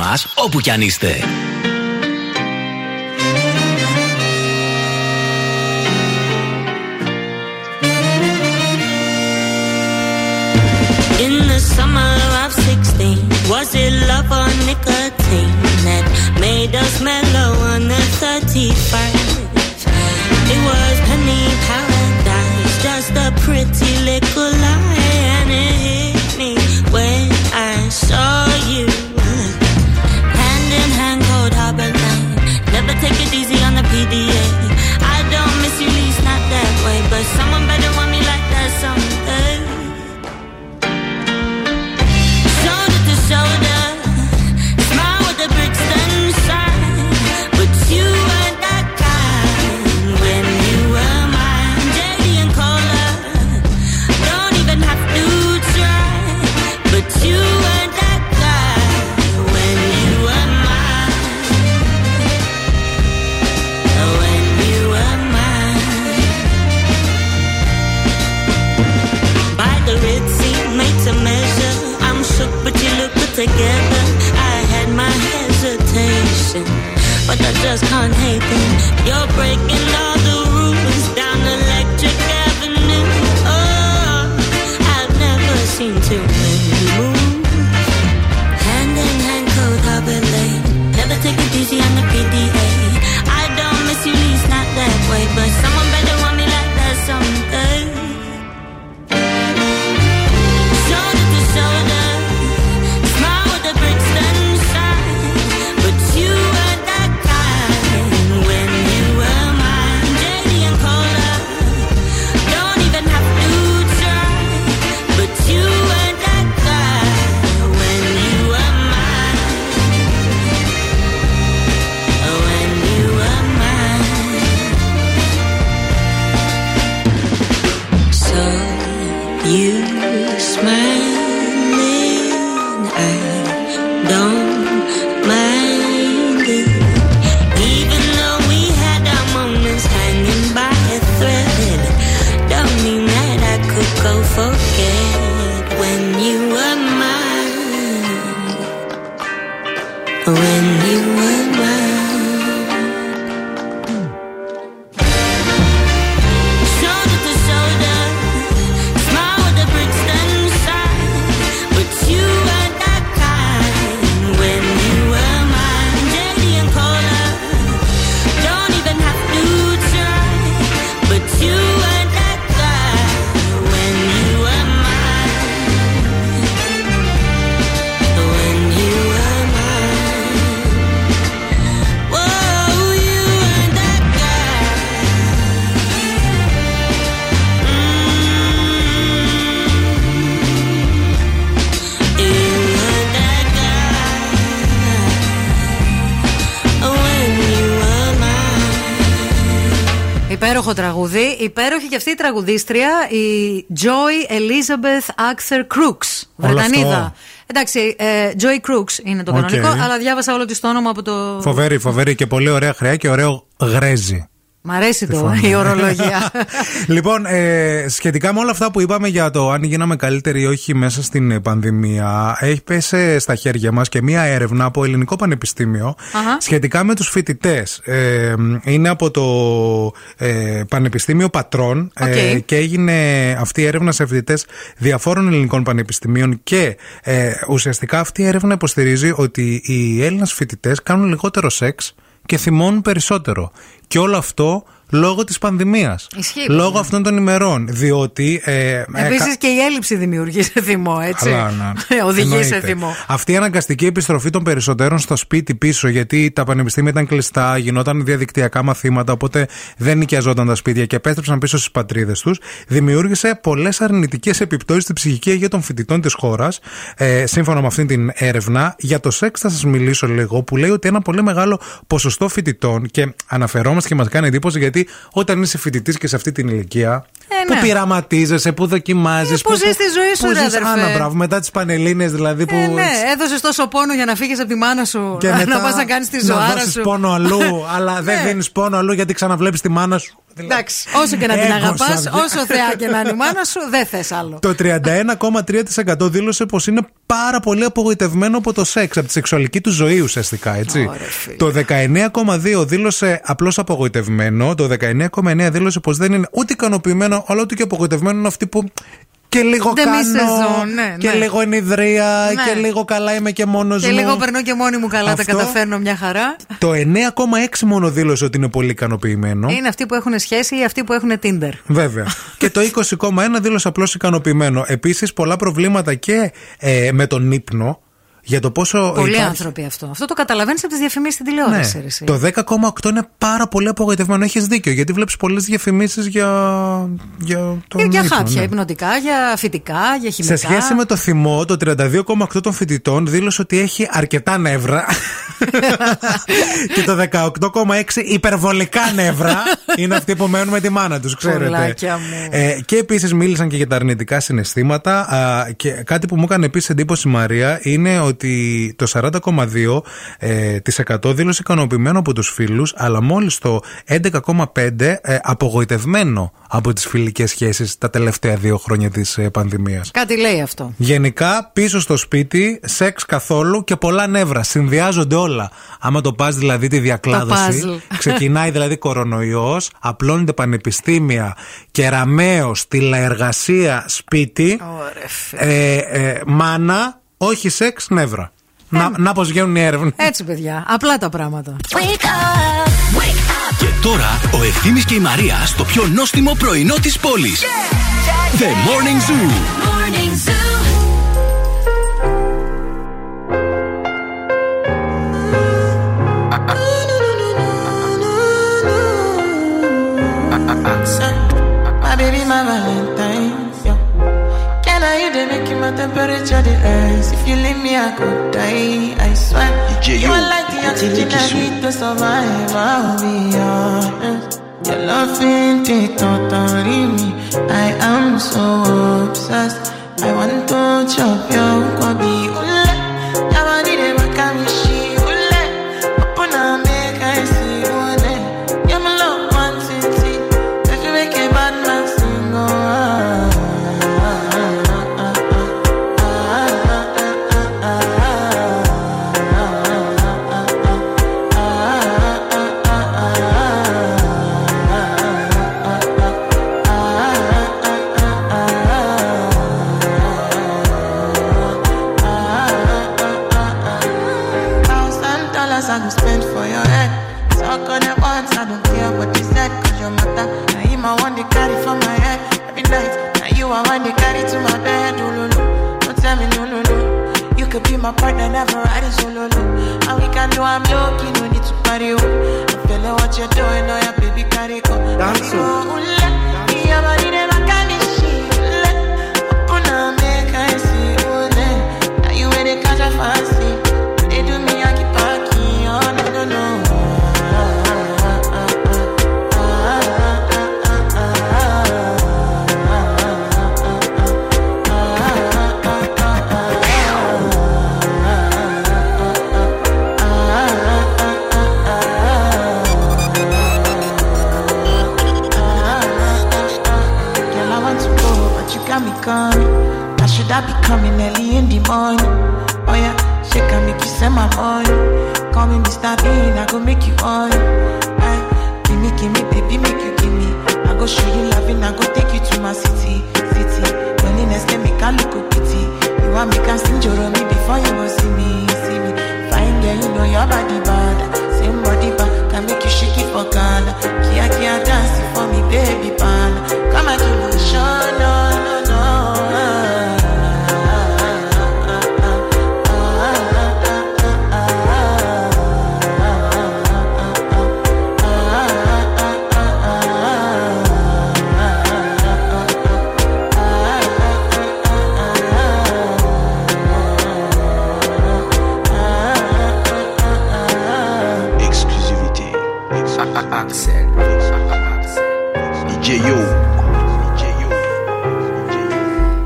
μας όπου κι αν είστε. Τραγουδίστρια, η Joy Elizabeth Axer Crooks. Όλο Βρετανίδα. αυτό. Εντάξει, ε, Joy Crooks είναι το Οκ. κανονικό, αλλά διάβασα όλο της το όνομα από το. Φοβερή, φοβερή και πολύ ωραία χροιά και ωραίο γρέζι. Μ' αρέσει το, φωνή. η ορολογία. λοιπόν, ε, σχετικά με όλα αυτά που είπαμε για το αν γίναμε καλύτεροι ή όχι μέσα στην ε, πανδημία, έχει πέσει στα χέρια μας και μία έρευνα από Ελληνικό Πανεπιστήμιο Αχα. σχετικά με τους φοιτητές. Ε, είναι από το ε, Πανεπιστήμιο Πατρών ε, Οκ. και έγινε αυτή η έρευνα σε φοιτητές διαφόρων ελληνικών πανεπιστημίων και ε, ουσιαστικά αυτή η έρευνα υποστηρίζει ότι οι Έλληνες φοιτητές κάνουν λιγότερο σεξ και θυμώνουν περισσότερο. Και όλο αυτό λόγω της πανδημίας. Ισχύει, Λόγω βέβαια. αυτών των ημερών. Διότι. Ε, Επίσης ε, και η έλλειψη δημιουργεί σε θυμό, έτσι. Καλά, ναι. Οδηγεί σε Εννοείται. θυμό. Αυτή η αναγκαστική επιστροφή των περισσότερων στο σπίτι πίσω, γιατί τα πανεπιστήμια ήταν κλειστά, γινόταν διαδικτυακά μαθήματα, οπότε δεν νοικιαζόταν τα σπίτια και επέστρεψαν πίσω στις πατρίδες τους, δημιούργησε πολλές αρνητικές επιπτώσεις στην ψυχική υγεία των φοιτητών της χώρας. Ε, σύμφωνα με αυτή την έρευνα, για το σεξ θα σας μιλήσω λίγο, που λέει ότι ένα πολύ μεγάλο ποσοστό φοιτητών, και αναφερόμαστε και μας κάνει εντύπωση γιατί όταν είσαι φοιτητής και σε αυτή την ηλικία. Ε, που ναι. πειραματίζεσαι, που δοκιμάζεις. Ε, που ζεις τη ζωή σου, ρε, αδερφέ. Άνα, μπράβο, μετά τις πανελίνε δηλαδή που. Ε, ναι, έδωσες τόσο πόνο για να φύγεις από τη μάνα σου. Και μετά να πας να κάνεις τη να ζωάρα δώσεις σου. πόνο αλλού, αλλά δεν Ναι. δίνεις πόνο αλλού γιατί ξαναβλέπεις τη μάνα σου. Εντάξει, όσο και να την Έγκωσα, αγαπάς, δε. όσο θεά και να είναι η μάνα σου, δεν θες άλλο. Το 31,3% δήλωσε πως είναι πάρα πολύ απογοητευμένο από το σεξ, από τη σεξουαλική του ζωή ουσιαστικά, έτσι. το 19,2% δήλωσε απλώς απογοητευμένο. Το 19,9% δήλωσε πως δεν είναι ούτε ικανοποιημένο, αλλά ούτε και απογοητευμένο είναι αυτοί που. Και λίγο Δεν μη κάνω. σεζόν, ναι, και ναι. λίγο ενιδρία. Ναι. Και λίγο καλά είμαι και μόνος μου. Και λίγο περνώ και μόνη μου καλά, Αυτό. τα καταφέρνω μια χαρά. Το 9,6 μόνο δήλωσε ότι είναι πολύ ικανοποιημένο. Είναι αυτοί που έχουν σχέση ή αυτοί που έχουν Tinder. Βέβαια. και το 20,1 δήλωσε απλώς ικανοποιημένο. Επίσης, πολλά προβλήματα και ε, με τον ύπνο. Για το πόσο. Πολλοί υπάρχει- άνθρωποι αυτό. Αυτό το καταλαβαίνεις από τις διαφημίσεις στην τηλεόραση. Ναι. ρε εσύ. Το 10,8 είναι πάρα πολύ απογοητευμένο. Έχεις δίκιο. Γιατί βλέπεις πολλές διαφημίσεις για. Για, τον Για, για ύπνο, χάπια, ναι. υπνοτικά, για φυτικά, για χημικά. Σε σχέση με το θυμό, το 32,8 των φοιτητών δήλωσε ότι έχει αρκετά νεύρα. και το 18,6 υπερβολικά νεύρα είναι αυτοί που μένουν με τη μάνα τους, ξέρετε. Πουλάκια μου. Ε, και επίσης μίλησαν και για τα αρνητικά συναισθήματα. Α, και κάτι που μου έκανε επίσης εντύπωση η Μαρία είναι ότι το 40,2% ε, της εκατό δήλωσε ικανοποιημένο από τους φίλους, αλλά μόλις το 11,5% ε, απογοητευμένο από τις φιλικές σχέσεις τα τελευταία δύο χρόνια της ε, πανδημίας. Κάτι λέει αυτό. Γενικά πίσω στο σπίτι, σεξ καθόλου και πολλά νεύρα. Συνδυάζονται όλα. Άμα το πας δηλαδή τη διακλάδωση, puzzle. ξεκινάει δηλαδή κορονοϊός, απλώνεται πανεπιστήμια, κεραμαίο, τηλεεργασία, σπίτι. Ε, ε, μάνα, όχι σεξ, νεύρα. Να, να πώ βγαίνουν οι έρευνες. Έτσι, παιδιά. Απλά τα πράγματα. Και τώρα ο Ευθύμης και η Μαρία στο πιο νόστιμο πρωινό της πόλης. The Morning Zoo. My temperature the rise? If you leave me, I could die. I swear. DJ, you are like the oxygen I need to survive. I'll be honest. Your love ain't it totally me. I am so obsessed. I want to chop your kwabi. And we can do I'm low, no need to party, oh. I'm feeling what you're doing, oh, yeah, baby, carry go. Dance, oh, my money. Call me Mr. Bean, I go make you on. Aye, eh, give me, give me, baby, make you give me. I go show you loving, I go take you to my city, city. Loneliness can make I look pity. You want me can sing your me before you go see me, see me. Fine girl, you know your body bad. Same body bad, can make you shake it for Ghana. Kia kia dance it for me, baby pan. Come and give me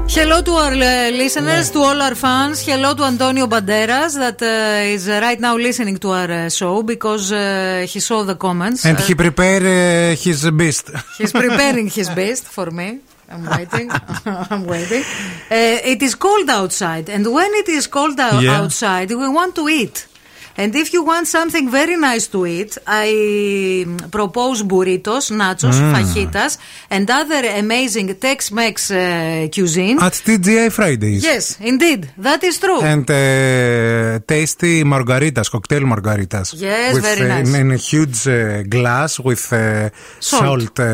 Hello to our uh, listeners, to all our fans. Hello to Antonio Banderas that uh, is uh, right now listening to our uh, show because uh, he saw the comments. And he uh, prepared his beast. He's preparing his beast for me. I'm waiting. I'm waiting. it is cold outside, and when it is cold yeah. outside, we want to eat. And if you want something very nice to eat, I propose burritos, nachos, Mm. fajitas, and other amazing Tex-Mex uh, cuisine. At TGI Fridays. Yes, indeed, that is true. And uh, tasty margaritas, cocktail margaritas. Yes, with, very uh, nice. In, in a huge uh, glass with uh, Salt. salt, uh,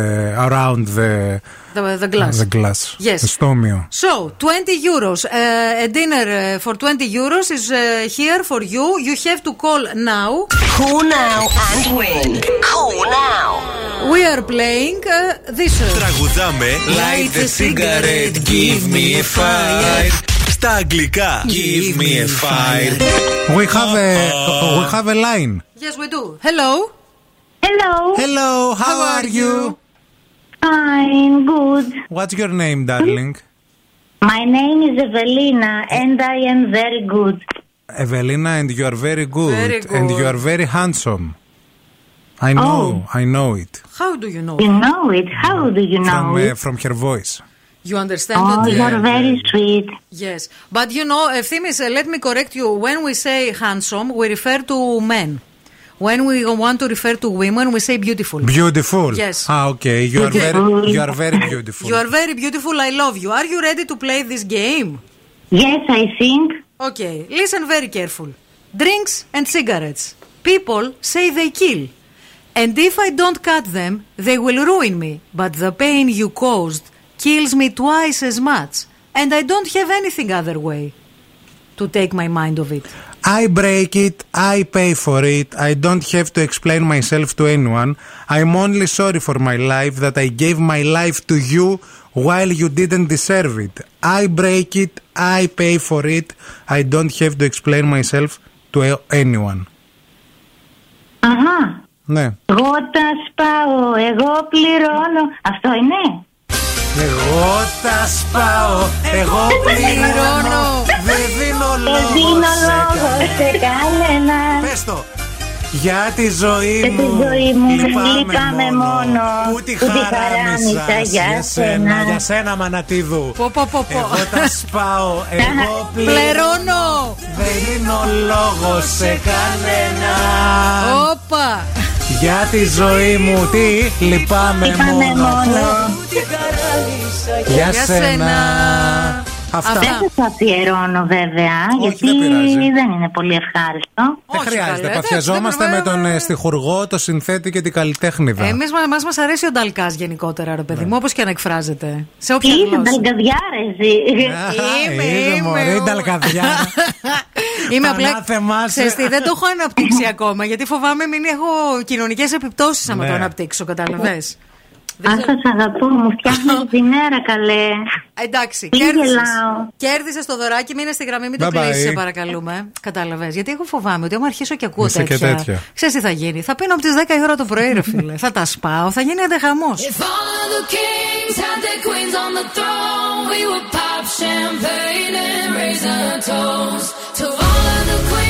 around the, the, the glass. the glass. Yes. The stomio. So, 20 euros. Uh, a dinner uh, for 20 euros is uh, here for you. You have to call now. Call now and win. Call now. We are playing uh, this. Uh, Τραγουδάμε Light a cigarette, give me a fire Στα αγγλικά Give me a fire We have a, we have a line. yes, we do. Hello. Hello. Hello, how, are you? I'm good. What's your name, darling? My name is Evelina and I am very good. Evelina, and you are very good. Very And you are very handsome. I know, I know it. How do you know? You know it. How do you know From, uh, it? from her voice. You understand Oh, that? uh, you're very sweet. Yes, but you know, Ephthimis, uh, let me correct you. When we say handsome, we refer to men. When we want to refer to women, we say beautiful. Beautiful. Yes. Ah, okay. You are very, you are very beautiful. You are very beautiful. I love you. Are you ready to play this game? Yes, I think. Okay, listen very careful. Drinks and cigarettes. People say they kill. And if I don't cut them, they will ruin me. But the pain you caused kills me twice as much. And I don't have anything other way to take my mind of it. I break it, I pay for it, I don't have to explain myself to anyone. I'm only sorry for my life that I gave my life to you while you didn't deserve it. I break it, I pay for it, I don't have to explain myself to a- anyone. Αχα. Ναι. Εγώ τα σπάω, εγώ πληρώνω. Αυτό είναι. Εγώ τα σπάω, εγώ πληρώνω, δεν δίνω Δεν λόγο δίνω σε λόγο σε κανέναν. Πες το. Για τη ζωή Για τη μου, ζωή μου λυπάμαι, λυπάμαι μόνο, μόνο, που τη που τη χαράμισα χαράμισα για σένα, σένα. για σένα μανατίδου. Πω, πω, πω, πω. Εγώ τα σπάω, εγώ Πληρώνω. Δεν δίνω λόγο σε κανένα. Όπα! Για τη ζωή μου, τι λυπάμαι Λυπάμαι μόνο. μόνο. Για Για σένα. Σένα. Αυτά. Δεν σας το αφιερώνω βέβαια, γιατί δεν πειράζει. δεν είναι πολύ ευχάριστο. Δεν χρειάζεται. καλέ, Παθιαζόμαστε με εντάξει, τον δεν ε, στιχουργό, το συνθέτη και την καλλιτέχνηδα. Εμείς μας μας αρέσει ο Νταλκάς γενικότερα, ρε παιδί μου, όπως και αν εκφράζεται. Σε όποια Είσαι γλώσσα. ταλκαδιάρεση. Είμαι, Είδε, είμαι, μωρή, είμαι. ταλκαδιά. Είμαι Τα απλά. ανάθεμά σου. Ξέρεις τι, δεν το έχω αναπτύξει ακόμα, γιατί φοβάμαι μην έχω κοινωνικές επιπτώσεις άμα Ναι. το αναπτύξω, καταλαβέ. Αν σας αγαπώ, μου φτιάχνεις τη μέρα καλέ. Εντάξει, Μην κέρδισες. γελάω. Κέρδισε το δωράκι, μείνε στη γραμμή, μην το Bye bye. κλείσει, σε παρακαλούμε. Κατάλαβες. Γιατί εγώ φοβάμαι ότι άμα αρχίσω και ακούω Είσαι και τέτοια. τέτοια. Ξέρεις τι θα γίνει. Θα πίνω από τις 10 η ώρα το πρωί, ρε φίλε. θα τα σπάω, θα γίνει αντεχαμό. If all of the kings had their queens on the throne, we would pop champagne and raise a toast to all of the queens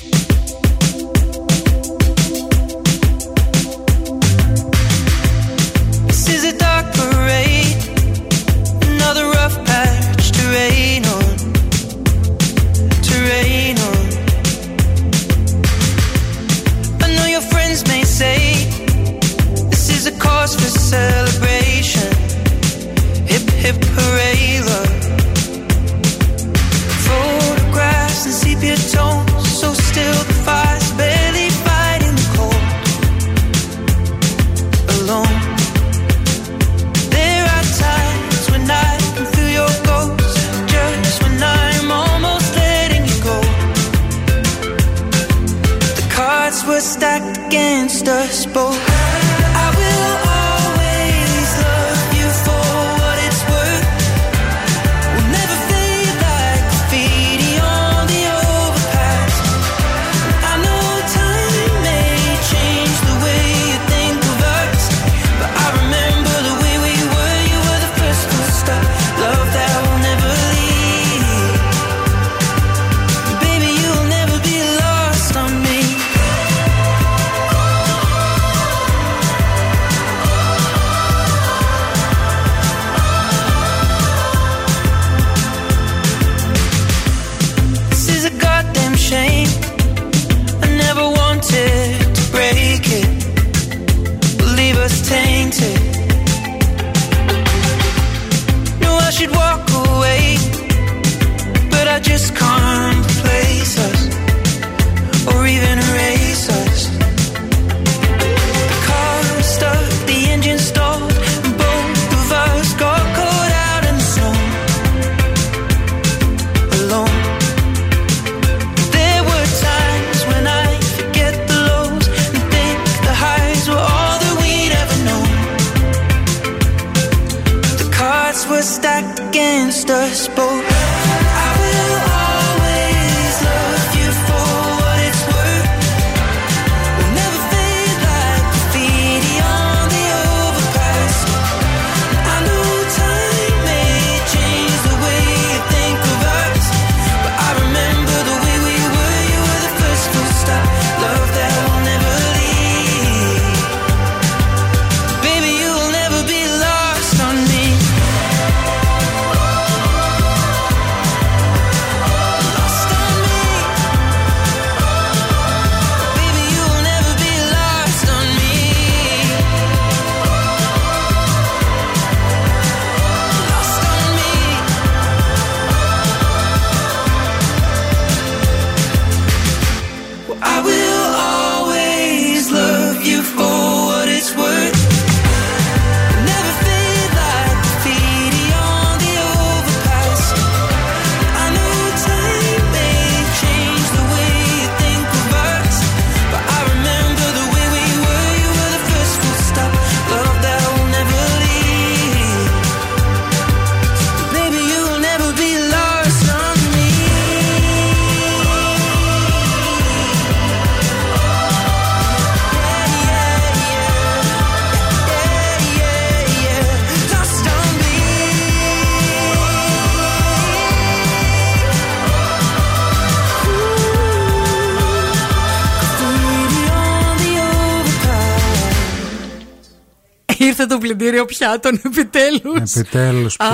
Ήρθε το πλυντήριο πιάτων επιτέλους. Επιτέλους πια.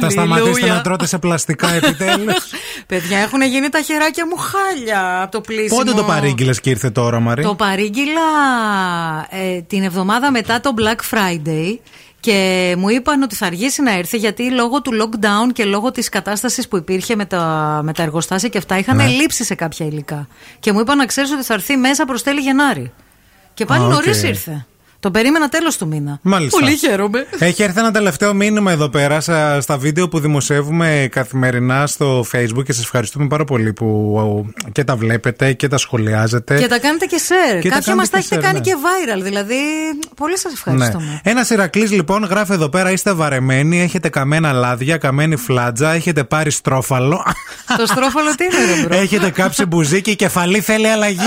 Θα σταματήσετε να τρώτε σε πλαστικά επιτέλους. Παιδιά, έχουν γίνει τα χεράκια μου χάλια από το πλήσιμο. Πότε το παρήγγειλες και ήρθε τώρα, Μαρή. Το παρήγγειλα ε, την εβδομάδα μετά το Black Friday και μου είπαν ότι θα αργήσει να έρθει γιατί λόγω του lockdown και λόγω της κατάστασης που υπήρχε με τα, με τα εργοστάσια και αυτά είχαν Ναι. λείψει σε κάποια υλικά. Και μου είπαν να ξέρεις ότι θα έρθει μέσα προς τέλη Γενάρη. Και πάλι Α, οκ. νωρίς ήρθε. Το περίμενα τέλος του μήνα. Μάλιστα. Πολύ χαίρομαι. Έχει έρθει ένα τελευταίο μήνυμα εδώ πέρα στα, στα βίντεο που δημοσιεύουμε καθημερινά στο Facebook και σας ευχαριστούμε πάρα πολύ που και τα βλέπετε και τα σχολιάζετε. Και τα κάνετε και share. Και τα Κάποια μας κάνετε τα και έχετε share, κάνει ναι. και viral. Δηλαδή, πολύ σας ευχαριστούμε. Ναι. Ένα Ηρακλή λοιπόν γράφει εδώ πέρα: Είστε βαρεμένοι, έχετε καμένα λάδια, καμένη φλάτζα, έχετε πάρει στρόφαλο. Το στρόφαλο τι είναι, ρε bro; έχετε κάψει μπουζίκι, η κεφαλή θέλει αλλαγή.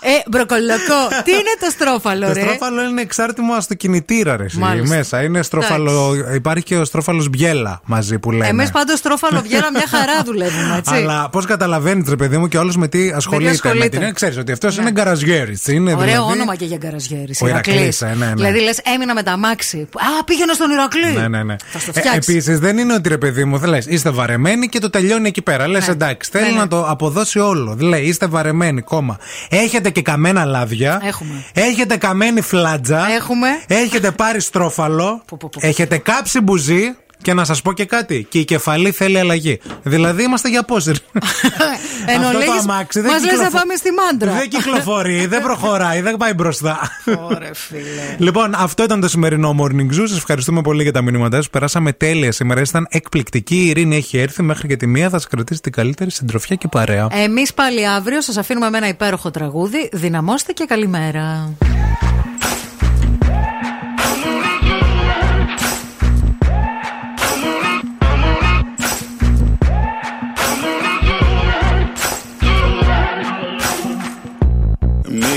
Ε, μπροκολοκό. Τι είναι το στρόφαλο, Το ρε; Στρόφαλο είναι εξάρτημα στο κινητήρα, ρε. εσύ. Μάλιστα. Μέσα είναι στρόφαλο. Υπάρχει και ο στρόφαλος μπιέλα μαζί που λένε. Εμείς πάντως στρόφαλο βγαίρα μια χαρά δουλεύουμε, έτσι. Αλλά πώς καταλαβαίνεις, ρε παιδί μου, και όλος με τι ασχολείται. ασχολείται. Με την ξέρεις ότι αυτός είναι γκαραζιέρης. Είναι Ωραίο δηλαδή... όνομα και για γκαραζιέρης. Ο Ηρακλής, ε, ναι, ναι. Δηλαδή λες, έμεινα με τα μάξι. Α, πήγαινα στον Ηρακλή. Ναι, ναι, ναι. Θα στο φτιάξεις. Επίσης, δεν είναι ότι ρε παιδί μου, λες, είστε βαρεμένοι και το τελειώνει εκεί πέρα. Λες, εντάξει, θέλει Ναι, ναι. να το αποδώσει όλο. Λέει, είστε βαρεμένοι, κόμμα. Έχετε και καμένα λάδια. Έχουμε. Έχετε καμένη φλάτζα. Έχουμε. Έχετε πάρει στρόφαλο. έχετε κάψει μπουζί. Και να σας πω και κάτι. Και η κεφαλή θέλει αλλαγή. Δηλαδή είμαστε για πόζερ. Ενώ Αυτό το λέγεις, αμάξι δεν μας λες να κυκλοφο- πάμε στη μάντρα. Δεν κυκλοφορεί, δεν προχωράει, δεν πάει μπροστά. Ωραία, φίλε. Λοιπόν, αυτό ήταν το σημερινό Morning Zoo. Σας ευχαριστούμε πολύ για τα μηνύματά σας. Περάσαμε τέλεια σήμερα. Ήταν εκπληκτική. Η Ειρήνη έχει έρθει μέχρι και τη μία. Θα σας κρατήσει την καλύτερη συντροφιά και παρέα. Εμείς πάλι αύριο σας αφήνουμε με ένα υπέροχο τραγούδι. Δυναμώστε και καλημέρα.